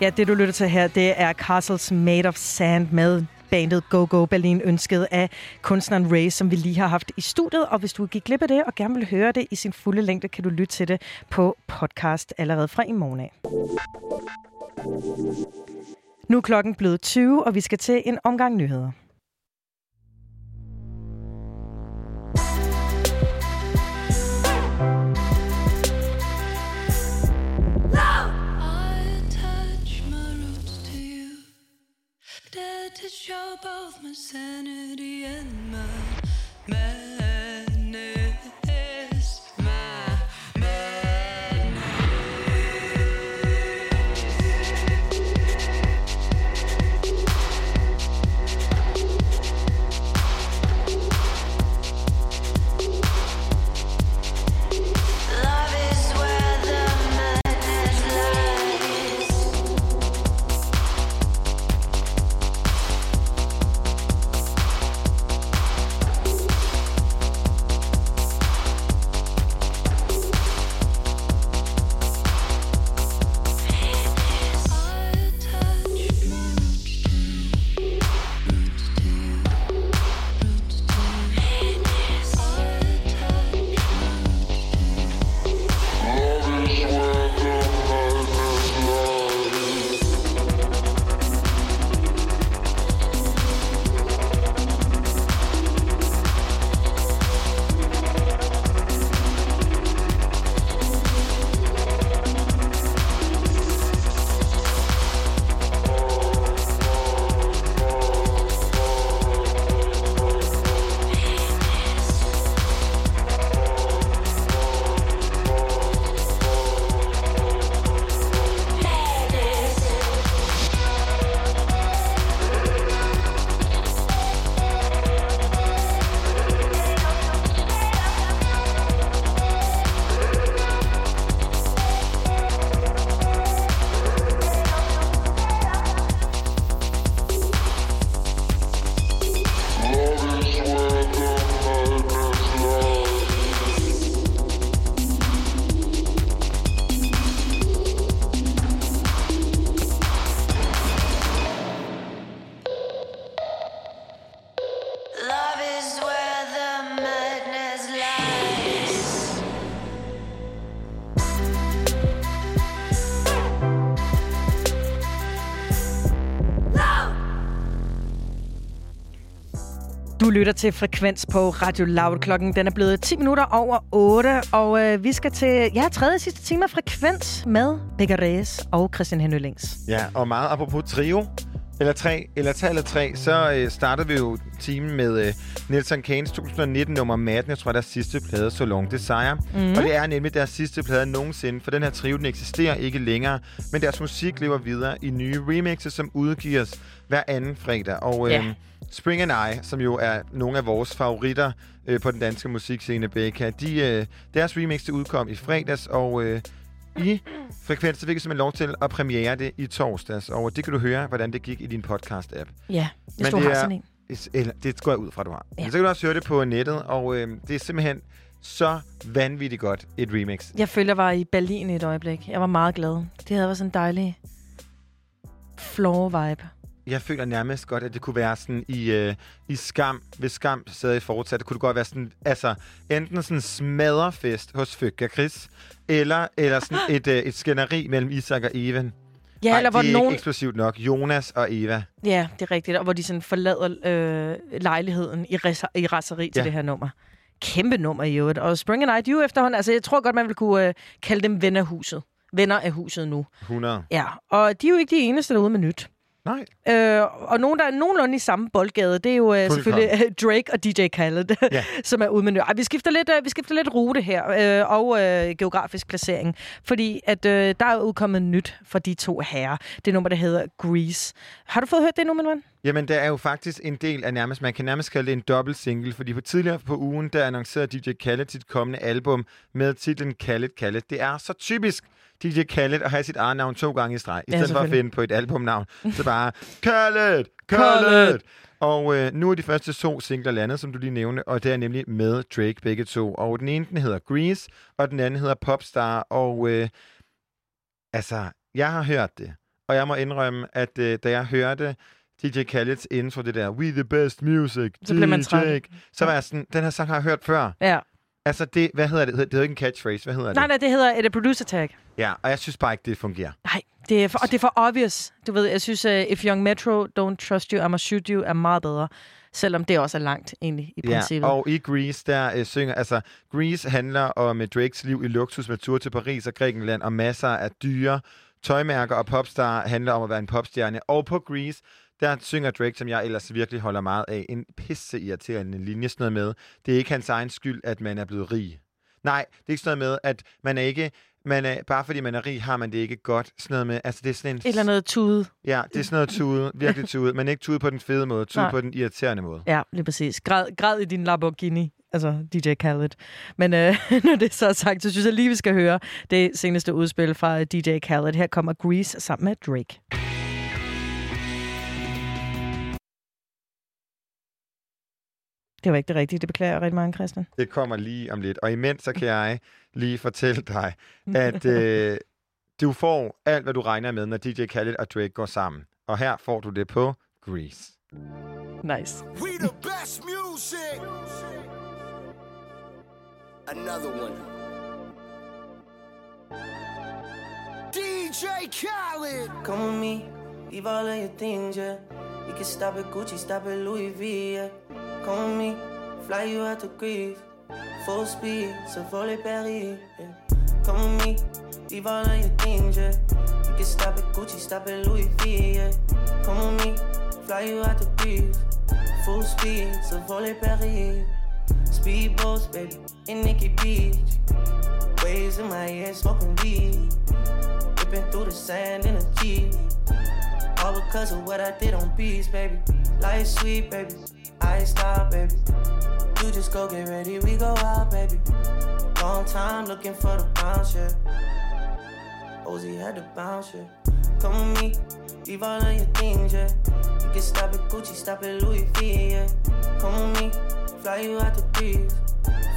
Ja, det du lytter til her, det er Castles Made of Sand med bandet Go Go Berlin, ønsket af kunstneren Ray, som vi lige har haft i studiet. Og hvis du gik glip af det og gerne vil høre det i sin fulde længde, kan du lytte til det på podcast allerede fra i morgen af. Nu er klokken blevet 20, og vi skal til en omgang nyheder. To show both my sanity and my madness. Du lytter til Frekvens på Radio Loud. Klokken den er blevet 10 minutter over 8, og øh, vi skal til ja, tredje sidste time af Frekvens med Begge Reyes og Christian Henølings. Ja, og meget apropos trio, eller tre, eller tallet tre, så øh, startede vi jo timen med øh, Nelson Kanes 2019-nummer Madden. Jeg tror, deres sidste plade, So Long Desire. Mm. Og det er nemlig deres sidste plade nogensinde, for den her trio, den eksisterer ikke længere, men deres musik lever videre i nye remixes, som udgives hver anden fredag. Og øh, Ja. Spring and I, som jo er nogle af vores favoritter øh, på den danske musikscene, Becca, de, øh, deres remix det udkom i fredags, og øh, i Frekvens, fik jeg simpelthen lov til at premiere det i torsdags, og det kan du høre, hvordan det gik i din podcast-app. Ja, hvis Men du det har er- sådan en. Eller, det går jeg ud fra, du har. Ja. Ja. Så kan du også høre det på nettet, og øh, det er simpelthen så vanvittigt godt et remix. Jeg følte, jeg var i Berlin i et øjeblik. Jeg var meget glad. Det havde været sådan en dejlig floor-vibe. Jeg føler nærmest godt, at det kunne være sådan i, øh, i skam, hvis skam stadig fortsat, kunne det godt være sådan, altså, enten sådan en smadrefest hos og Chris, eller, eller sådan et, øh, et skænderi mellem Isak og Even. Ja, Ej, eller hvor det er nogen- ikke eksplosivt nok. Jonas og Eva. Ja, det er rigtigt. Og hvor de sådan forlader øh, lejligheden i, ras- i raseri til Ja. det her nummer. Kæmpe nummer i øvrigt. Og Spring and I, jo efterhånden, altså jeg tror godt, man vil kunne øh, kalde dem venner af huset. Venner af huset nu. 100. Ja, og de er jo ikke de eneste derude med nyt. Nej. Øh, og nogen, der er nogenlunde i samme boldgade, det er jo øh, selvfølgelig øh, Drake og DJ Khaled, Ja. som er ude med. Ej, vi skifter lidt, øh, vi skifter lidt rute her, øh, og øh, geografisk placering. Fordi at øh, der er udkommet nyt for de to herrer. Det nummer, der hedder Grease. Har du fået hørt det nu, min ven? Jamen, der er jo faktisk en del af nærmest, man kan nærmest kalde det en dobbelt single, fordi på tidligere på ugen, der annoncerede DJ Khaled sit kommende album med titlen Khaled Khaled. Det er så typisk DJ Khaled at have sit eget navn to gange i streg, i Ja, stedet for at finde på et albumnavn. Så bare, Khaled! Khaled! Og øh, nu er de første to singler landet, som du lige nævnte, og det er nemlig med Drake begge to. Og den ene, den hedder Grease, og den anden hedder Popstar. Og øh, altså, jeg har hørt det. Og jeg må indrømme, at øh, da jeg hørte DJ Khaled's intro, det der, We the best music, Så man DJ, træt. så var jeg sådan, den her sang har jeg hørt før. Ja. Altså, det, hvad hedder det? Det hedder ikke en catchphrase, hvad hedder Nej, det? nej, det hedder et producer tag. Ja, og jeg synes bare ikke, det fungerer. Nej, det er for, og det er for obvious. Du ved, jeg synes, uh, If Young Metro Don't Trust You, I'ma Shoot You er meget bedre. Selvom det også er langt, egentlig, i princippet. Ja, og i Grease, der øh, synger... Altså, Grease handler om øh, Drakes liv i luksus med tur til Paris og Grækenland og masser af dyre tøjmærker, og Popstar handler om at være en popstjerne. Og på Grease, der synger Drake, som jeg ellers virkelig holder meget af, en pisse irriterende linje, sådan noget med, det er ikke hans egen skyld, at man er blevet rig. Nej, det er ikke sådan noget med, at man er ikke... Man er, bare fordi man er rig, har man det ikke godt. Sådan noget med, altså det er sådan en... Eller andet tude. Ja, det er sådan noget tude, virkelig tude, men ikke tude på den fede måde, tude Nej. på den irriterende måde. Ja, lige præcis. Græd, græd i din Lamborghini. Altså DJ Khaled. Men øh, når det så er sagt, så synes jeg lige, vi skal høre det seneste udspil fra DJ Khaled. Her kommer Grease sammen med Drake. Det var ikke det rigtige. Det beklager jeg rigtig meget, Christian. Det kommer lige om lidt. Og imens så kan jeg lige fortælle dig, at øh, du får alt, hvad du regner med, når DJ Khaled og Drake går sammen. Og her får du det på Grease. Nice. We the best music. Another one. DJ Khaled. Come with me, leave all of your things, yeah. You can stop at Gucci, stop at Louis V, yeah. Come with me, fly you out to Greece. Full speed, so volley Paris, yeah. Come with me, leave all of your things, yeah. You can stop at Gucci, stop at Louis V, yeah. Come with me, fly you out to Greece. Full speed, so volley Paris. Speedboats, baby, in Nikki Beach. Waves in my head, smoking weed. Ripping through the sand in a Jeep. All because of what I did on beats, baby. Life sweet, baby. I stop, baby. You just go get ready, we go out, baby. Long time looking for the bounce, yeah. Ozzy had to bounce, yeah. Come with me, leave all of your things, yeah. You can stop at Gucci, stop at Louis V, yeah. Come with me, fly you out to Greece.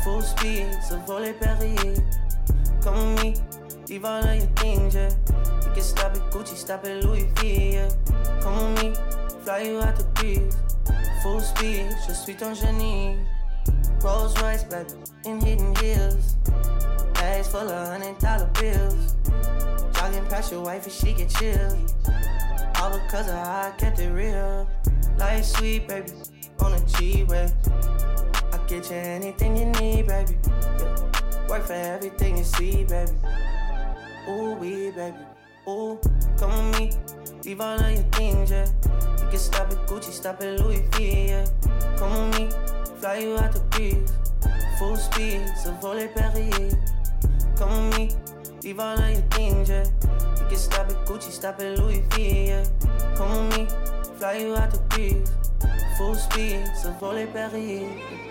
Full speed, so volley Paris. Come with me, leave all of your things, yeah. You can stop at Gucci, stop at Louis V, yeah. Come with me, fly you out to Greece. Full speed, je suis ton génie. Rolls Royce, baby, in hidden hills. Bags full of hundred dollar bills. Jogging past your wife and she get chill. All because of how I kept it real. Life sweet, baby, on a G-way. I get you anything you need, baby. Yeah. Work for everything you see, baby. Ooh, we, baby. Ooh, come with me. Leave all of your things, yeah. You can stop at Gucci, stop at Louis V, yeah. Come with me. Fly you out to Greece. Full speed, so volley Paris. Come with me. Leave all of your things, yeah. You can stop at Gucci, stop at Louis V, yeah. Come with me. Fly you out to Greece. Full speed, so volley Paris.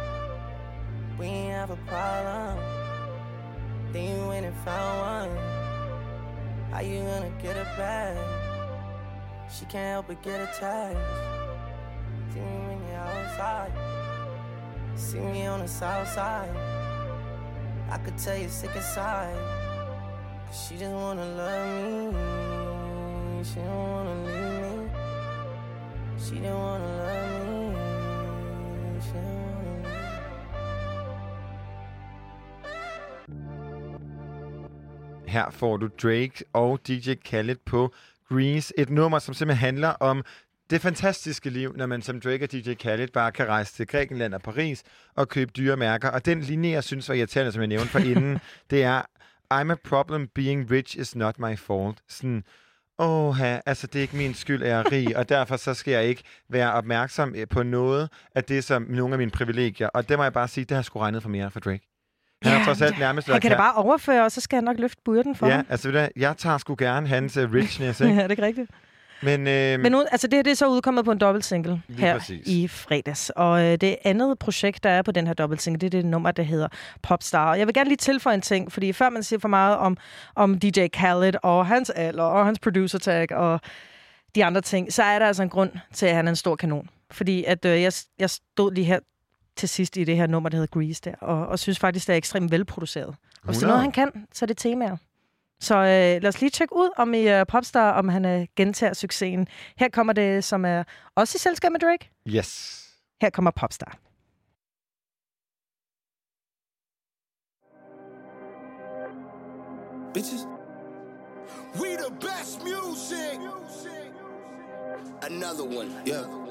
We ain't have a problem. Then you went and found one. How you gonna get it back? She can't help but get attached. See me when you're outside. See me on the south side. I could tell you're sick inside. Cause she just wanna love me. She don't wanna leave me. She don't wanna love me. Her får du Drake og DJ Khaled på Grease. Et nummer, som simpelthen handler om det fantastiske liv, når man som Drake og DJ Khaled bare kan rejse til Grækenland og Paris og købe dyre mærker. Og den linje, jeg synes var irriterende, som jeg nævnte for inden, det er, I'm a problem, being rich is not my fault. Sådan, åh, altså det er ikke min skyld, at jeg er rig, og derfor så skal jeg ikke være opmærksom øh, på noget af det, som nogle af mine privilegier. Og det må jeg bare sige, det har jeg sgu regnet for mere for Drake. Han har trods alt nærmest Han kan da bare overføre, og så skal han nok løfte byrden for Ja, ham. altså ved du hvad, jeg tager sgu gerne hans uh, richness, ikke? ja, det er ikke rigtigt. Men, øh, Men nu, altså det her det er så udkommet på en dobbeltsingle Lige her præcis. i fredags. Og øh, det andet projekt, der er på den her dobbeltsingle, det er det nummer, der hedder Popstar. Og jeg vil gerne lige tilføje en ting, fordi før man siger for meget om, om DJ Khaled og hans alder og hans producer tag og de andre ting, så er der altså en grund til, at han er en stor kanon. Fordi at øh, jeg, jeg stod lige her til sidst i det her nummer, der hedder Grease der, og, og synes faktisk, det er ekstremt velproduceret. Og hvis der er 100. noget, han kan, så er det temaer. Så øh, lad os lige tjekke ud om i uh, Popstar, om han uh, gentager succesen. Her kommer det, som er også i selskab med Drake. Yes. Her kommer Popstar. Bitches. We the best music. Another one. Yeah.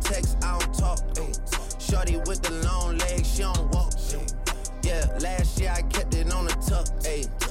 Shorty with the long legs, she don't walk. Yeah, last year I kept it on the tuck. Ay.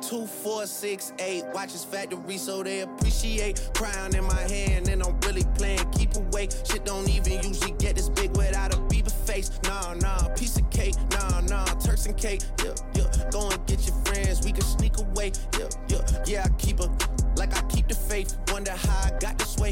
Two, four, six, eight. Watches factory so they appreciate. Crown in my hand and I'm really playing. Keep away. Shit don't even usually get this big without a Bieber face. Nah, nah, piece of cake. Nah, nah, Turks and cake. Yeah, yeah. Go and get your friends. We can sneak away. Yeah, yeah. Yeah, I keep a like I keep the faith. Wonder how I.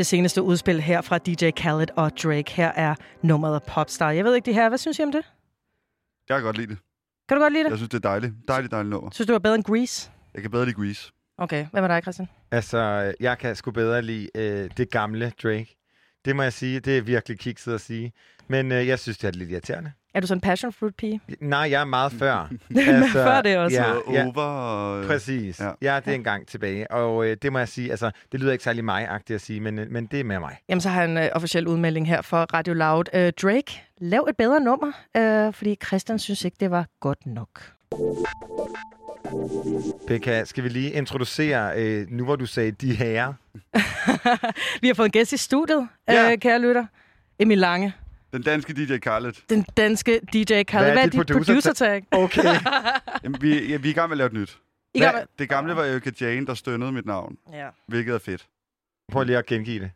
Det seneste udspil her fra DJ Khaled og Drake. Her er nummeret Popstar. Jeg ved ikke det her. Hvad synes I om det? Jeg kan godt lide det. Kan du godt lide det? Jeg synes, det er dejligt. Dejligt, dejligt nummer. Synes du, det var bedre end Grease? Jeg kan bedre lide Grease. Okay, hvad med dig, Christian? Altså, jeg kan sgu bedre lide øh, det gamle Drake. Det må jeg sige, det er virkelig kikset at sige. Men øh, jeg synes, det er lidt irriterende. Er du sådan en passion fruit pige? Nej, jeg er meget før. Før det også. Ja, ja, Over og... præcis. Ja. Ja, det er en gang tilbage. Og øh, det må jeg sige, altså, det lyder ikke særlig mig-agtigt at sige, men, øh, men det er med mig. Jamen, så har jeg en øh, officiel udmelding her for Radio Loud. Øh, Drake, lav et bedre nummer, øh, fordi Christian synes ikke, det var godt nok. Becca, skal vi lige introducere, øh, nu hvor du sagde de herrer. Vi har fået en gæst i studiet, Ja. øh, kære lytter. Emil Lange, Den danske DJ Khaled. den danske DJ Khaled. Hvad er dit producer-tag? Okay. Jamen, vi, ja, vi er i gang med at lave et nyt. I gang med- Det gamle var Erika Jane, der stønnede mit navn. Ja. Hvilket er fedt. Prøv lige at gengive det.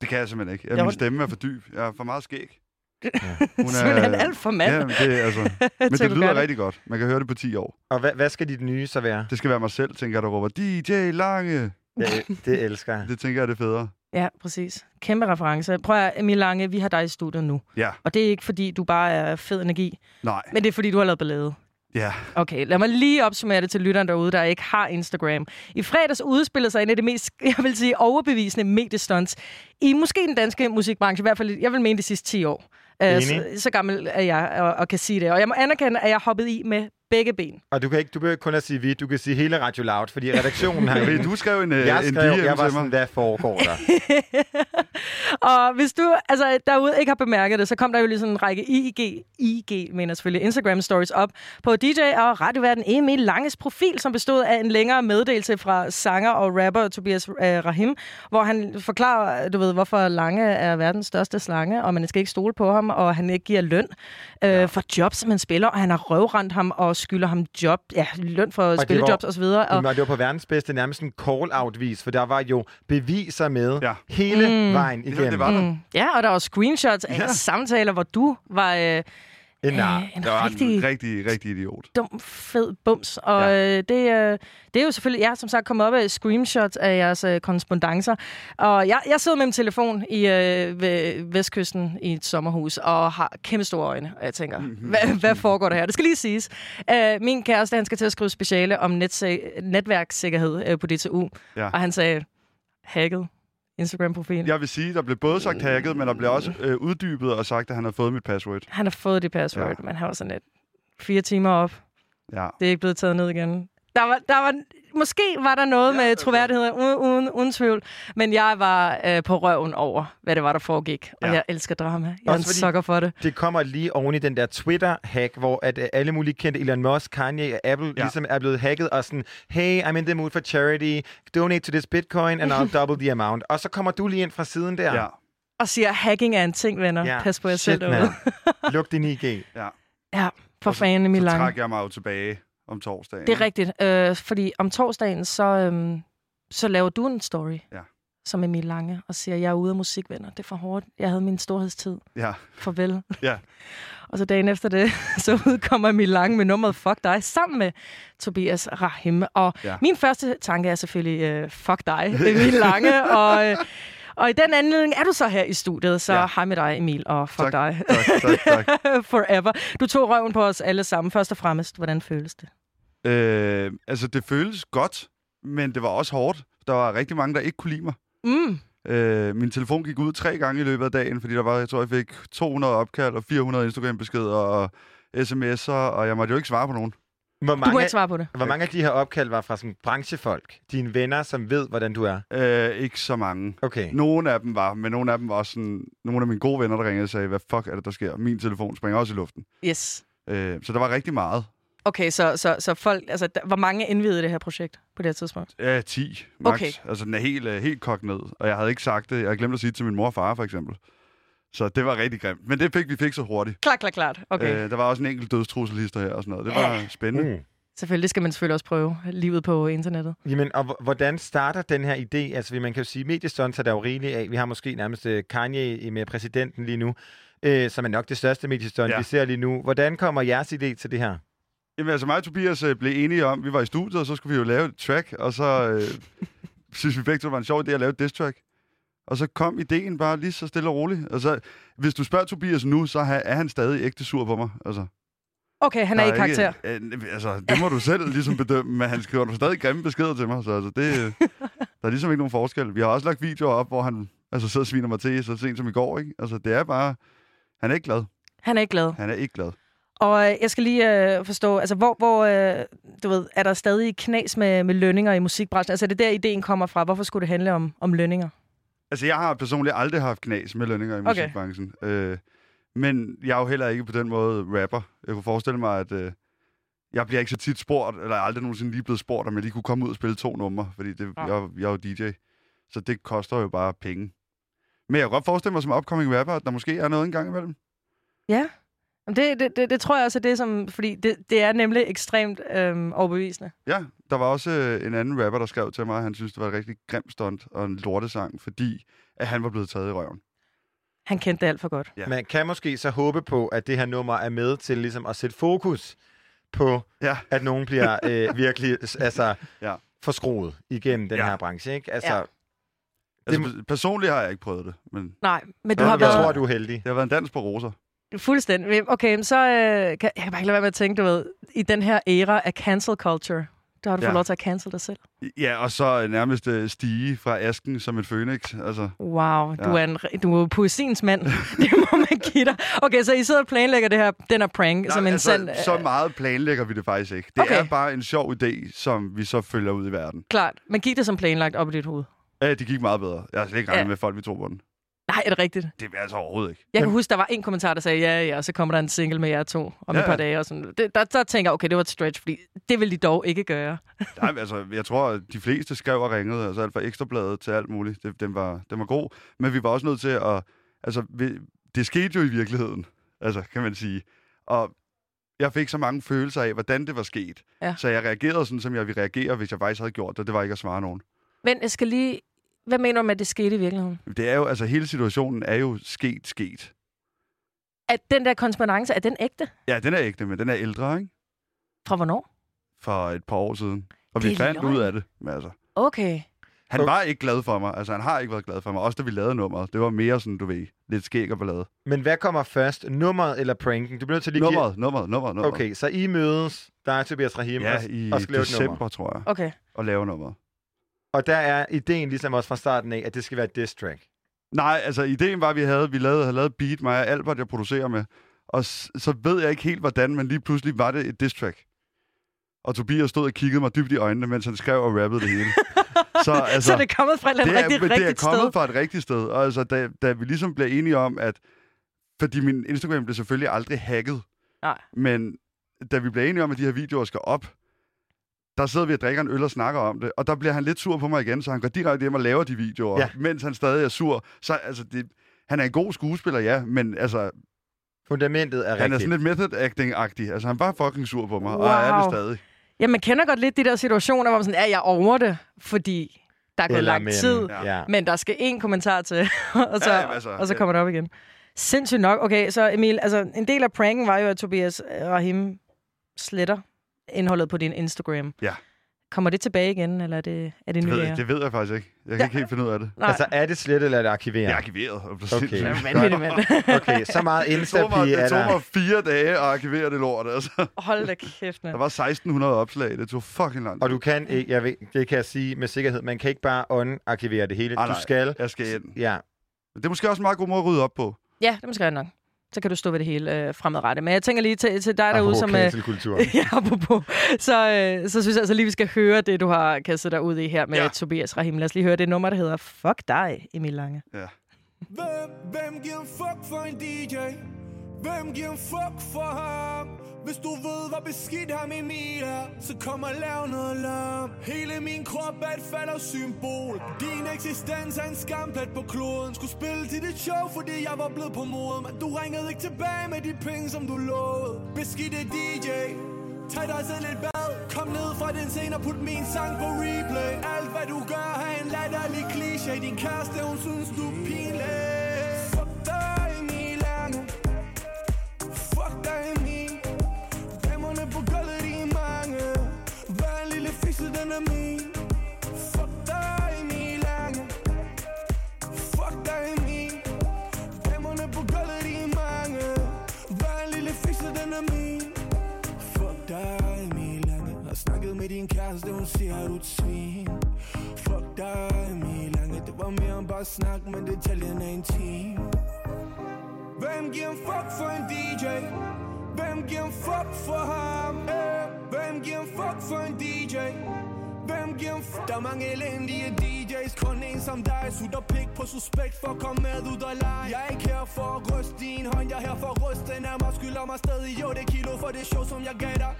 Det kan jeg simpelthen ikke. Ja, Jo. min stemme er for dyb. Jeg er for meget skæg. Hun Simpelthen alt for mand. Ja, men det, er altså, men det du lyder gør det. rigtig godt. Man kan høre det på 10 år. Og hvad, hvad skal dit nye så være? Det skal være mig selv, tænker jeg, der råber DJ Lange. Ja, det elsker jeg. Det tænker jeg, det er federe. Ja, præcis. Kæmpe reference. Prøv at, Emil Lange, vi har dig i studiet nu. Ja. Og det er ikke, fordi du bare er fed energi, Nej. men det er, fordi du har lavet ballade. Ja. Okay, lad mig lige opsummere det til lytteren derude, der ikke har Instagram. I fredags udspillede sig en af de mest, jeg vil sige, overbevisende mediestunts i måske den danske musikbranche, i hvert fald, jeg vil mene de sidste 10 år. Øh, Enig. så, så gammel er jeg og, og kan sige det. Og jeg må anerkende, at jeg hoppede i med begge ben. Og du kan ikke, du behøver ikke kun at sige vi, du kan sige hele Radio Loud, fordi redaktionen har... Okay, du skrev en, øh, jeg en skrev, DM jeg var sådan, hvad foregår der? Og hvis du altså, derude ikke har bemærket det, så kom der jo lige sådan en række IG, IG mener selvfølgelig, Instagram stories op på DJ og radioverden Emil Langes profil, som bestod af en længere meddelelse fra sanger og rapper Tobias øh, Rahim, hvor han forklarer, du ved, hvorfor Lange er verdens største slange, og man skal ikke stole på ham, og han ikke giver løn øh, ja. for jobs, som han spiller, og han har røvrendt ham og skylder ham job, ja, løn for Og det spillejobs var- osv. Og, Jamen, Og det var på verdens bedste, nærmest en call-out-vis, for der var jo beviser med ja. hele Mm. vejen igennem. Mm. Ja, og der var screenshots af ja. samtaler, hvor du var øh, En nar. øh, en rigtig en rigtig, rigtig idiot. dum, fed bums. Og ja. øh, det, øh, det er jo selvfølgelig, jeg har som sagt kommet op af screenshots af jeres øh, korrespondencer. Og jeg, jeg sidder med min telefon i øh, ved Vestkysten i et sommerhus og har kæmpe store øjne. Og jeg tænker, hvad, hvad foregår der her? Det skal lige siges. Øh, min kæreste, han skal til at skrive speciale om netsæ- netværkssikkerhed øh, på DTU. Ja. Og han sagde, hacket Instagram-profil. Jeg vil sige, der blev både sagt hacket, men der blev også øh, uddybet og sagt, at han havde fået mit password. Han har fået det password, ja. men han var sådan lidt fire timer op. Ja. Det er ikke blevet taget ned igen. Der var, der var, måske var der noget ja, med troværdighed, uden, uden, uden tvivl. Men jeg var øh, på røven over, hvad det var, der foregik. Og Ja. jeg elsker drama. Jeg er en Også fordi sukker for det. Det kommer lige oven i den der Twitter-hack, hvor at øh, alle mulige kendte Elon Musk, Kanye og Apple ja. ligesom er blevet hacket og sådan, hey, I'm in the mood for charity, donate to this bitcoin and I'll double the amount. Og så kommer du lige ind fra siden der. Ja. Og siger, hacking er en ting, venner. Ja. Pas på jer selv derude. Luk din IG. Ja. ja, for fanden, Emil Så Lange. trækker jeg mig jo tilbage om torsdagen. Det er rigtigt. Øh, fordi om torsdagen, så, øhm, så laver du en story. Ja. Som Emil Lange, og siger, jeg er ude af musikvenner. Det er for hårdt. Jeg havde min storhedstid. Ja. Farvel. Ja. Og så dagen efter det, så udkommer Emil Lange med nummeret Fuck dig, sammen med Tobias Rahim. Og Ja. min første tanke er selvfølgelig, uh, fuck dig, Emil Lange. og, øh, og i den anledning er du så her i studiet, så Ja. hej med dig, Emil, og fuck Tak, dig. tak, tak, tak. Forever. Du tog røven på os alle sammen. Først og fremmest, hvordan føles det? Øh, altså, det føles godt, men det var også hårdt. Der var rigtig mange, der ikke kunne lide mig. Mm. Øh, min telefon gik ud tre gange i løbet af dagen, fordi der var, jeg tror, jeg fik 200 opkald og 400 Instagram-beskeder og sms'er, og jeg måtte jo ikke svare på nogen. Hvor Du må ikke svare på det. Hvor mange af de her opkald var fra sådan branchefolk? Dine venner, som ved, hvordan du er? Øh, ikke så mange. Okay. Nogle af dem var, men nogle af dem var også sådan... Nogle af mine gode venner, der ringede og sagde, hvad fuck er det, der sker? Min telefon springer også i luften. Yes. Øh, så der var rigtig meget. Okay, så, så, så folk, altså, der, hvor mange indvidede det her projekt på det her tidspunkt? Ja, 10 max. Okay. Altså, den er helt, øh, helt kogt ned. Og jeg havde ikke sagt det. Jeg havde glemt at sige det til min mor og far, for eksempel. Så det var rigtig grimt. Men det fik vi fik så hurtigt. Klart, klart, klart. Okay. Øh, der var også en enkelt dødstrusselhister her og sådan noget. Det var spændende. Mm. Selvfølgelig skal man selvfølgelig også prøve livet på internettet. Jamen, og hvordan starter den her idé? Altså, man kan jo sige, mediestunts er der jo rigeligt af. Vi har måske nærmest øh, Kanye med præsidenten lige nu, øh, som er nok det største mediestunt, Ja. ja. vi ser lige nu. Hvordan kommer jeres idé til det her? Jamen altså mig og Tobias øh, blev enige om, vi var i studiet, og så skulle vi jo lave et track, og så øh, synes vi begge to, det var en sjov idé at lave et diss track. Og så kom ideen bare lige så stille og roligt. Altså, hvis du spørger Tobias nu, så er han stadig ægte sur på mig. Altså, Okay, han er der i karakter. Ikke, øh, altså, det må du selv ligesom bedømme, men han skriver stadig grimme beskeder til mig, så altså, det, der er ligesom ikke nogen forskel. Vi har også lagt videoer op, hvor han altså, sidder og sviner mig til, så sent som i går. Ikke? Altså, det er bare... Han er ikke glad. Han er ikke glad. Han er ikke glad. Og øh, jeg skal lige øh, forstå, altså hvor, hvor øh, du ved, er der stadig knas med, med lønninger i musikbranchen? Altså er det der, ideen kommer fra? Hvorfor skulle det handle om, om lønninger? Altså, jeg har personligt aldrig haft knas med lønninger i Okay. musikbranchen. Øh, men jeg er jo heller ikke på den måde rapper. Jeg kunne forestille mig, at øh, jeg bliver ikke så tit spurgt, eller aldrig nogensinde lige blevet spurgt, om jeg lige kunne komme ud og spille to numre, fordi det, Ja. jeg, jeg er jo DJ. Så det koster jo bare penge. Men jeg kan godt forestille mig som upcoming rapper, at der måske er noget engang imellem. Ja. Det, det, det, det tror jeg også er det, som... Fordi det, det er nemlig ekstremt øhm, overbevisende. Ja, der var også øh, en anden rapper, der skrev til mig, at han synes, det var et rigtig grimt stunt og en lortesang, fordi at han var blevet taget i røven. Han kendte det alt for godt. Ja. Man kan måske så håbe på, at det her nummer er med til ligesom at sætte fokus på, ja. at nogen bliver øh, virkelig altså, ja. forskroet igennem den Ja. her branche. Ikke? Altså, Ja. ja. Altså, pe- personligt har jeg ikke prøvet det, men Nej, men du har jeg været... tror, du er heldig. det har været en dans på roser. Fuldstændig. Okay, så øh, kan jeg kan bare ikke lade være med at tænke, du ved, i den her æra af cancel culture, der har du Ja. fået lov til at cancel dig selv. Ja, og så øh, nærmest øh, stige fra asken som en fønix. Altså, Wow, du, Ja. er en, du er poesiens mand. det må man give dig. Okay, så I sidder og planlægger det her, den her prank, som Nej, en altså, sand... så meget planlægger vi det faktisk ikke. Det Okay. er bare en sjov idé, som vi så følger ud i verden. Klart. Men gik det som planlagt op i dit hoved? Ja, det gik meget bedre. Jeg har slet ikke regnet Ja. med, folk vi tro på den. Nej, er det rigtigt? Det er altså overhovedet ikke. Jeg kan huske, der var en kommentar, der sagde, ja, ja, og så kommer der en single med jer to om Ja, et par dage. Og sådan. Det, der, der tænker jeg, okay, det var et stretch, fordi det vil de dog ikke gøre. Nej, altså, jeg tror, at de fleste skrev og ringede, altså alt fra ekstrabladet til alt muligt. Det, den, var, den var god, men vi var også nødt til at... Altså, vi, det skete jo i virkeligheden, altså, kan man sige. Og jeg fik så mange følelser af, hvordan det var sket. Ja. Så jeg reagerede sådan, som jeg ville reagere, hvis jeg faktisk havde gjort det. Det var ikke at svare nogen. Men jeg skal lige... Hvad mener du med, at det skete i virkeligheden? Det er jo, altså, hele situationen er jo sket, sket. At den der korrespondence, er den ægte? Ja, den er ægte, men den er ældre, ikke? Fra hvornår? For et par år siden. Og Det vi er fandt løgn. ud af det. Men altså, Okay. han var ikke glad for mig. Altså, han har ikke været glad for mig. Også da vi lavede nummeret. Det var mere sådan, du ved, lidt skæg og ballade. Men hvad kommer først? Nummeret eller pranken? Du bliver nødt til at lige give- Nummeret, nummeret, nummeret, nummeret. Okay, så I mødes, der er Tobias Rahim, Ja, og, i og skal lave et nummer. december, tror jeg. Okay. Og lave nummeret. Og der er ideen ligesom også fra starten af, at det skal være et diss track. Nej, altså ideen var, at vi havde, vi lavede, havde lavet beat, mig og Albert, jeg producerer med. Og så ved jeg ikke helt, hvordan, men lige pludselig var det et diss track. Og Tobias stod og kiggede mig dybt i øjnene, mens han skrev og rappede det hele. så, altså, Så det er kommet fra et eller andet det er, rigtig men det er rigtigt kommet sted. fra et rigtigt sted. Og altså, da, da vi ligesom blev enige om, at... Fordi min Instagram blev selvfølgelig aldrig hacket. Nej. Men da vi blev enige om, at de her videoer skal op, der sidder vi og drikker en øl og snakker om det, og der bliver han lidt sur på mig igen, så han går direkte hjem og laver de videoer, Ja. mens han stadig er sur. Så altså, det, han er en god skuespiller, ja, men altså, Fundamentet er han er rigtigt. sådan lidt method acting-agtig. Altså, han var fucking sur på mig, og Wow. er det stadig. Ja, man kender godt lidt de der situationer, hvor man sådan, er jeg over det, fordi der er gået lang tid, ja. men der skal én kommentar til, og så, Ja, ja, jamen, altså, og så ja. kommer det op igen. Sindssygt nok. Okay, så Emil, altså en del af pranken var jo, at Tobias Rahim sletter indholdet på din Instagram. Ja. Kommer det tilbage igen, eller er det, er det Det ved, jeg, det ved jeg faktisk ikke. Jeg kan Ja. ikke helt finde ud af det. Nej. Altså, er det slet eller er det arkiveret? Det er arkiveret. Okay. Ja, vanvittigt, mand. okay, så meget Det tog, mig, er det tog der. mig fire dage at arkivere det lort, altså. Hold da kæft, Der mand. var 1600 opslag. Det tog fucking lang tid. Og du kan ikke, jeg ved, det kan jeg sige med sikkerhed, man kan ikke bare unarkivere det hele. Ah, du nej, skal... Jeg skal ind. Ja. Det er måske også en meget god måde at rydde op på. Ja, det er måske nok. Så kan du stå ved det hele øh, fremadrettet. Men jeg tænker lige til, til dig derude, som... cancelkultur. ja, apropos. Så, øh, så synes jeg altså lige, vi skal høre det, du har kastet dig ud i her med Ja. Tobias Rahim. Lad os lige høre det nummer, der hedder Fuck dig, Emil Lange. Ja. Hvem, hvem giver fuck for en DJ? Hvem giver en fuck for ham? Hvis du ved, hvor beskidt ham Emil er, så kom og lav noget larm. Hele min krop er et faldersymbol. Din eksistens er en skamplet på kloden. Skulle spille til dit show, fordi jeg var blevet på moden. Men du ringede ikke tilbage med de penge, som du lovede. Beskidte DJ, Tag dig selv et bad Kom ned fra den scene og put min sang på replay Alt hvad du gør er en latterlig kliché Din kæreste hun synes du er pinlig med din kæreste, hun siger, at du er et svin Fuck dig, Milange Det var mere end bare snak, men detaljen er intim Hvem giver en fuck for en DJ? Hvem giver en fuck for ham? Hvem giver en fuck for en DJ? Hvem giver f- Der er mange elendige DJ's Kun en som dig. Sutter pik på suspekt For at komme med ud og lege. Jeg er ikke her for at ryste din hånd. Jeg er her for at ryste den af mig. Skylder mig stadig jo det kilo For det show som jeg gav dig.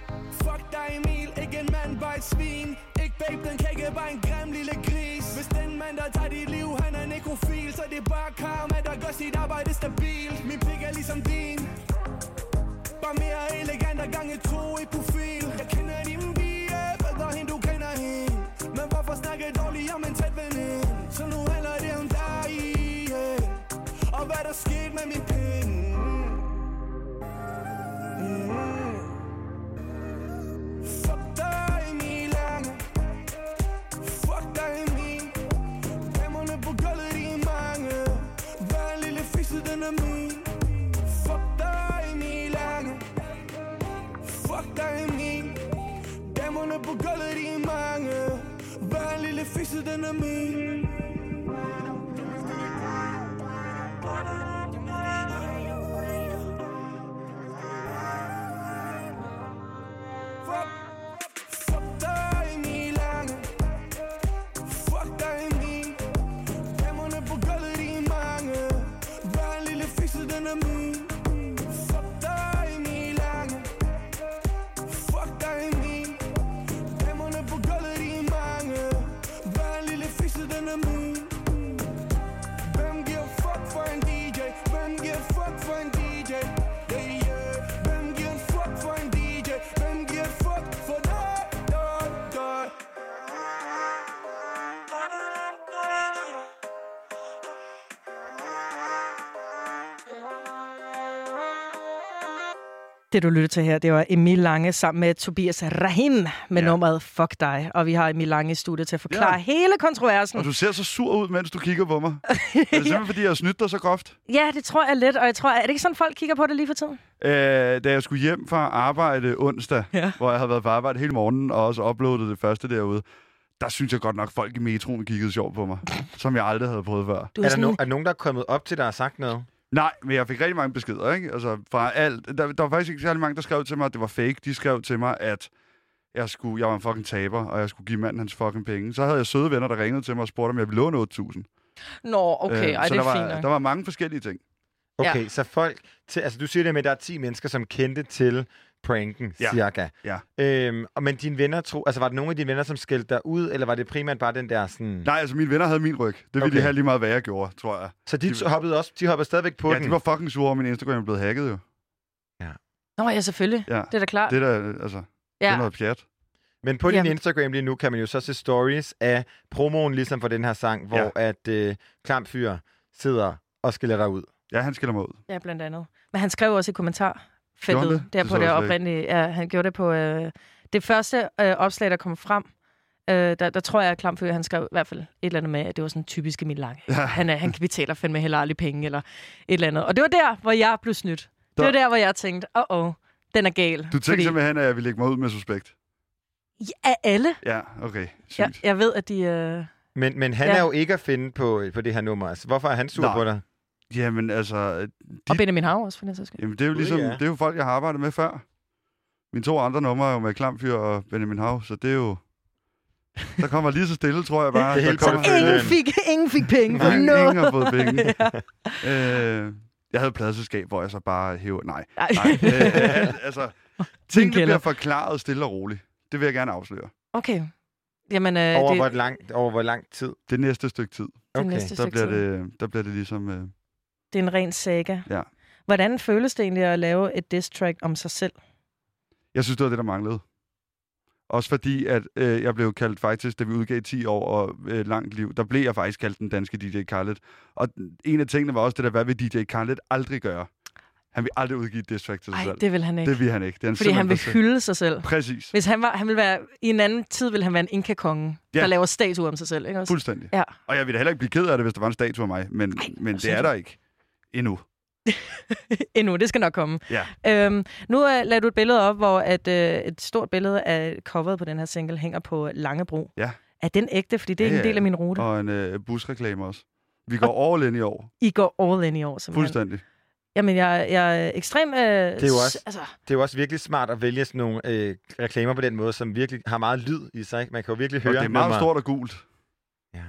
Fuck dig Emil. Ikke en mand bare et svin. Ikke babe den kan ikke bare en grim lille gris. Hvis den mand der tager dit liv Han er nekrofil Så det er bare karma Der gør sit arbejde stabilt. Min pik er ligesom din. Bare mere elegant og gange to i profil. Jeg kender snakke om en tæt veninde Så nu handler det om dig yeah. Og hvad der skete med min pik Hver en lille fisse den er min Fuck Fuck Det, du lytter til her, det var Emil Lange sammen med Tobias Rahim med ja. nummeret Fuck dig. Og vi har Emil Lange i studiet til at forklare ja. Hele kontroversen. Og du ser så sur ud, mens du kigger på mig. er det simpelthen, fordi jeg har snydt dig så groft? Ja, det tror jeg lidt. Og jeg tror, er det ikke sådan, folk kigger på det lige for tiden? Øh, da jeg skulle hjem fra arbejde onsdag, ja. hvor jeg havde været på arbejde hele morgenen, og også uploadet det første derude, der synes jeg godt nok, folk i metroen kiggede sjovt på mig, som jeg aldrig havde prøvet før. Du er, er, der no- er der nogen, der er kommet op til dig og sagt noget? Nej, men jeg fik rigtig mange beskeder, ikke? Altså, fra alt. Der, der var faktisk ikke særlig mange, der skrev til mig, at det var fake. De skrev til mig, at jeg, skulle, jeg var en fucking taber, og jeg skulle give manden hans fucking penge. Så havde jeg søde venner, der ringede til mig og spurgte, om jeg ville låne 8.000. Nå, okay. Øh, Ej, så det der er var, fint der var mange forskellige ting. Okay, Ja. så folk... Til, altså, du siger det med, at der er 10 mennesker, som kendte til pranken, Ja. cirka. Ja. Øhm, og, men dine venner tro... Altså, var der nogen af dine venner, som skældte dig ud, eller var det primært bare den der sådan... Nej, altså mine venner havde min ryg. Det ville Okay. de have lige meget, hvad jeg gjorde, tror jeg. Så de, de hoppede også... De hoppede stadigvæk på ja, den? de var fucking sure at min Instagram er blevet hacket jo. Nå ja, selvfølgelig. Ja. Det er da klart. Det er da, altså, det Ja. er noget pjat. Men på din Jamen. Instagram lige nu kan man jo så se stories af promoen ligesom for den her sang, hvor Ja. at øh, Klam Fyr sidder og skiller dig ud. Ja, han skiller mig ud. Ja, blandt andet. Men han skrev også i Gjorde det? der Det på det oprindelige. Ja, han gjorde det på øh, det første øh, opslag, der kom frem. Øh, der, der tror jeg, at Klamfyr, han skrev i hvert fald et eller andet med, at det var sådan typisk Emil Lange. Ja. Han, er, han betaler fandme heller aldrig penge, eller et eller andet. Og det var der, hvor jeg blev snydt. Det Der- var der, hvor jeg tænkte, åh, oh, den er gal. Du tænkte fordi... simpelthen, at jeg ville lægge mig ud med suspekt? Ja, af alle. Ja, okay. Sygt. Jeg, jeg ved, at de... Øh... Men, men han ja. er jo ikke at finde på, på det her nummer. Altså, hvorfor er han sur Nej. på dig? Jamen, altså... De... Og Benjamin Hav også, for den sags skyld. Jamen, det er jo ligesom, ja. det er jo folk, jeg har arbejdet med før. Mine to andre numre er jo med Klamfyr og Benjamin Hav, så det er jo... Der kommer lige så stille, tror jeg bare. Det er helt kommer... Ingen fik, ingen fik penge for Ingen, noget. ingen har fået penge. øh, jeg havde et pladselskab, hvor jeg så bare hæver... Nej, Ej. nej. Øh, altså, tingene bliver forklaret stille og roligt. Det vil jeg gerne afsløre. Okay. Jamen, øh, Over, det, hvor lang, over hvor lang tid? Det næste stykke tid. det næste Der stykke bliver, tid. det, der bliver det ligesom... Øh, det er en ren saga. ja. Hvordan føles det egentlig at lave et diss track om sig selv? Jeg synes, det var det, der manglede. Også fordi, at øh, jeg blev kaldt faktisk, da vi udgav 10 år og øh, langt liv, der blev jeg faktisk kaldt den danske DJ Khaled. Og en af tingene var også det der, hvad vil DJ Khaled aldrig gøre? Han vil aldrig udgive et diss track til sig Nej, selv. det vil han ikke. Det vil han ikke. Det han Fordi han vil for- hylde sig selv. Præcis. Hvis han, var, han vil være, i en anden tid vil han være en inka-konge, Ja. der laver statuer om sig selv. Ikke også? Fuldstændig. Ja. Og jeg ville heller ikke blive ked af det, hvis der var en statue af mig. Men, Ej, men det er der ikke. Endnu. Endnu, det skal nok komme. Ja. Øhm, nu uh, lader du et billede op, hvor at, uh, et stort billede af coveret på den her single hænger på Langebro. Ja. Er den ægte? Fordi det er Ja, ikke en del af min rute. Og en øh, busreklame også. Vi går all in i år. I går all in i år, simpelthen. Fuldstændig. Jamen, jeg, jeg er ekstrem... Øh, Det er, jo også, Altså, det er jo også virkelig smart at vælge sådan nogle øh, reklamer på den måde, som virkelig har meget lyd i sig. ikke? Man kan jo virkelig Og høre det er meget nummer- stort og gult. ja,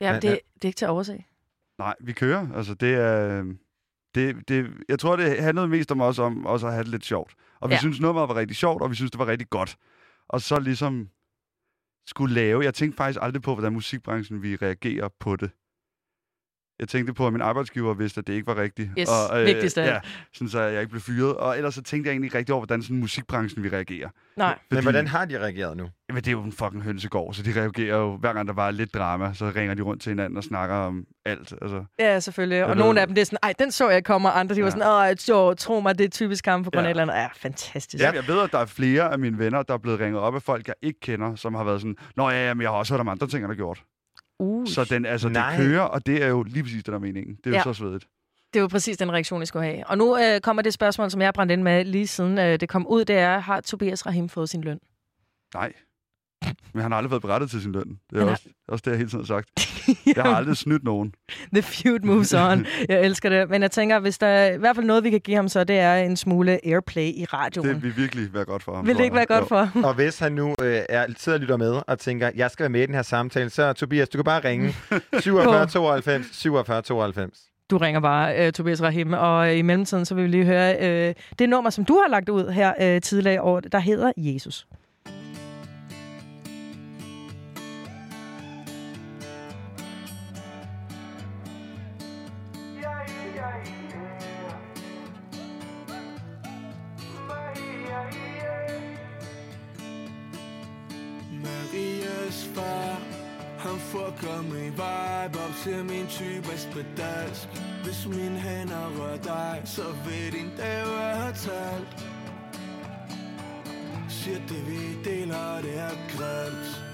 Ja, det, ja. det er ikke til at overse. Nej, vi kører. Altså, det er... Det, det, jeg tror, det handlede mest om os om også at have det lidt sjovt. Og vi Ja. ja. synes, nummeret var rigtig sjovt, og vi synes, det var rigtig godt. Og så ligesom skulle lave... Jeg tænkte faktisk aldrig på, hvordan musikbranchen vi reagerer på det. Jeg tænkte på, at min arbejdsgiver vidste, at det ikke var rigtigt. Yes, og, vigtigst af ja, sådan så jeg ikke blev fyret. Og ellers så tænkte jeg egentlig ikke rigtig over, hvordan sådan musikbranchen vi reagerer. Nej. Men hvordan har de reageret nu? Jamen, det er jo en fucking hønsegård, så de reagerer jo, hver gang der var lidt drama, så ringer de rundt til hinanden og snakker om alt. Altså, Ja, selvfølgelig. Og nogle af dem, det er sådan, ej, den så jeg komme, og andre, de var Ja. sådan, åh, så, tro mig, det er typisk ham på grund af Ja. et eller andet. Ja, fantastisk. Ja. Jeg ved, at der er flere af mine venner, der er blevet ringet op af folk, jeg ikke kender, som har været sådan, Nå ja, men jeg har også hørt om andre ting, han har gjort. Uh. Så den, altså, Nej. det kører, og det er jo lige præcis det, der er meningen. Det er jo Ja. så svedigt. Det er jo præcis den reaktion, I skulle have. Og nu øh, kommer det spørgsmål, som jeg har brændt ind med lige siden øh, det kom ud, det er, har Tobias Rahim fået sin løn? Nej. Men han har aldrig været berettet til sin løn. Det er Han har- også, også det, jeg hele tiden har sagt. Jeg har aldrig snydt nogen. The feud moves on. Jeg elsker det. Men jeg tænker, hvis der er i hvert fald noget, vi kan give ham, så det er en smule airplay i radioen. Det vil virkelig være godt for ham. Vil det ikke være godt for ham? Og hvis han nu øh, er, sidder og lytter med og tænker, jeg skal være med i den her samtale, så Tobias, du kan bare ringe 47 92 47 92. Du ringer bare, øh, Tobias Rahim, og øh, i mellemtiden så vil vi lige høre øh, det nummer, som du har lagt ud her øh, tidligere i år, der hedder Jesus. Marias far Han fucker min vibe op til min type spedalsk. Hvis min hænder rører dig, så vil din dag være talt. Siger det vi deler, det er grimt.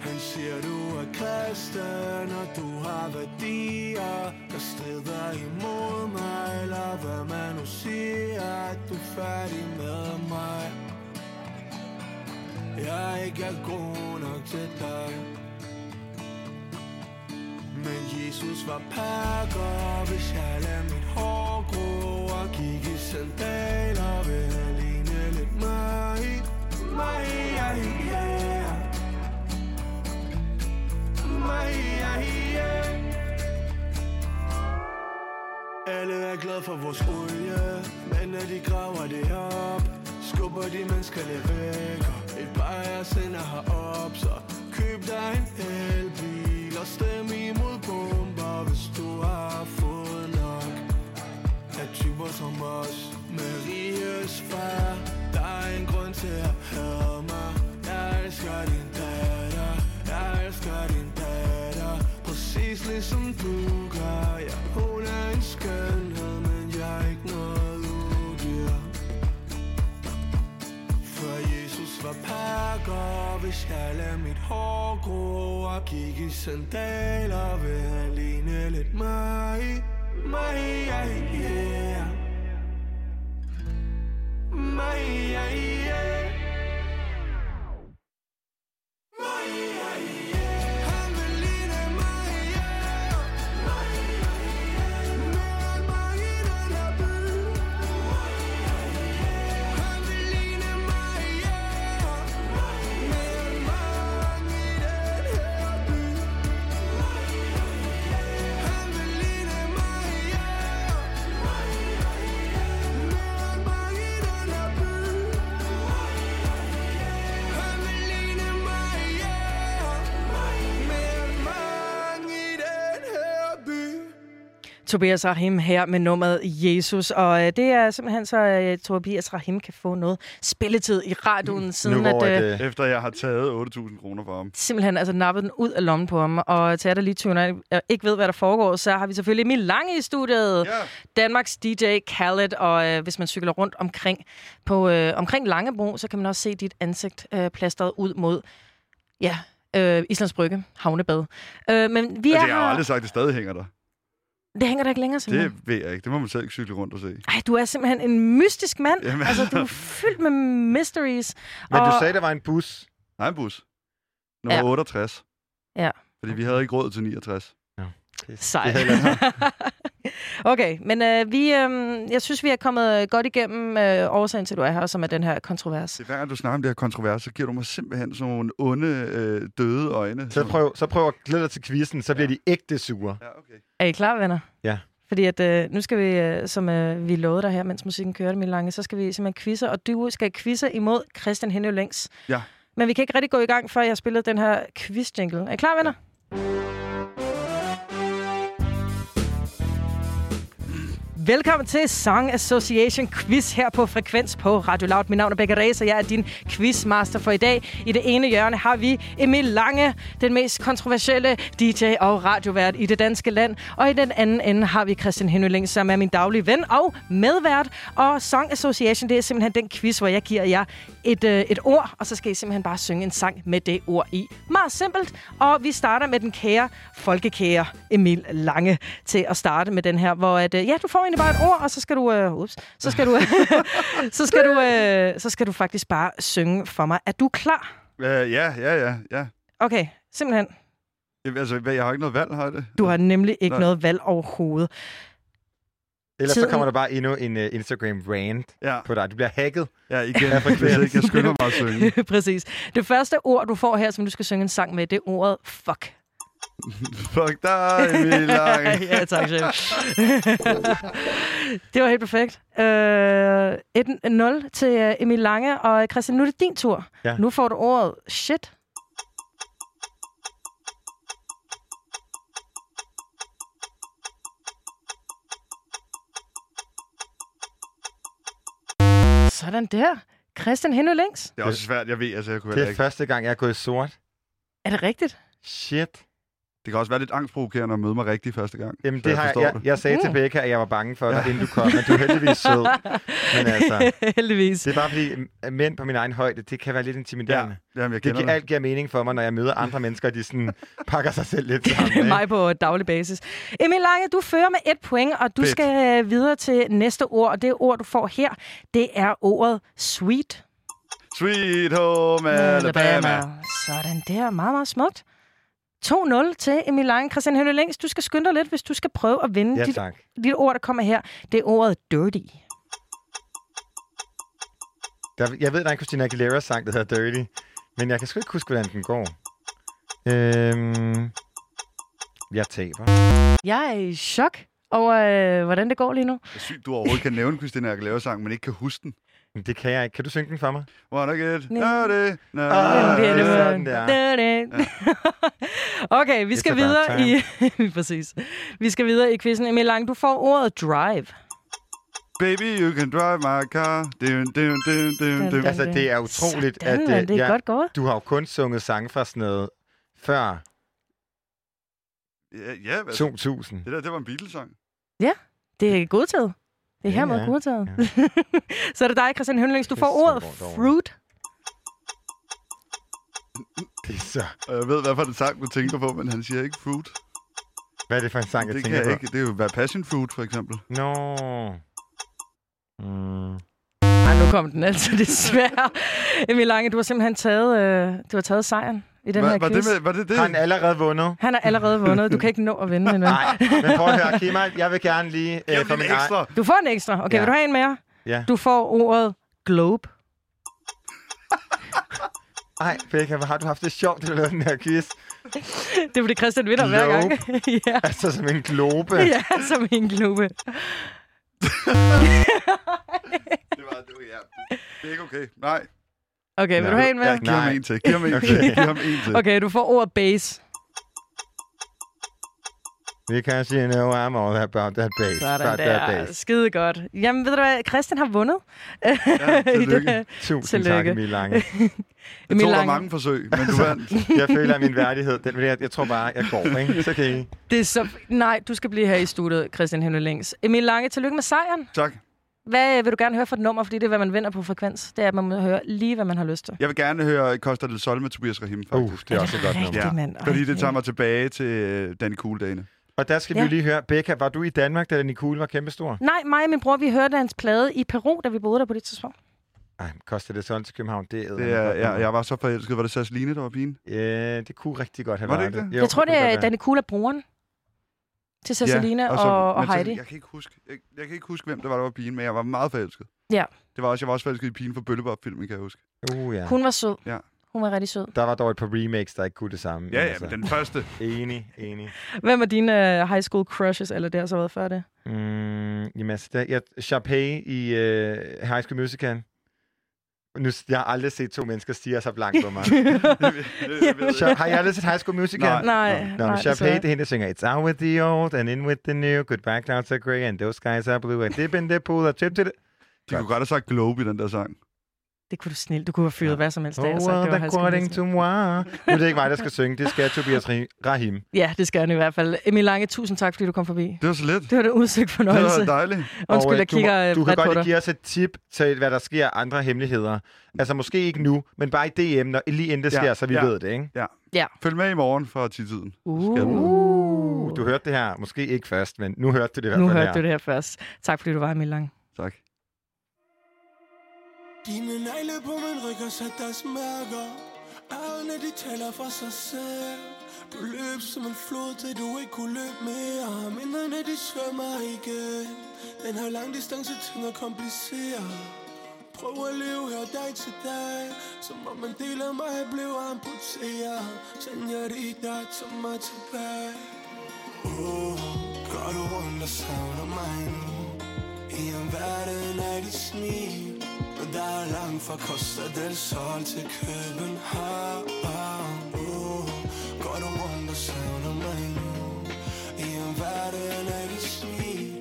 Han siger du er kristen, og du har værdier Der strider imod mig, eller hvad man nu siger At du er færdig med mig jeg ikke er god nok til dig. Men Jesus var pakker Hvis jeg lader mit hår gro Og gik i sandaler Vil han ligne lidt mig. Mig, ja, ja Mig, ja, ja Alle er glade for vores olie Men når de graver det op Skubber de mennesker lidt væk. Og et par af sender herop Så køb dig en elbil Og stem imod bomber Hvis du har fået nok Af typer som os. Med riges far Der er en grund til at høre mig. Jeg elsker din datter Jeg elsker din datter. Præcis ligesom du gør Ja, hun er en skønhed var pakker Hvis jeg lader mit hår gro Og gik i sandaler Vil han ligne lidt mig. Mig, ja, yeah. Mig, ja, yeah. Mig, ja, yeah. Tobias Rahim her med nummeret Jesus, og øh, det er simpelthen så, øh, Tobias Rahim kan få noget spilletid i radioen, siden at, øh, Efter jeg har taget 8.000 kroner for ham. simpelthen altså nappet den ud af lommen på ham. Og til jer, der lige tuner og ikke ved, hvad der foregår, så har vi selvfølgelig Emil Lange i studiet. Ja. Danmarks DJ Khaled. Og øh, hvis man cykler rundt omkring, på, øh, omkring Langebro, så kan man også se dit ansigt øh, plastret ud mod ja, øh, Islands Brygge, havnebad. Øh, men vi er Altså, jeg har aldrig sagt, at det stadig hænger der. Det hænger der ikke længere, simpelthen. Det ved jeg ikke. Det må man selv cykle rundt og se. Ej, du er simpelthen en mystisk mand. Jamen. Altså, du er fyldt med mysteries. Men og... du sagde, der var en bus. Nej, en bus. Nummer Ja. 68. Ja. Fordi vi havde ikke råd til 69. Ja. Sej. okay, men øh, vi, øh, jeg synes, vi er kommet godt igennem øh, årsagen til, at du er her, som er den her kontrovers. Det er hver gang, du snakker om det her kontrovers, så giver du mig simpelthen sådan nogle onde, øh, døde øjne. Så prøv, så prøv at glæde dig til quizzen, så bliver de ægte sure. Ja, okay. Er I klar, venner? Ja. Fordi at, øh, nu skal vi, øh, som øh, vi lovede dig her, mens musikken kørte, min lange, så skal vi simpelthen quizze, og du skal quizze imod Christian Henø Længs. Ja. Men vi kan ikke rigtig gå i gang, før jeg har spillet den her quiz-jingle. Er I klar, venner? Velkommen til Song Association Quiz her på Frekvens på Radio Loud. Mit navn er Becca Reyes, og jeg er din quizmaster for i dag. I det ene hjørne har vi Emil Lange, den mest kontroversielle DJ og radiovært i det danske land. Og i den anden ende har vi Christian Henøling, som er min daglige ven og medvært. Og Song Association, det er simpelthen den quiz, hvor jeg giver jer et, øh, et ord, og så skal I simpelthen bare synge en sang med det ord i. Meget simpelt. Og vi starter med den kære, folkekære Emil Lange til at starte med den her, hvor at, øh, ja, du får egentlig bare et ord, og så skal du, øh, ups, så skal du, så skal du, øh, så skal du faktisk bare synge for mig. Er du klar? Uh, ja, ja, ja, ja. Okay, simpelthen. Jamen, Altså, jeg har ikke noget valg, har jeg det? Du har nemlig ikke Nej. noget valg overhovedet. Ellers så Tiden- kommer der bare endnu en uh, Instagram-rant ja. på dig. Du bliver hacket. Ja, igen. Ikke jeg skynder mig at synge. Præcis. Det første ord, du får her, som du skal synge en sang med, det er ordet fuck. Fuck dig, Emil Lange. ja, tak, chef. det var helt perfekt. Øh, et 0 til øh, Emil Lange, og Christian, nu er det din tur. Ja. Nu får du ordet shit. Sådan der. Christian Henø Længs. Det er også svært, jeg ved, altså jeg kunne Det er ikke. første gang, jeg er gået sort. Er det rigtigt? Shit. Det kan også være lidt angstprovokerende at møde mig rigtigt første gang. Jamen, det har jeg, forstår jeg, det. jeg sagde til Becca, at jeg var bange for dig, inden du kom, men du er heldigvis sød. Men altså, heldigvis. det er bare fordi, mænd på min egen højde, det kan være lidt intimiderende. Ja, jamen, jeg det det. alt giver mening for mig, når jeg møder andre mennesker, de sådan pakker sig selv lidt sammen. ikke? mig på daglig basis. Emil Lange, du fører med et point, og du Fedt. skal øh, videre til næste ord, og det ord, du får her, det er ordet sweet. Sweet home Alabama. Sådan der, meget, meget smukt. 2-0 til Emil Lange. Christian Hønne Længs, du skal skynde dig lidt, hvis du skal prøve at vinde Ja, dit, tak. dit ord, der kommer her. Det er ordet dirty. Der, jeg ved, der er en Christina Aguilera-sang, der hedder Dirty, men jeg kan sgu ikke huske, hvordan den går. Øhm, jeg taber. Jeg er i chok over, øh, hvordan det går lige nu. Det er sygt, du overhovedet kan nævne Christina Aguilera-sang, men ikke kan huske den. Det kan jeg ikke. Kan du synge den for mig? Wanna get dirty. Na, Ah, er okay, vi skal videre i... Præcis. Vi skal videre i quizzen. Emil Lange, du får ordet drive. Baby, you can drive my car. Dun, dun, dun, dun, dun. Altså, det er utroligt, Sådan, at... øh, Det er jeg- godt gået. Du har jo kun sunget sange fra sådan noget før Ja, ja altså, 2000. det der, det var en Beatles-sang. Ja, det er godtaget. Det er Ja, hermed ja. godtaget. Så er det dig, Christian Hønlings. Du får ordet fruit. Det er så... Og jeg ved, hvad for en sang du tænker på, men han siger ikke fruit. Hvad er det for en sang, jeg det tænker kan på? ikke. Det er jo være passion fruit, for eksempel. Nå... Mm. Ej, nu kom den altså desværre. Emil Lange, du har simpelthen taget, øh, du har taget sejren i den Hva- her var quiz. det med- var det det? Har han allerede vundet? Han har allerede vundet. Du kan ikke nå at vinde endnu. Nej, men prøv at høre, Kima, jeg vil gerne lige... Øh, for min egen- Du får en ekstra. Okay, Ja. vil du have en mere? Ja. Du får ordet globe. Ej, Becca, hvor har du haft det sjovt, at du lavede den her quiz? Det er fordi Christian vinder hver gang. ja. Altså som en globe. ja, som en globe. Det var, det var, ja. Det er ikke okay. Nej. Okay, vil du have en mere? Ja, giv ham Nej. en til. Giv ham en Okay. til. Giv ham en til. Okay, du får ordet base. Because you know I'm all about that bass. Sådan about that der. bass. Skide godt. Jamen, ved du hvad? Christian har vundet. Ja, tillykke. Tusind tak, Emil Lange. Det Emil tog Lange. mange forsøg, men du vandt. Jeg føler, at min værdighed, den, jeg, jeg tror bare, jeg går, ikke? Så kan I... Det er så... Nej, du skal blive her i studiet, Christian Henry Længs. Emil Lange, tillykke med sejren. Tak. Hvad vil du gerne høre for et nummer? Fordi det er, hvad man vinder på frekvens. Det er, at man må høre lige, hvad man har lyst til. Jeg vil gerne høre Costa del Sol med Tobias Rahim, faktisk. Uh, det er også et godt nummer. mand? Ej, fordi det tager ja. mig tilbage til øh, Danny Cool-dagene. Og der skal Ja. vi lige høre, Becca, var du i Danmark, da Nicole var kæmpestor? Nej, mig og min bror, vi hørte hans plade i Peru, da vi boede der på det tidspunkt. Ej, koster det sådan til København? Det er, Det er, ja, jeg var så forelsket. Var det Sasseline, der var pigen? Ja, det kunne rigtig godt have Var det været ikke det? Jo, jeg tror, det kunne er. Danny Kula broren. Til Cecilina og, så- og men så- Heidi. Jeg kan, ikke huske, jeg, jeg kan ikke huske, hvem det var, der var pigen, men jeg var meget forelsket. Ja. Det var også, jeg var også forelsket i pigen fra Bøllebop-filmen, kan jeg huske. Uh, ja. Hun var sød. Ja. Hun var rigtig sød. Der var dog et par remakes, der ikke kunne det samme. Ja, men ja, men den første. Enig, enig. Hvem var dine uh, high school crushes, eller det har så været før det? Mm, jamen, altså, der, jeg, Sharpay i uh, High School Musical. Nu, jeg har aldrig set to mennesker stige så blankt på mig. Sha- har I aldrig set High School Musical? Nej. Nej, Nå, nej, men Sharpay, det er hende, der synger, It's out with the old and in with the new, good back down to grey, and those skies are blue, and dip in the pool, and tip to the... De kunne godt have sagt Globe i den der sang. Det kunne du snilt. Du kunne have fyret ja. hvad som helst Oh, af. sagt, well, det var according to moi. Nu er det ikke mig, der skal synge. Det skal Tobias Rahim. Ja, det skal han i hvert fald. Emil Lange, tusind tak, fordi du kom forbi. Det var så lidt. Det var det udsøgt fornøjelse. Det var dejligt. Undskyld, Og, øh, jeg kigger du, øh, må- du kan godt give os et tip til, hvad der sker andre hemmeligheder. Altså måske ikke nu, men bare i DM, når, lige inden det Ja, sker, så vi ja. ved det, ikke? Ja. ja. Følg med i morgen fra 10-tiden. Uh. Du hørte det her, måske ikke først, men nu hørte du det i hvert Nu fald hørte her. du det her først. Tak, fordi du var, Emil Lange. Tak. Dine negle på min ryg har sat deres mærker. Ærerne de taler for sig selv. Du løb som en flod til du ikke kunne løbe mere. Minderne de svømmer igen. Den her lang distance ting er kompliceret Prøv at leve her dag til dag. Som om en del af mig blev amputeret. Senorita, tag mig tilbage. Uh, oh, går du rundt og savner mig nu? I en verden af de smil der er langt fra Costa del Sol til København. Uh, Går du rundt og savner mig nu? I en verden af dit smil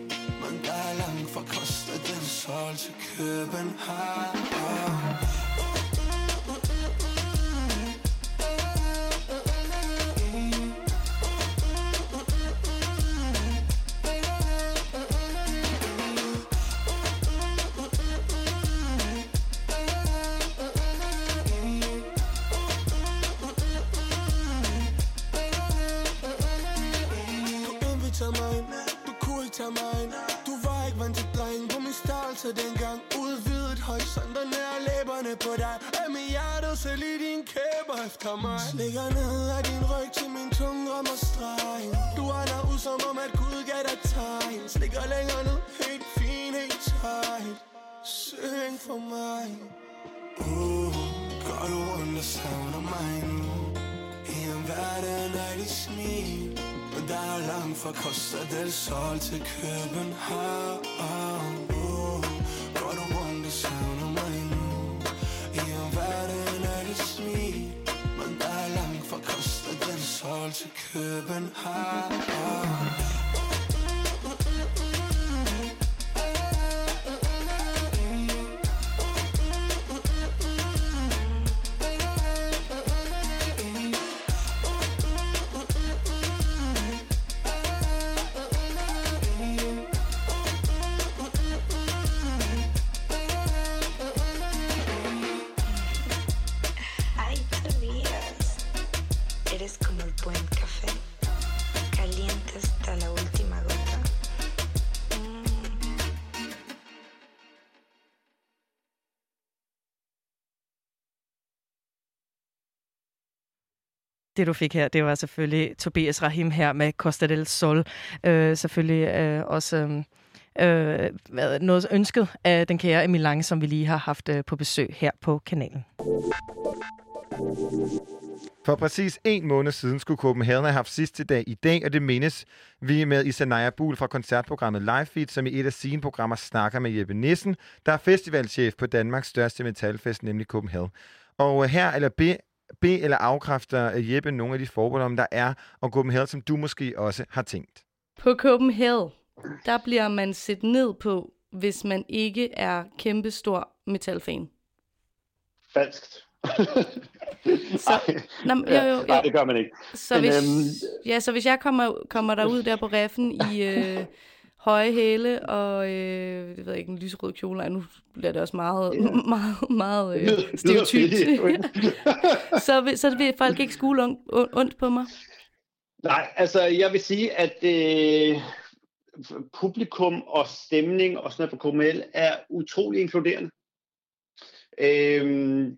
Men der er langt fra Costa del Sol til København. Min dengang. Udvidet horisonterne og læberne på dig. Er mit hjerte selv i din kæber efter mig. Slikker ned af din ryg til min tunge om og streg Du er der ud som om at Gud gav dig tegn. Slikker længere ned, helt fin, helt tight. Syng for mig. Uh, gør du under og savner mig nu? I en verden af dit smil. Men der er langt fra Costa del Sol til København uh, Går want rundt sound savner my nu I en verden af dit smil Men der er langt fra Costa del Sol til København Det, du fik her, det var selvfølgelig Tobias Rahim her med Costa del Sol. Øh, selvfølgelig øh, også øh, øh, hvad, noget ønsket af den kære Emil Lange, som vi lige har haft øh, på besøg her på kanalen. For præcis en måned siden skulle Copenhagen have haft sidste dag i dag, og det mindes vi med Isanaya Buhl fra koncertprogrammet Live Feed, som i et af sine programmer snakker med Jeppe Nissen, der er festivalchef på Danmarks største metalfest, nemlig Copenhagen. Og øh, her eller B, B eller afkræfter Jeppe nogle af de forbehold, der er om Copenhagen, som du måske også har tænkt. På Copenhagen, der bliver man set ned på, hvis man ikke er kæmpestor metalfan. Falskt. Så, Nå, men- jo, jo, jo. Nej, det gør man ikke. Så Men, hvis, øhm, ja, så hvis jeg kommer, kommer derud der på reffen i øh, høje hæle og øh, jeg ved ikke, en lyserød kjole, Ej, nu bliver det også meget, Ja. meget, meget øh, Lyder- lyder stereotypt. så, vil, så vil folk ikke skule ondt, ondt på mig. Nej, altså jeg vil sige, at øh, publikum og stemning og sådan noget på KML er utrolig inkluderende. Øhm,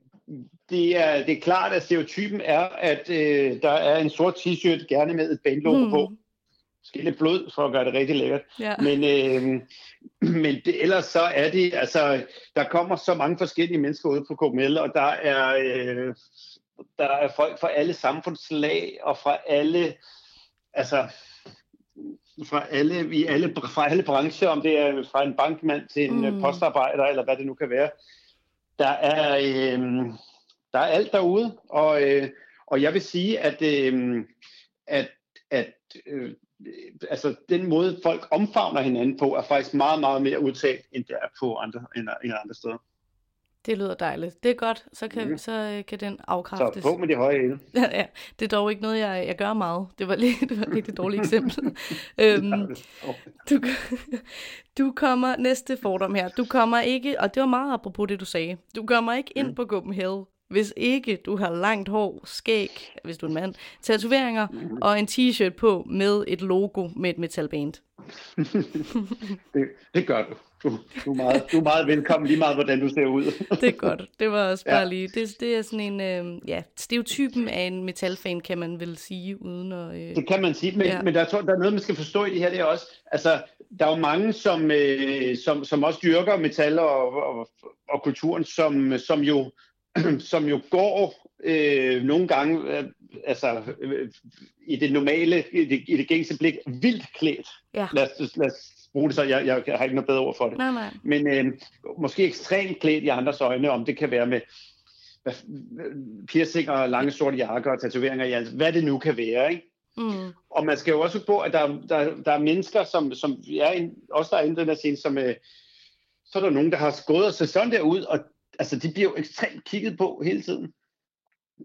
det, er, det er klart, at stereotypen er, at øh, der er en sort t-shirt, gerne med et bandlogo mm. på. Måske lidt blod for at gøre det rigtig lækkert. Ja. Men, øh, men det, ellers så er det, altså, der kommer så mange forskellige mennesker ud på KML, og der er, øh, der er folk fra alle samfundslag, og fra alle, altså, fra alle, i alle, fra alle brancher, om det er fra en bankmand til en Mm. mm. postarbejder, eller hvad det nu kan være. Der er, øh, der er alt derude, og, øh, og jeg vil sige, at, øh, at, at øh, altså, den måde, folk omfavner hinanden på, er faktisk meget, meget mere udtalt, end det er på andre, end, end andre steder. Det lyder dejligt. Det er godt, så kan, Mhm. så øh, kan den Så afkræftes. på med de høje hæle. Ja, ja, det er dog ikke noget, jeg, jeg gør meget. Det var, lige, det var et rigtig dårligt eksempel. øhm, du, du kommer, næste fordom her, du kommer ikke, og det var meget apropos det, du sagde, du kommer ikke ind på Copenhagen, hvis ikke du har langt hår, skæg, hvis du er en mand, tatoveringer og en t-shirt på med et logo med et metalband. Det, det gør du. Du, du, er meget, du er meget velkommen, lige meget hvordan du ser ud. Det er godt. Det var også bare Ja. lige. Det, det er sådan en, øh, ja, stereotypen af en metalfan, kan man vel sige, uden at... Øh, Det kan man sige, men, ja. men der, tror, der er noget, man skal forstå i det her, det er også, altså, der er jo mange, som, øh, som, som også dyrker metal og, og, og kulturen, som, som, jo, som jo går øh, nogle gange, øh, altså, øh, i det normale, i det, i det gængse blik, vildt klædt. Ja. Lad, os, lad os bruge det så, jeg, jeg, jeg har ikke noget bedre ord for det. Nej, nej. Men øh, måske ekstremt klædt i andres øjne, om det kan være med hvad, piercinger, lange sorte jakker og tatoveringer, alt, hvad det nu kan være, ikke? Mm. Og man skal jo også på, at der, der, der er mennesker, som, som er en, også der er i den her scene, som, øh, så er der nogen, der har gået og set sådan der ud, og altså, de bliver jo ekstremt kigget på hele tiden.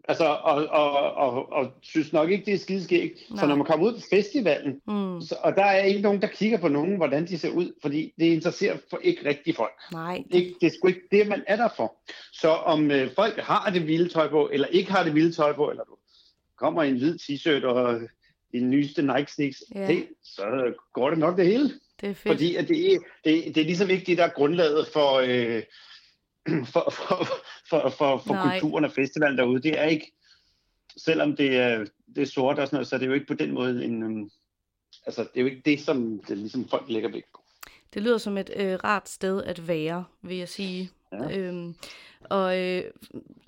Altså, og, og, og, og synes nok ikke, det er skideskægt. Så når man kommer ud på festivalen, Mm. så, og der er ikke nogen, der kigger på nogen, hvordan de ser ud, fordi det interesserer for ikke rigtig folk. Nej. Det, det er sgu ikke det, man er der for. Så om øh, folk har det vilde tøj på, eller ikke har det vilde tøj på, eller du kommer i en hvid t-shirt og de nyeste Nike sneaks, ja. hey, så går det nok det hele. Det er fedt. Fordi at det, er, det, det er ligesom ikke det, der er grundlaget for, øh, for, for, for, for, for Nej. kulturen og festivalen derude. Det er ikke, selvom det er, det er sort og sådan noget, så er det jo ikke på den måde en... Um, altså, det er jo ikke det, som det, ligesom folk lægger vægt på. Det lyder som et øh, rart sted at være, vil jeg sige. Ja. Øhm, og øh,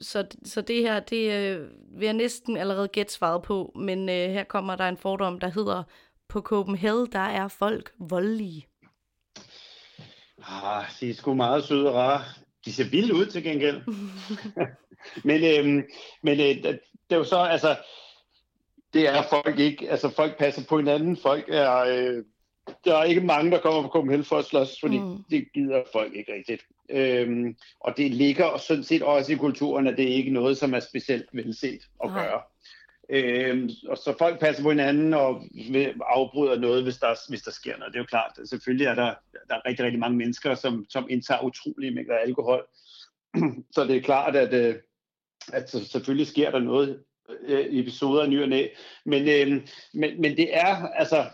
så, så det her, det øh, vil jeg næsten allerede gætte svaret på, men øh, her kommer der en fordom, der hedder, på Copenhagen, der er folk voldelige. Ah, de er sgu meget søde og rare. De ser vilde ud til gengæld. men øhm, men øh, det er jo så, altså, det er folk ikke, altså folk passer på hinanden, folk er, øh, der er ikke mange, der kommer på Copenhagen for at slås, fordi Mm. det gider folk ikke rigtigt. Øhm, og det ligger sådan set også i kulturen, at det ikke er noget, som er specielt velset at Nej. gøre. Øh, og så folk passer på hinanden og afbryder noget, hvis der, hvis der sker noget. Det er jo klart. Selvfølgelig er der, der er rigtig, rigtig mange mennesker, som, som indtager utrolige mængder alkohol. så det er klart, at, øh, at så, selvfølgelig sker der noget øh, i episoder ny og næ. Men, øh, men, men det er, altså,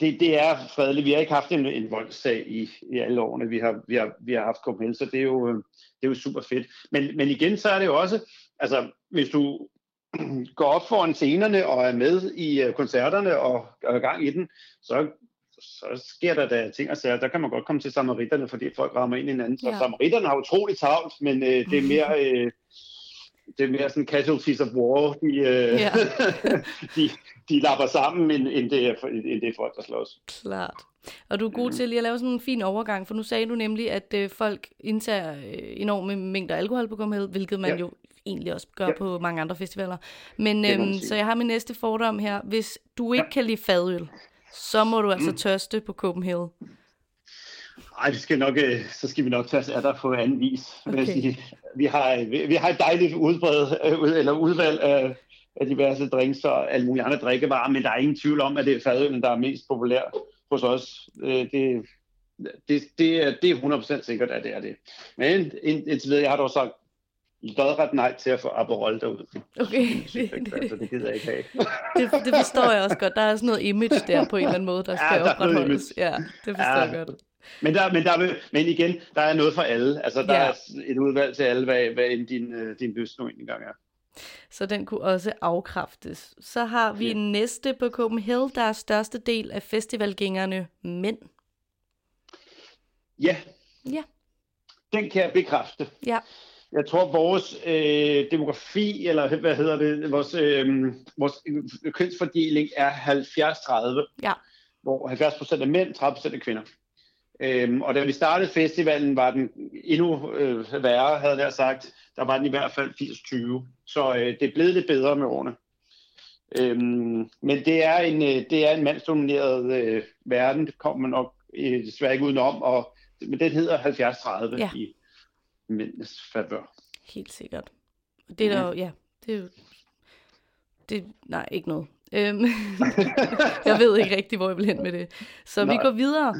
det, det er fredeligt. Vi har ikke haft en, en voldssag i, i alle årene, vi har, vi har, vi har haft Copenhagen, så det er, jo, øh, det er jo super fedt. Men, men igen, så er det jo også, altså, hvis du går op foran scenerne og er med i øh, koncerterne og, er gang i den, så, så sker der da ting og sager. Der kan man godt komme til samaritterne, fordi folk rammer ind i hinanden. Så Ja. samaritterne har utroligt travlt, men øh, det er mere... Øh, det er mere sådan casualties of war, de, øh, Ja. de, de lapper sammen, end, end, det er, end det er folk, der slås. Klart. Og du er god til lige at lave sådan en fin overgang, for nu sagde du nemlig, at øh, folk indtager øh, enorme mængder alkohol på Copenhagen, hvilket man Ja. jo egentlig også gør Ja. på mange andre festivaler. Men øhm, så jeg har min næste fordom her. Hvis du ikke kan lide fadøl, så må du altså Mm. tørste på Copenhagen. Ej, det skal nok, øh, så skal vi nok tage os af dig på anden vis. Okay. Sige. Vi, har, vi, vi har et dejligt udbred, øh, eller udvalg af, af diverse drinks og alle mulige andre drikkevarer, men der er ingen tvivl om, at det er fadølen, der er mest populær hos os. Øh, det, det, det, er, det er 100% sikkert, at det er det. Men ind- indtil videre, jeg har dog sagt lodret nej til at få Aperol derude. Okay. Så det gider jeg ikke have. Det, det forstår jeg også godt. Der er sådan noget image der på en eller anden måde, der skal Ja, der er opretholdes. Ja, det forstår jeg godt. Men, der, men, der, men igen, der er noget for alle. Altså, der Ja. ja. er et udvalg til alle, hvad, hvad end din, øh, din lyst nu engang er. Så den kunne også afkræftes. Så har vi næste på Copenhagen, der er største del af festivalgængerne mænd. Ja, Ja. den kan jeg bekræfte. Ja. Jeg tror, vores øh, demografi, eller hvad hedder det, vores, øh, vores kønsfordeling er 70-30, Ja. hvor 70 procent er mænd, 30 procent er kvinder. Øhm, og da vi startede festivalen, var den endnu øh, værre, havde jeg sagt. Der var den i hvert fald 80-20. Så øh, det er blevet lidt bedre med årene. Øhm, men det er en, øh, det er en mandsdomineret øh, verden, det kommer man nok øh, desværre ikke udenom. Og, men den hedder 70-30 Ja. i mændenes favør. Helt sikkert. Og Det er der Mhm. jo, ja, det er jo, det, nej, ikke noget. Øhm, jeg ved ikke rigtig, hvor jeg vil hen med det. Så vi Nej. går videre.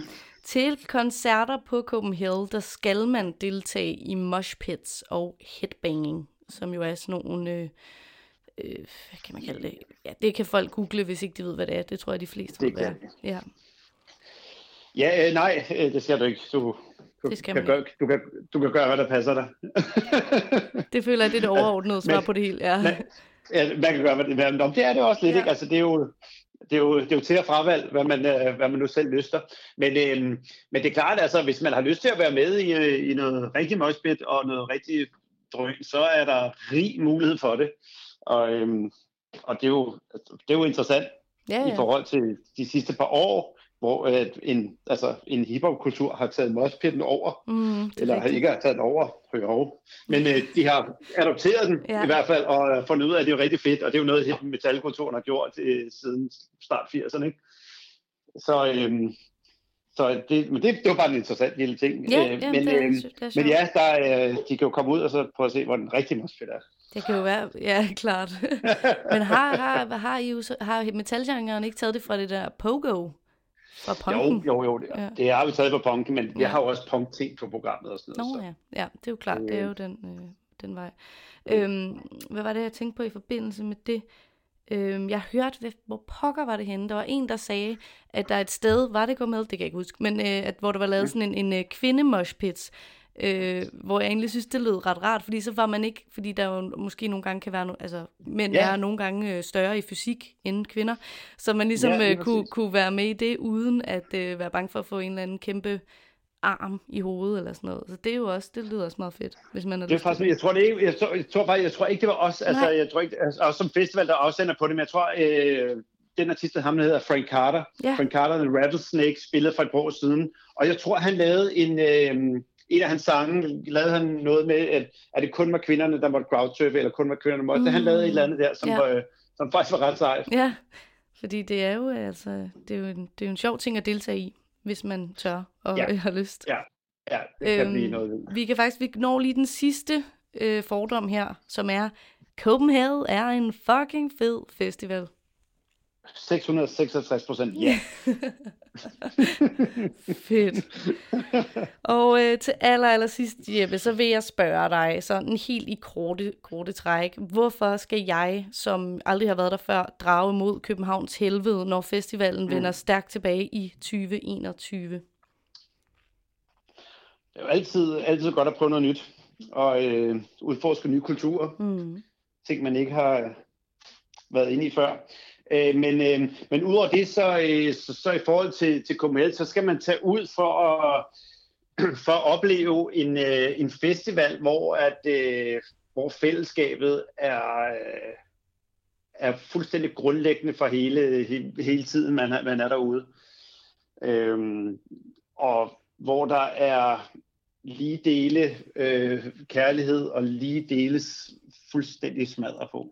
Til koncerter på Copenhagen, der skal man deltage i mosh pits og headbanging, som jo er sådan nogle, øh, øh, hvad kan man kalde det? Ja, det kan folk google, hvis ikke de ved, hvad det er. Det tror jeg, de fleste Det ved, hvad er. Ja. Ja, øh, nej, øh, det skal du ikke. Du, du, Det skal kan man gøre, du, kan, du kan gøre, hvad der passer dig. Det føler jeg, det er det overordnede svar på det hele. Ja. Men, ja, man kan gøre, hvad det, det er det også lidt, Ja. ikke? Altså, det er jo, det er jo, det er jo til at fravalg, hvad man, øh, hvad man nu selv lyster. Men, øh, men det er klart, altså, hvis man har lyst til at være med i, øh, i noget rigtig møgspit og noget rigtig drøn, så er der rig mulighed for det. Og, øh, og det, er jo, altså, det er jo interessant Ja, ja. i forhold til de sidste par år, hvor øh, en, altså, en hiphop-kultur har taget moshpitten over, Mm, er eller rigtigt. ikke har taget den over, jo. men øh, de har adopteret den Ja. i hvert fald, og øh, fundet ud af, at det er jo rigtig fedt, og det er jo noget, metalkulturen har gjort øh, siden start 80'erne. Ikke? Så, øhm, så det, men det, det var bare en interessant lille ting. Ja, Øh, men, det øhm, det er men ja, der, øh, de kan jo komme ud og så prøve at se, hvor den rigtige moshpit er. Det kan jo være, ja, klart. Men har, har, har, I har metalgenren ikke taget det fra det der pogo? Fra punken? Jo, jo, jo, det, Ja. det har vi taget på punken, men Ja. jeg har jo også punk-ting på programmet og sådan Nå noget. ja. ja, det er jo klart, det er jo den, øh, den vej. Øhm, hvad var det, jeg tænkte på i forbindelse med det? Øhm, jeg hørte, hvad- hvor pokker var det henne? Der var en, der sagde, at der er et sted, var det med, det kan jeg ikke huske, men øh, at, hvor der var lavet sådan en, en øh, kvindemoshpits, øh, hvor jeg egentlig synes, det lød ret rart, fordi så var man ikke, fordi der jo måske nogle gange kan være, no, altså mænd Ja. er nogle gange øh, større i fysik end kvinder, så man ligesom Ja, øh, kunne, kunne være med i det, uden at øh, være bange for at få en eller anden kæmpe arm i hovedet eller sådan noget. Så det er jo også, det lyder også meget fedt, hvis man har Det er faktisk, jeg tror, det ikke, jeg tror, jeg tror faktisk, jeg tror ikke, det var os, altså, Nej. jeg tror ikke, altså, også som festival, der afsender på det, men jeg tror, øh, den artist, ham der hedder Frank Carter, Ja. Frank Carter, The Rattlesnake, spillede for et par år siden, og jeg tror, han lavede en, øh, en af hans sange, lavede han noget med, at, at det kun var kvinderne, der måtte crowdsurfe, eller kun var kvinderne, der måtte, mm. han lavede et eller andet der, som, Ja. ja. øh, som faktisk var ret sejt. Ja, fordi det er jo altså, det er jo en, det er jo en sjov ting at deltage i, hvis man tør og Ja. har lyst. Ja, ja det kan blive noget. vi kan faktisk, vi når lige den sidste øh, fordom her, som er, Copenhagen er en fucking fed festival. 666 procent, ja. Fedt. Og øh, til aller, aller sidst, Jeppe, så vil jeg spørge dig, sådan helt i korte, korte træk, hvorfor skal jeg, som aldrig har været der før, drage mod Københavns helvede, når festivalen Mm. vender stærkt tilbage i 2021? Det er jo altid, altid godt at prøve noget nyt, og øh, udforske nye kulturer. Mm. ting, man ikke har været inde i før. Øh, men, øh, men udover det, så, øh, så, så i forhold til, til KML, så skal man tage ud for at, for at opleve en, øh, en festival, hvor, at, øh, hvor fællesskabet er, øh, er fuldstændig grundlæggende for hele, hele, hele tiden, man er, man er derude. Øhm, og hvor der er lige dele øh, kærlighed og lige deles fuldstændig smadret på.